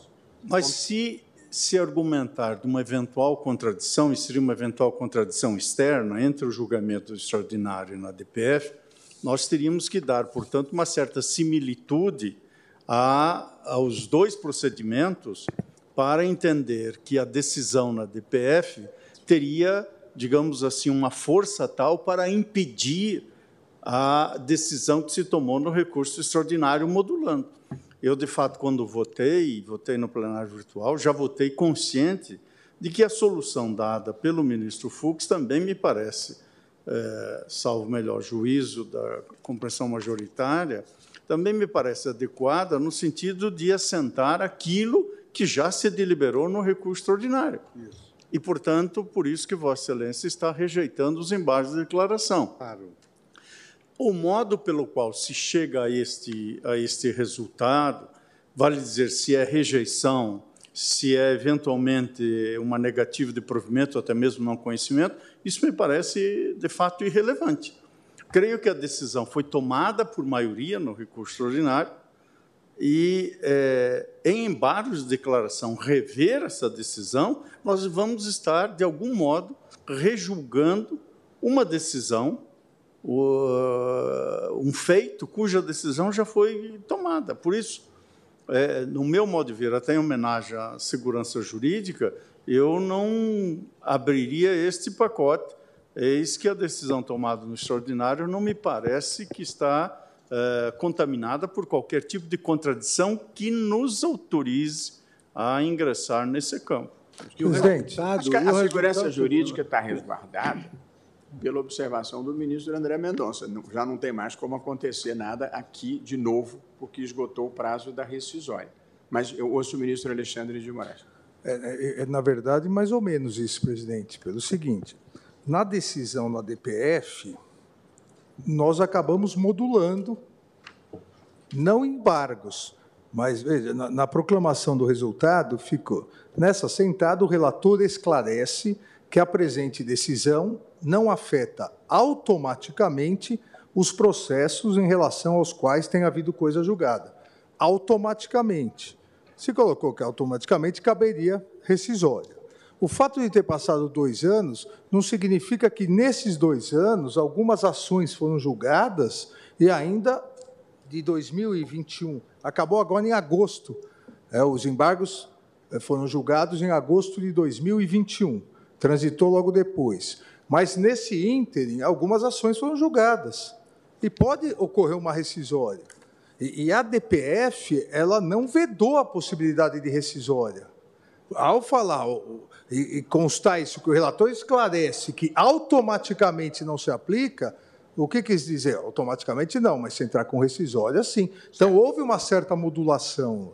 Mas se se argumentar de uma eventual contradição, e seria uma eventual contradição externa entre o julgamento extraordinário na DPF, nós teríamos que dar, portanto, uma certa similitude a, aos dois procedimentos para entender que a decisão na DPF teria digamos assim, uma força tal para impedir a decisão que se tomou no recurso extraordinário modulando. Eu, de fato, quando votei, votei no plenário virtual, já votei consciente de que a solução dada pelo ministro Fux também me parece, é, salvo melhor juízo da compreensão majoritária, também me parece adequada no sentido de assentar aquilo que já se deliberou no recurso extraordinário. Isso e, portanto, por isso que Vossa Excelência está rejeitando os embargos de declaração. Claro. O modo pelo qual se chega a este, a este resultado, vale dizer se é rejeição, se é eventualmente uma negativa de provimento, até mesmo não conhecimento, isso me parece de fato irrelevante. Creio que a decisão foi tomada por maioria no recurso extraordinário, e é, em embargos de declaração rever essa decisão, nós vamos estar, de algum modo, rejulgando uma decisão, um feito cuja decisão já foi tomada. Por isso, é, no meu modo de ver, até em homenagem à segurança jurídica, eu não abriria este pacote. Eis que a decisão tomada no extraordinário não me parece que está uh, contaminada por qualquer tipo de contradição que nos autorize a ingressar nesse campo. Presidente, acho que a segurança jurídica está resguardada pela observação do ministro André Mendonça. Já não tem mais como acontecer nada aqui de novo, porque esgotou o prazo da rescisória. Mas eu ouço o ministro Alexandre de Moraes. É, é, é, na verdade, mais ou menos isso, presidente, pelo seguinte: na decisão na DPF, nós acabamos modulando, não embargos, mas veja, na, na proclamação do resultado ficou: nessa sentada, o relator esclarece que a presente decisão não afeta automaticamente os processos em relação aos quais tem havido coisa julgada. Automaticamente. Se colocou que automaticamente caberia rescisória. O fato de ter passado dois anos não significa que nesses dois anos algumas ações foram julgadas e ainda de 2021. Acabou agora em agosto. É, os embargos é, foram julgados em agosto de 2021. Transitou logo depois. Mas nesse ínterim, algumas ações foram julgadas. E pode ocorrer uma rescisória. E, e a DPF, ela não vedou a possibilidade de rescisória. Ao falar e, e constar isso que o relator esclarece que automaticamente não se aplica, o que quis dizer? Automaticamente não, mas se entrar com rescisória, sim. Então, houve uma certa modulação.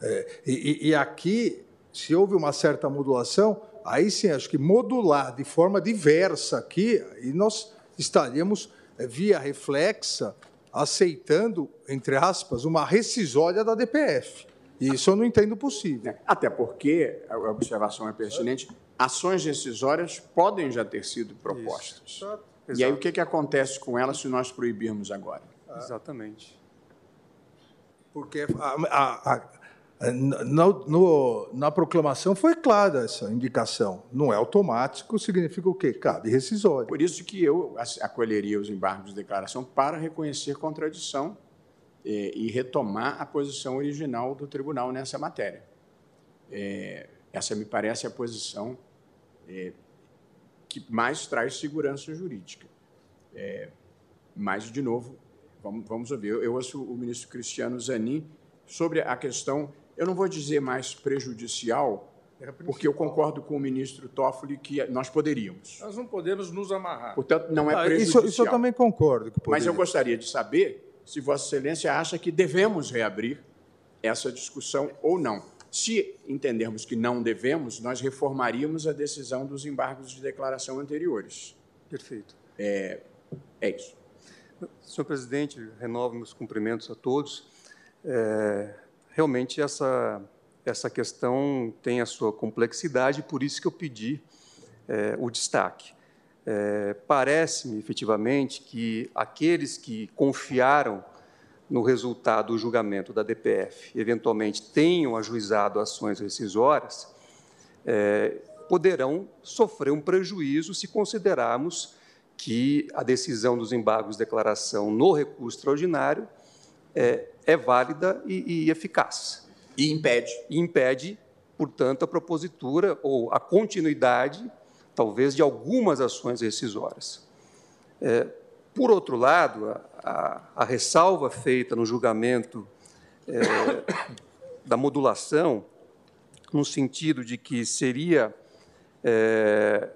É, e, e, aqui, se houve uma certa modulação, aí sim, acho que modular de forma diversa aqui, e nós estaríamos, é, via reflexa, aceitando, entre aspas, uma rescisória da DPF. E isso eu não entendo possível. É, até porque, a observação é pertinente, ações rescisórias podem já ter sido propostas. Isso. E aí o que, que acontece com elas se nós proibirmos agora? Exatamente. Porque a, a, a, no, no, na proclamação foi clara essa indicação. Não é automático, significa o quê? Cabe rescisório. Por isso que eu acolheria os embargos de declaração para reconhecer contradição eh, e retomar a posição original do tribunal nessa matéria. Eh, essa me parece a posição eh, que mais traz segurança jurídica. É, mas, de novo, vamos, vamos ouvir. Eu, eu ouço o ministro Cristiano Zanin sobre a questão, eu não vou dizer mais prejudicial, porque eu concordo com o ministro Toffoli que nós poderíamos. Nós não podemos nos amarrar. Portanto, não é prejudicial. Isso, isso eu também concordo. Mas eu gostaria de saber se Vossa Excelência acha que devemos reabrir essa discussão ou não. Se entendermos que não devemos, nós reformaríamos a decisão dos embargos de declaração anteriores. Perfeito. É, é isso. Senhor presidente, renovo meus cumprimentos a todos. É, realmente, essa, essa questão tem a sua complexidade, por isso que eu pedi é, o destaque. É, Parece-me, efetivamente, que aqueles que confiaram no resultado do julgamento da DPF, eventualmente tenham ajuizado ações rescisórias, é, poderão sofrer um prejuízo se considerarmos que a decisão dos embargos de declaração no recurso extraordinário é, é válida e, e, eficaz. E impede. E impede, portanto, a propositura ou a continuidade, talvez, de algumas ações rescisórias. É, por outro lado, a, a, a ressalva feita no julgamento é, da modulação, no sentido de que seria é,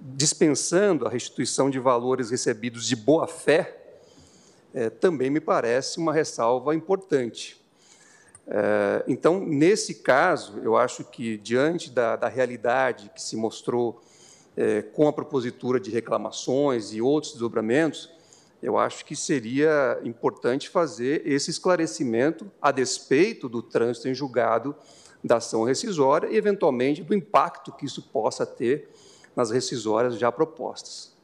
dispensando a restituição de valores recebidos de boa fé, é, também me parece uma ressalva importante. É, então, nesse caso, eu acho que, diante da, da realidade que se mostrou é, com a propositura de reclamações e outros desdobramentos, eu acho que seria importante fazer esse esclarecimento a despeito do trânsito em julgado da ação rescisória e, eventualmente, do impacto que isso possa ter nas rescisórias já propostas.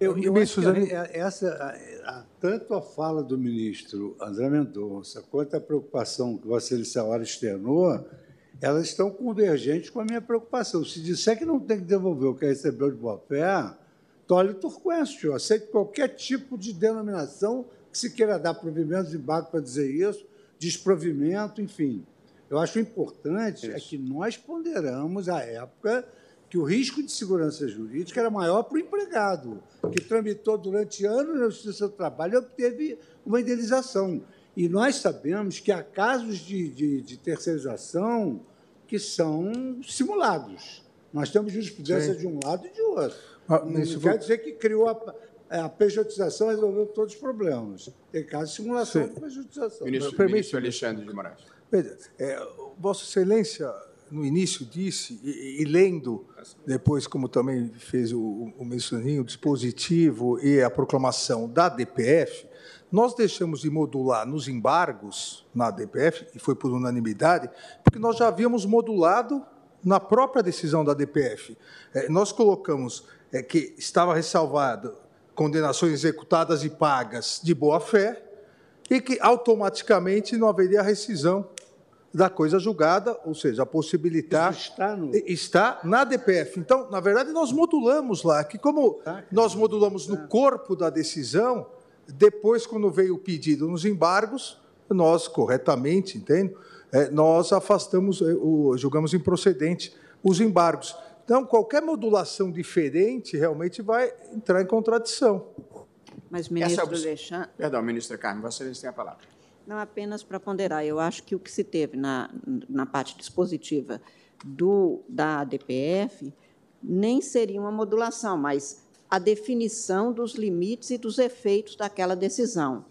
Eu, eu acho que essa, a, a, tanto a fala do ministro André Mendonça quanto a preocupação que Vossa Excelência externou, elas estão convergentes com a minha preocupação. Se disser que não tem que devolver o que recebeu de boa-fé, tole turquense, aceite qualquer tipo de denominação que se queira dar provimento de embargo para dizer isso, desprovimento, enfim. Eu acho importante é que nós ponderamos a época que o risco de segurança jurídica era maior para o empregado, que tramitou durante anos na Justiça do Trabalho e obteve uma indenização. E nós sabemos que há casos de, de, de terceirização que são simulados. Nós temos jurisprudência Sim. de um lado e de outro. Ah, não quer vou... dizer que criou a, a pejotização resolveu todos os problemas. Tem casos de simulação Sim. de pejotização. Ministro, Permite, ministro Alexandre de Moraes. Veja, é, Vossa Excelência, no início, disse, e, e, lendo depois, como também fez o, o ministro Ninho, o dispositivo e a proclamação da DPF, nós deixamos de modular nos embargos na DPF, e foi por unanimidade, porque nós já havíamos modulado na própria decisão da DPF. É, nós colocamos é, que estava ressalvado condenações executadas e pagas de boa-fé e que automaticamente não haveria rescisão da coisa julgada, ou seja, a possibilitar. Isso está no- Está na DPF. Então, na verdade, nós modulamos lá, que como Tá, nós modulamos no corpo da decisão, depois, quando veio o pedido nos embargos, nós, corretamente, entende? É, nós afastamos, é, o, julgamos improcedente os embargos. Então, qualquer modulação diferente realmente vai entrar em contradição. Mas, Essa ministro obs- Alexandre, Perdão, ministra Carmen, Vossa Excelência tem a palavra. não apenas para ponderar, eu acho que o que se teve na, na parte dispositiva do, da ADPF nem seria uma modulação, mas a definição dos limites e dos efeitos daquela decisão.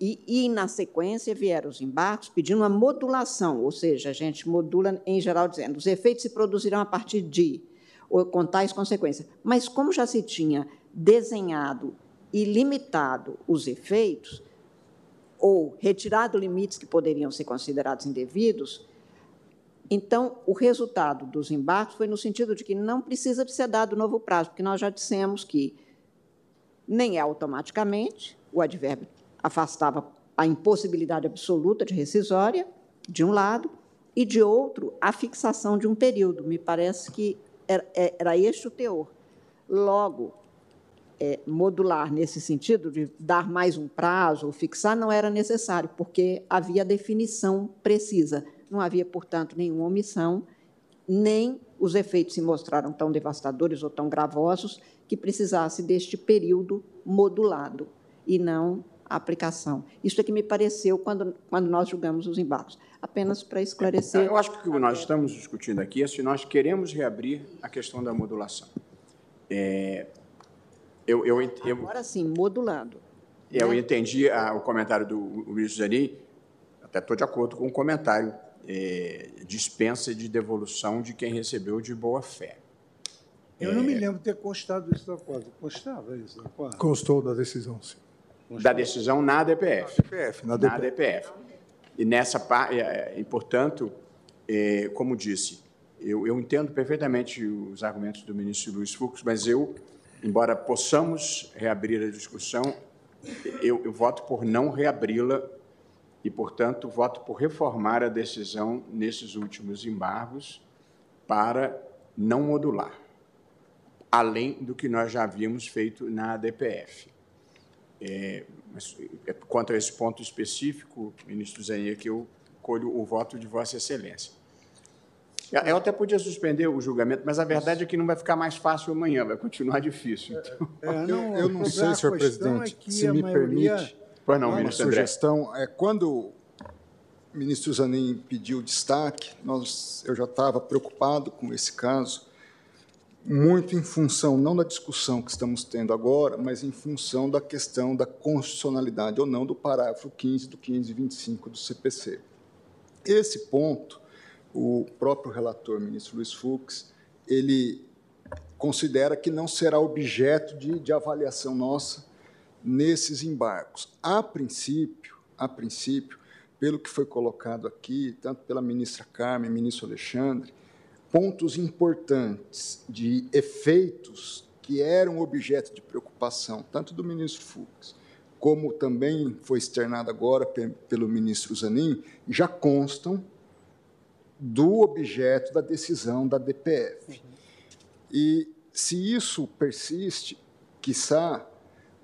E, e, na sequência, vieram os embargos pedindo uma modulação, ou seja, a gente modula, em geral, dizendo os efeitos se produzirão a partir de, ou com tais consequências. Mas, como já se tinha desenhado e limitado os efeitos, ou retirado limites que poderiam ser considerados indevidos, então, o resultado dos embargos foi no sentido de que não precisa ser dado novo prazo, porque nós já dissemos que nem é automaticamente, o advérbio afastava a impossibilidade absoluta de rescisória, de um lado, e, de outro, a fixação de um período. Me parece que era, era este o teor. Logo, é, modular nesse sentido, de dar mais um prazo ou fixar, não era necessário, porque havia definição precisa. Não havia, portanto, nenhuma omissão, nem os efeitos se mostraram tão devastadores ou tão gravosos que precisasse deste período modulado e não a aplicação. Isso é que me pareceu quando, quando nós julgamos os embargos. Apenas para esclarecer. Eu acho que o que nós estamos discutindo aqui é se nós queremos reabrir a questão da modulação. É, eu, eu, eu, Agora sim, modulado. eu né? entendi a- o comentário do o ministro Zanin, até estou de acordo com o comentário, é, dispensa de devolução de quem recebeu de boa fé. Eu não me lembro de ter constado isso no acordo. Constava isso no acordo? Constou da decisão, sim. Da decisão na DPF. DPF, na na DPF. DPF. E nessa parte, e portanto, é, como disse, eu, eu entendo perfeitamente os argumentos do ministro Luiz Fux, mas eu, embora possamos reabrir a discussão, eu, eu voto por não reabri-la e, portanto, voto por reformar a decisão nesses últimos embargos para não modular, além do que nós já havíamos feito na ADPF. É, mas, é, quanto a esse ponto específico, ministro Zania, que eu colho o voto de Vossa Excelência. Eu até podia suspender o julgamento, mas a verdade é que não vai ficar mais fácil amanhã, vai continuar difícil. Então, É, Eu, eu não sei, senhor presidente, é se me maioria- permite. Pois não, uma ministro André. sugestão é quando o ministro Zanin pediu destaque, nós, eu já estava preocupado com esse caso, muito em função não da discussão que estamos tendo agora, mas em função da questão da constitucionalidade ou não do parágrafo 15 do 1525 do CPC. Esse ponto, o próprio relator, ministro Luiz Fux, ele considera que não será objeto de, de avaliação nossa nesses embargos. A princípio, a princípio, pelo que foi colocado aqui, tanto pela ministra Carmen, ministro Alexandre, pontos importantes de efeitos que eram objeto de preocupação, tanto do ministro Fux, como também foi externado agora pe- pelo ministro Zanin, já constam do objeto da decisão da DPF. E se isso persiste, quiçá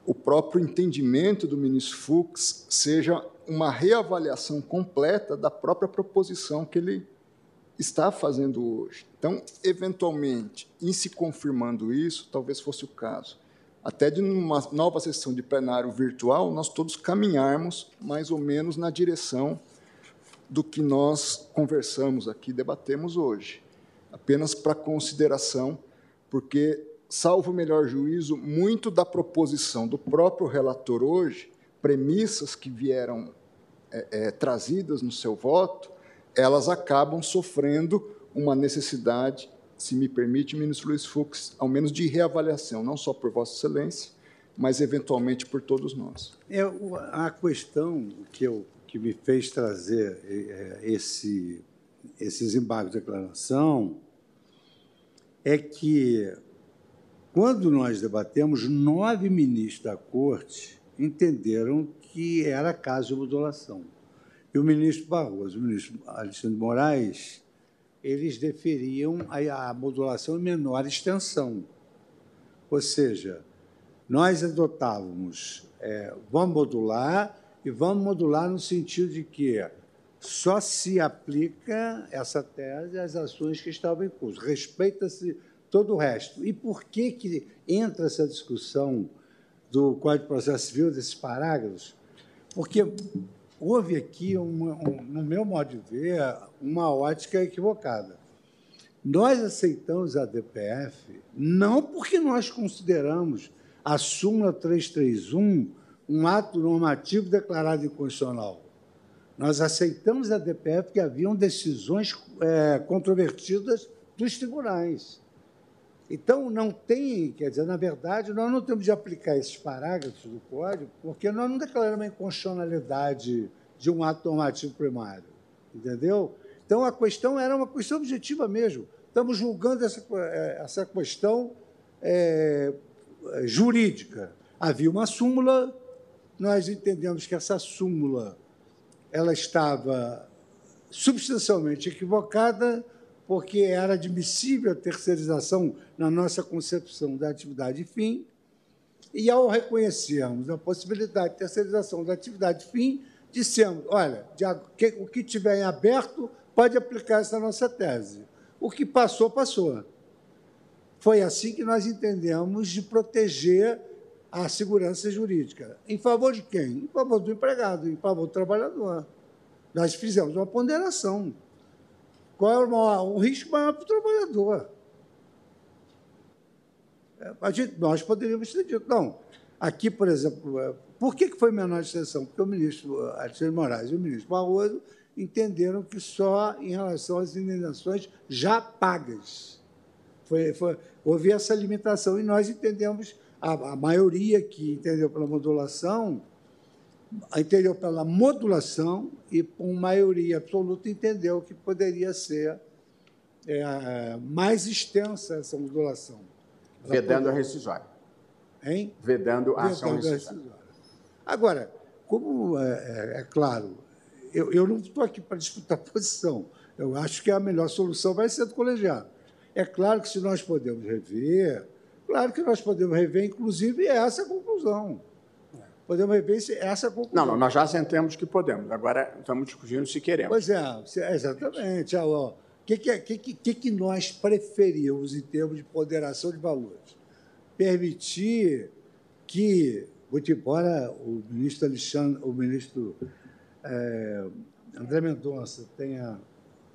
o próprio entendimento do ministro Fux seja uma reavaliação completa da própria proposição que ele está fazendo hoje. Então, eventualmente, em se confirmando isso, talvez fosse o caso, até de numa nova sessão de plenário virtual, nós todos caminharmos mais ou menos na direção do que nós conversamos aqui, debatemos hoje. Apenas para consideração, porque, salvo o melhor juízo, muito da proposição do próprio relator hoje, premissas que vieram é, é, trazidas no seu voto, elas acabam sofrendo uma necessidade, se me permite, ministro Luiz Fux, ao menos de reavaliação, não só por Vossa Excelência, mas eventualmente por todos nós. É, a questão que, eu, que me fez trazer é, esse, esses embargos de declaração é que, quando nós debatemos, nove ministros da Corte entenderam que era caso de modulação. e o ministro Barroso, o ministro Alexandre Moraes, eles deferiam a, a modulação em menor extensão. Ou seja, nós adotávamos, é, vamos modular, e vamos modular no sentido de que só se aplica essa tese às ações que estavam em curso. Respeita-se todo o resto. E por que, que entra essa discussão do Código de Processo Civil, desses parágrafos? Porque houve aqui, uma, um, no meu modo de ver, uma ótica equivocada. Nós aceitamos a DPF não porque nós consideramos a súmula 331 um ato normativo declarado inconstitucional. Nós aceitamos a DPF porque haviam decisões é, controvertidas dos tribunais. Então, não tem, quer dizer, na verdade, nós não temos de aplicar esses parágrafos do Código, porque nós não declaramos a inconstitucionalidade de um ato normativo primário, entendeu? Então, a questão era uma questão objetiva mesmo. Estamos julgando essa, é, essa questão é, jurídica. Havia uma súmula, nós entendemos que essa súmula ela estava substancialmente equivocada, porque era admissível a terceirização na nossa concepção da atividade fim, e ao reconhecermos a possibilidade de terceirização da atividade fim, dissemos, olha, o que tiver em aberto pode aplicar essa nossa tese. O que passou, passou. Foi assim que nós entendemos de proteger a segurança jurídica. Em favor de quem? Em favor do empregado, em favor do trabalhador. Nós fizemos uma ponderação. Qual é o, maior, risco maior para o trabalhador? É, a gente, nós poderíamos ter dito, não, aqui, por exemplo, é, por que foi menor extensão? Porque o ministro Alexandre Moraes e o ministro Barroso entenderam que só em relação às indenizações já pagas. Foi, foi, houve essa limitação e nós entendemos, a, a maioria que entendeu pela modulação, entendeu pela modulação e, com maioria absoluta, entendeu que poderia ser é, mais extensa essa modulação. Ela Vedando a rescisória. Hein? Vedando a ação rescisória. rescisória. Agora, como é, é, é claro, eu, eu não estou aqui para disputar posição. Eu acho que a melhor solução vai ser do colegiado. É claro que se nós podemos rever, claro que nós podemos rever, inclusive, essa conclusão podemos rever essa conclusão. Não, não, nós já sentamos que podemos. Agora estamos discutindo se queremos. Pois é, exatamente. O que, que, que, que nós preferimos em termos de ponderação de valores? Permitir que, muito embora o ministro Alexandre, o ministro é, André Mendonça tenha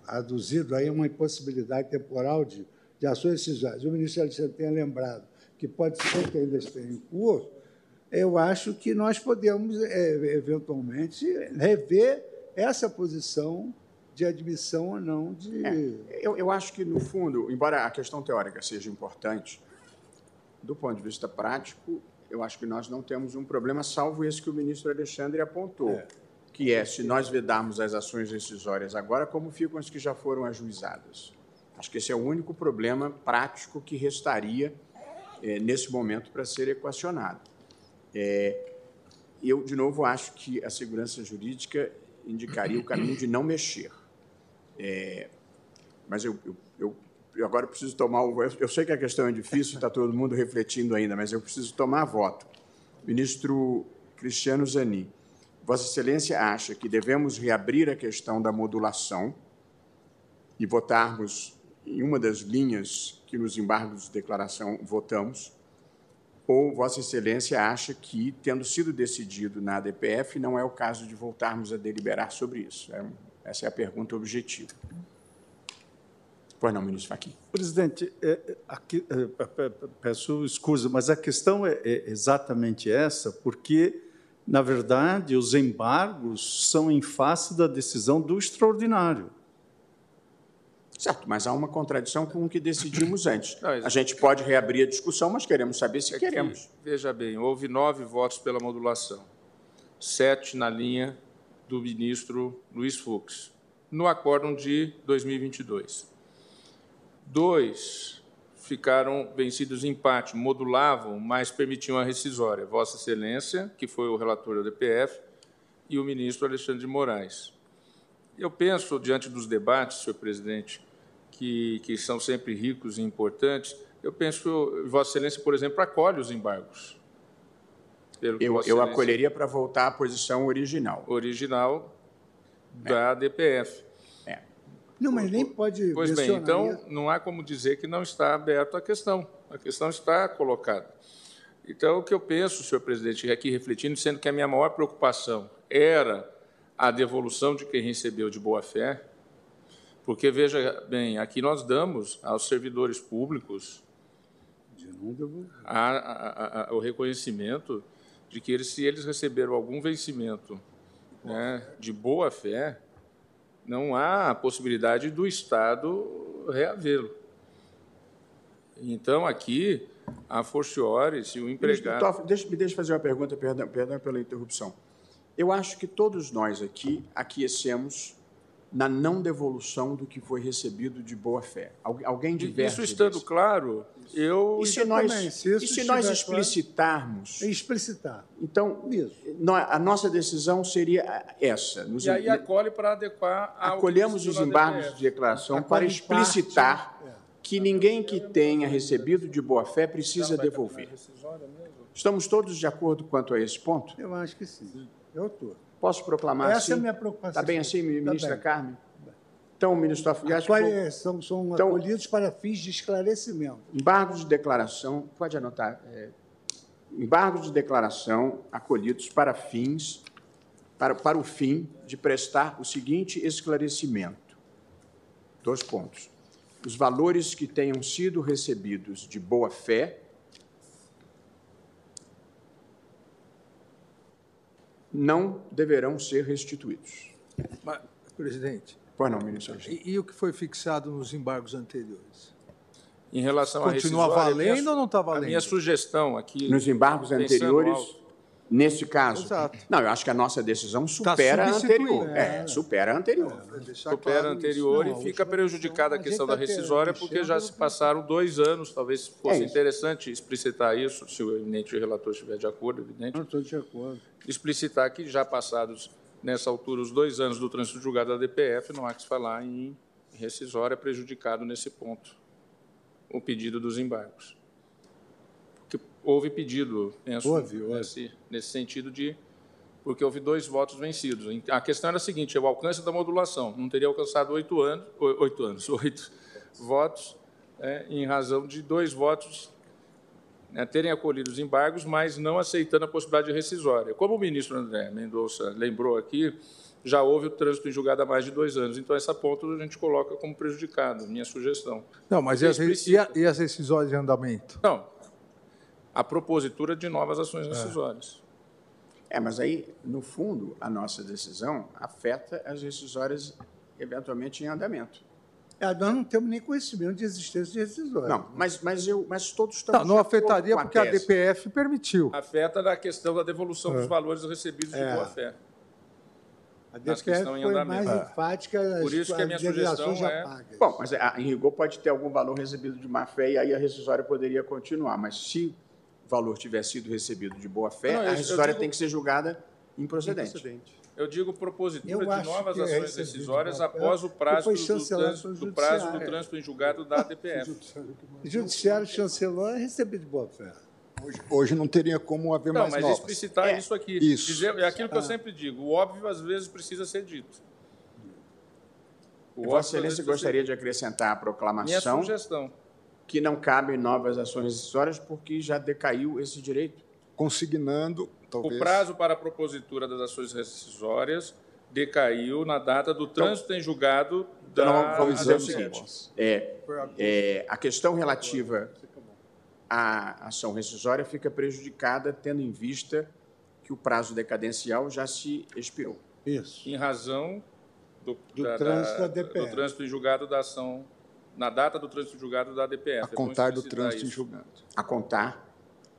aduzido aí uma impossibilidade temporal de, de ações decisórias, o ministro Alexandre tenha lembrado que pode ser que ainda esteja em curso, eu acho que nós podemos, é, eventualmente, rever essa posição de admissão ou não de. É, eu, eu acho que, no fundo, embora a questão teórica seja importante, do ponto de vista prático, eu acho que nós não temos um problema, salvo esse que o ministro Alexandre apontou, é. que é se nós vedarmos as ações decisórias agora, como ficam as que já foram ajuizadas. Acho que esse é o único problema prático que restaria é, nesse momento para ser equacionado. É, eu, de novo, acho que a segurança jurídica indicaria o caminho de não mexer. É, mas eu, eu, eu, agora preciso tomar o. Eu sei que a questão é difícil, está todo mundo refletindo ainda, mas eu preciso tomar voto. Ministro Cristiano Zanin, Vossa Excelência acha que devemos reabrir a questão da modulação e votarmos em uma das linhas que nos embargos de declaração votamos, ou Vossa Excelência acha que, tendo sido decidido na ADPF, não é o caso de voltarmos a deliberar sobre isso? É, essa é a pergunta objetiva. Pois não, ministro Fachin. Presidente, é, é aqui, é, peço escusa, mas a questão é, é exatamente essa, porque, na verdade, os embargos são em face da decisão do extraordinário. Certo, mas há uma contradição com o que decidimos antes. Não, a gente pode reabrir a discussão, mas queremos saber se é queremos. Que, veja bem, houve nove votos pela modulação, sete na linha do ministro Luiz Fux, no acórdão de 2022. Dois ficaram vencidos em empate, modulavam, mas permitiam a rescisória. Vossa Excelência, que foi o relator da DPF, e o ministro Alexandre de Moraes. Eu penso, diante dos debates, senhor presidente, que, que são sempre ricos e importantes, eu penso, Vossa Excelência, por exemplo, acolhe os embargos. Eu, eu acolheria para voltar à posição original. Original da DPF. É. Não, mas nem pode. Pois bem, então não há como dizer que não está aberta a questão. A questão está colocada. Então, o que eu penso, senhor presidente, aqui refletindo, sendo que a minha maior preocupação era a devolução de quem recebeu de boa fé, porque, veja bem, aqui nós damos aos servidores públicos a, a, a, o reconhecimento de que eles, se eles receberam algum vencimento né, de boa fé, não há a possibilidade do Estado reavê-lo. Então, aqui, a forciore, se o empregado... Toff, deixa, me deixa fazer uma pergunta, perdão, perdão pela interrupção. Eu acho que todos nós aqui aquecemos na não devolução do que foi recebido de boa fé. Alguém diverge Isso estando desse? claro, eu... E se nós, se e se nós explicitarmos... Claro, explicitar. Então, Isso. a nossa decisão seria essa. Nos, e aí acolhe para adequar... Acolhemos os embargos de declaração para explicitar parte, é. que ninguém que tenha recebido de boa fé precisa devolver. Estamos todos de acordo quanto a esse ponto? Eu acho que sim. Eu estou. Posso proclamar Essa assim? é a minha preocupação. Está bem assim, ministra tá Carmen? Então, ministro. É, são, são então, acolhidos para fins de esclarecimento. Embargos de declaração, pode anotar, é, embargos de declaração acolhidos para fins, para, para o fim de prestar o seguinte esclarecimento. Dois pontos. Os valores que tenham sido recebidos de boa fé não deverão ser restituídos. Mas, presidente. Pois não, ministro. E, e, o que foi fixado nos embargos anteriores? Em relação Continua a Continua valendo minha, ou não está valendo? A minha sugestão aqui. Nos embargos anteriores, nesse caso. Exato. Não, eu acho que a nossa decisão tá supera tá a anterior. É, é, supera a anterior. É, supera claro a anterior não, e fica prejudicada a questão da rescisória, porque já se passaram dois anos. Talvez fosse é interessante explicitar isso, se o eminente relator estiver de acordo, evidente. Não estou de acordo. Explicitar que já passados nessa altura os dois anos do trânsito julgado da DPF, não há que se falar em rescisória prejudicado nesse ponto, o pedido dos embargos. Houve pedido, penso, houve, houve. Nesse, nesse sentido de porque houve dois votos vencidos. A questão era a seguinte: é o alcance da modulação. Não teria alcançado oito anos, oito anos, oito votos, é, em razão de dois votos né, terem acolhido os embargos, mas não aceitando a possibilidade de rescisória. Como o ministro André Mendonça lembrou aqui, já houve o trânsito em julgado há mais de dois anos. Então, essa ponta a gente coloca como prejudicado, minha sugestão. Não, mas e as, e, a, e as, rescisórias de andamento? Não. A propositura de novas ações rescisórias. É. é, mas aí, no fundo, a nossa decisão afeta as rescisórias eventualmente em andamento. É, nós não temos nem conhecimento de existência de rescisória. Não, mas, mas, eu, mas todos estamos. Não, não afetaria porque a, a DPF permitiu. Afeta na questão da devolução é. dos valores recebidos é. de boa-fé. A DPF foi mais é. enfática. Por isso que a minha sugestão é. Paga. Bom, mas a, em rigor pode ter algum valor recebido de má-fé e aí a rescisória poderia continuar. Mas se valor tiver sido recebido de boa-fé, a rescisória digo... tem que ser julgada improcedente. improcedente. Eu digo propositura de novas ações decisórias após o prazo do, trânsito, do prazo do trânsito em julgado da DPF. O judiciário chancelou e recebido de boa fé. Hoje, hoje, não teria como haver não, mais mas novas. explicitar é, isso aqui. Isso. Dizer, é aquilo que ah. eu sempre digo. O óbvio, às vezes, precisa ser dito. O Vossa Excelência gostaria de acrescentar a proclamação Minha sugestão. Que não cabem novas ações decisórias porque já decaiu esse direito? Consignando Talvez. O prazo para a propositura das ações rescisórias decaiu na data do trânsito então, em julgado da então, vamos dizer o seguinte, é, é, a questão relativa à ação rescisória fica prejudicada tendo em vista que o prazo decadencial já se expirou. Isso. Em razão do, do da, trânsito da, DPF. do trânsito em julgado da ação, na data do trânsito em julgado da DPF. A contar do trânsito isso. em julgado. A contar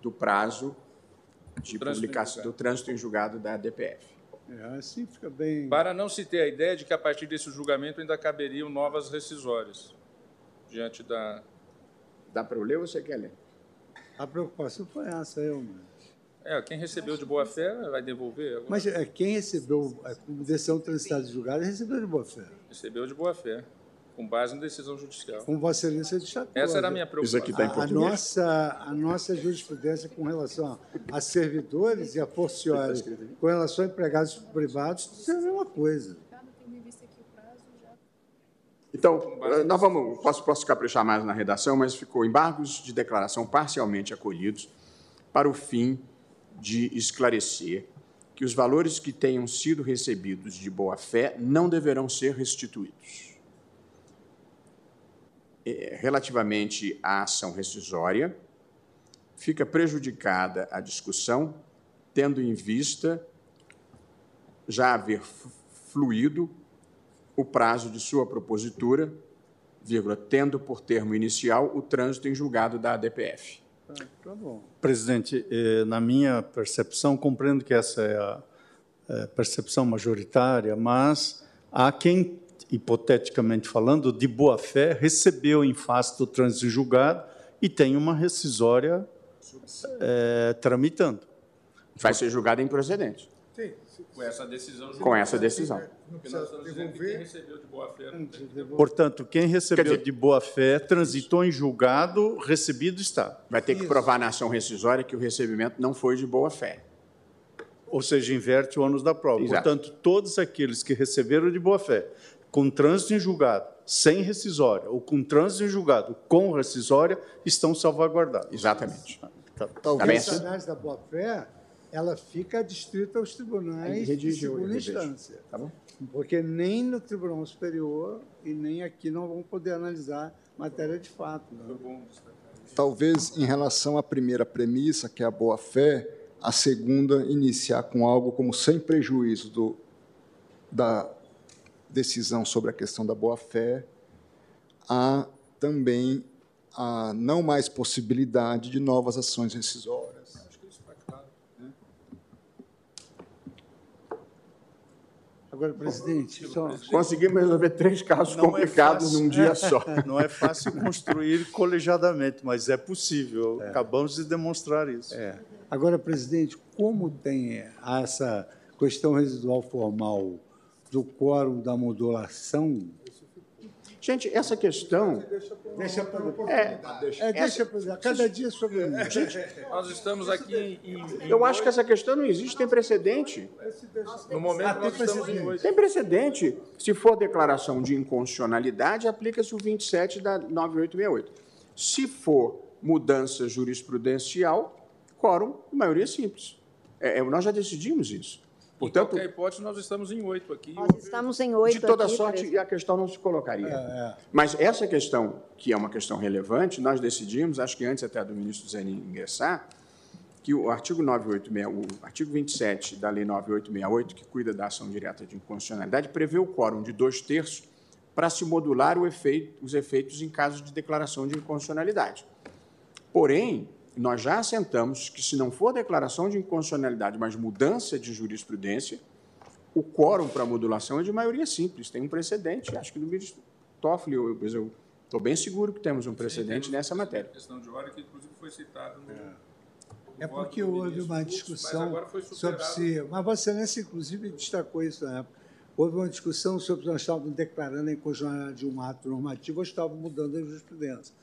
do prazo de publicação do trânsito em julgado da DPF. É, assim fica bem. Para não se ter a ideia de que a partir desse julgamento ainda caberiam novas rescisórias diante da. Dá para eu ler ou você quer ler? A preocupação foi essa, eu, mas... É, quem recebeu de boa fé vai devolver. Agora. Mas é, quem recebeu a decisão transitada de julgado recebeu de boa fé. Recebeu de boa fé, com base em decisão judicial. Com Vossa Excelência destacou. Essa era a minha preocupação. Isso aqui está em A, a português? nossa, a nossa jurisprudência com relação a servidores e a forciori, com relação a empregados privados, isso é a mesma coisa. Então, eh, nós vamos, posso, posso caprichar mais na redação, mas ficou embargos de declaração parcialmente acolhidos para o fim de esclarecer que os valores que tenham sido recebidos de boa-fé não deverão ser restituídos. Eh, Relativamente à ação rescisória, fica prejudicada a discussão, tendo em vista já haver fluído o prazo de sua propositura, vírgula, tendo por termo inicial o trânsito em julgado da ADPF. Tá bom. Presidente, eh, na minha percepção, compreendo que essa é a eh, percepção majoritária, mas há quem, hipoteticamente falando, de boa fé, recebeu em face do trânsito em julgado e tem uma rescisória eh, tramitando. Vai ser julgado improcedente. Com essa decisão Com essa decisão. Devolver. Portanto, quem recebeu dizer- de boa fé transitou em julgado, recebido está. Vai ter que provar na ação rescisória que o recebimento não foi de boa-fé. Ou seja, inverte o ônus da prova. Exato. Portanto, todos aqueles que receberam de boa fé, com trânsito em julgado, sem rescisória, ou com trânsito em julgado, com rescisória, estão salvaguardados. Exatamente. Tá. Tá Essa assim? análise da boa-fé, ela fica distrita aos tribunais de segunda instância. Tá bom? Porque nem no Tribunal Superior e nem aqui não vão poder analisar matéria de fato. né? Talvez em relação à primeira premissa, que é a boa-fé, a segunda iniciar com algo como sem prejuízo do, da decisão sobre a questão da boa-fé, há também a não mais possibilidade de novas ações rescisórias. Agora, presidente, só, Conseguimos resolver três casos Não é complicados fácil. num dia só. Não é fácil construir colegiadamente, mas é possível. Acabamos de demonstrar isso. É. Agora, presidente, como tem essa questão residual formal do quórum da modulação? Gente, essa questão. Deixa para É, é, deixa pra- cada dia sobre um. Nós estamos aqui em, em eu acho que essa questão não existe, tem precedente. no momento nós estamos em. Tem precedente. Se for declaração de inconstitucionalidade, aplica-se o 27 da 9868. Se for mudança jurisprudencial, quórum, maioria simples. É, é, nós já decidimos isso. Em Portanto, qualquer hipótese, nós estamos em oito aqui. Nós estamos em oito de toda aqui, sorte, presidente. a questão não se colocaria. Mas essa questão, que é uma questão relevante, nós decidimos, acho que antes até do ministro Zeni ingressar, que o artigo 986, o artigo 27 da Lei 9868, que cuida da ação direta de inconstitucionalidade, prevê o quórum de dois terços para se modular o efeito- os efeitos em caso de declaração de inconstitucionalidade. Porém, nós já assentamos que, se não for declaração de inconstitucionalidade, mas mudança de jurisprudência, o quórum para modulação é de maioria simples. Tem um precedente, acho que do ministro Toffoli, eu estou bem seguro que temos um precedente nessa matéria. Questão de hora que, inclusive, foi citado no. É no porque houve uma discussão mas agora foi sobre se. Mas Vossa Excelência, inclusive, destacou isso na época. Houve uma discussão sobre se nós estávamos declarando a inconstitucionalidade de um ato normativo ou estávamos mudando a jurisprudência.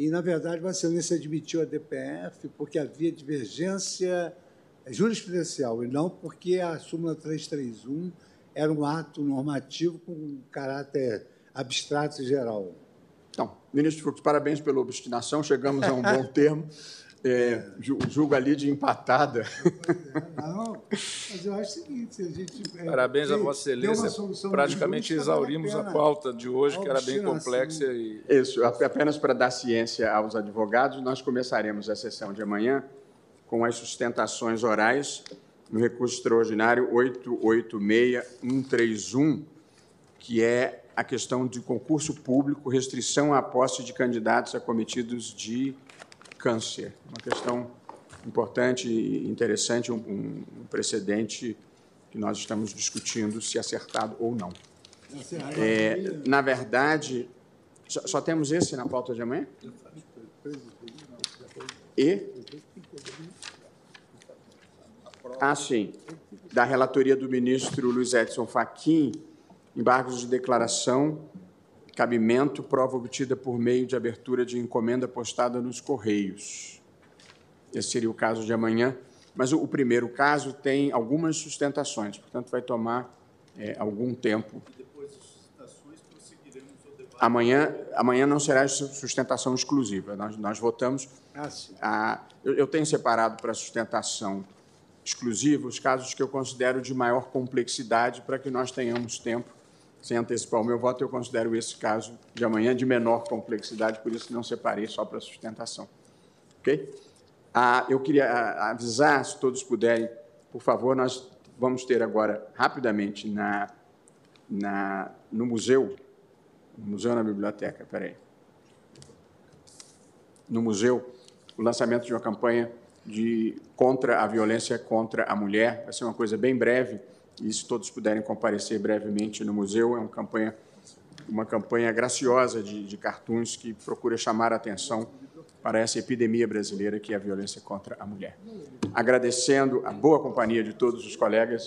E, na verdade, Vossa Excelência admitiu a DPF porque havia divergência jurisprudencial e não porque a súmula 331 era um ato normativo com caráter abstrato e geral. Então, ministro Fux, parabéns pela obstinação, chegamos a um bom termo. É, ju- julgo ali de empatada. Não, mas eu acho o seguinte, se a gente... é, Parabéns a Vossa Excelência. Praticamente a exaurimos a pauta de hoje, que era bem obstinação. complexa e Isso, ap- apenas para dar ciência aos advogados, nós começaremos a sessão de amanhã com as sustentações orais no recurso extraordinário 886131, que é a questão de concurso público, restrição à posse de candidatos acometidos de câncer. Uma questão importante e interessante, um, um- precedente que nós estamos discutindo se acertado ou não. É, na verdade, só, só temos esse na pauta de amanhã? E? Ah, sim. Da relatoria do ministro Luiz Edson Fachin, embargos de declaração, cabimento, prova obtida por meio de abertura de encomenda postada nos Correios. Esse seria o caso de amanhã, mas o, o primeiro caso tem algumas sustentações, portanto, vai tomar é, algum tempo. Amanhã, amanhã não será sustentação exclusiva. Nós, nós votamos. Ah, sim. A, eu, eu tenho separado para sustentação exclusiva os casos que eu considero de maior complexidade para que nós tenhamos tempo. Sem antecipar o meu voto, eu considero esse caso de amanhã de menor complexidade, por isso não separei só para sustentação. Ok? Ah, eu queria ah, avisar, se todos puderem, por favor, nós vamos ter agora, rapidamente, na, na, no museu, no museu na biblioteca, peraí, no museu, o lançamento de uma campanha de contra a violência contra a mulher. Vai ser uma coisa bem breve, e se todos puderem comparecer brevemente no museu, é uma campanha, uma campanha graciosa de, de cartoons que procura chamar a atenção para essa epidemia brasileira que é a violência contra a mulher. Agradecendo a boa companhia de todos os colegas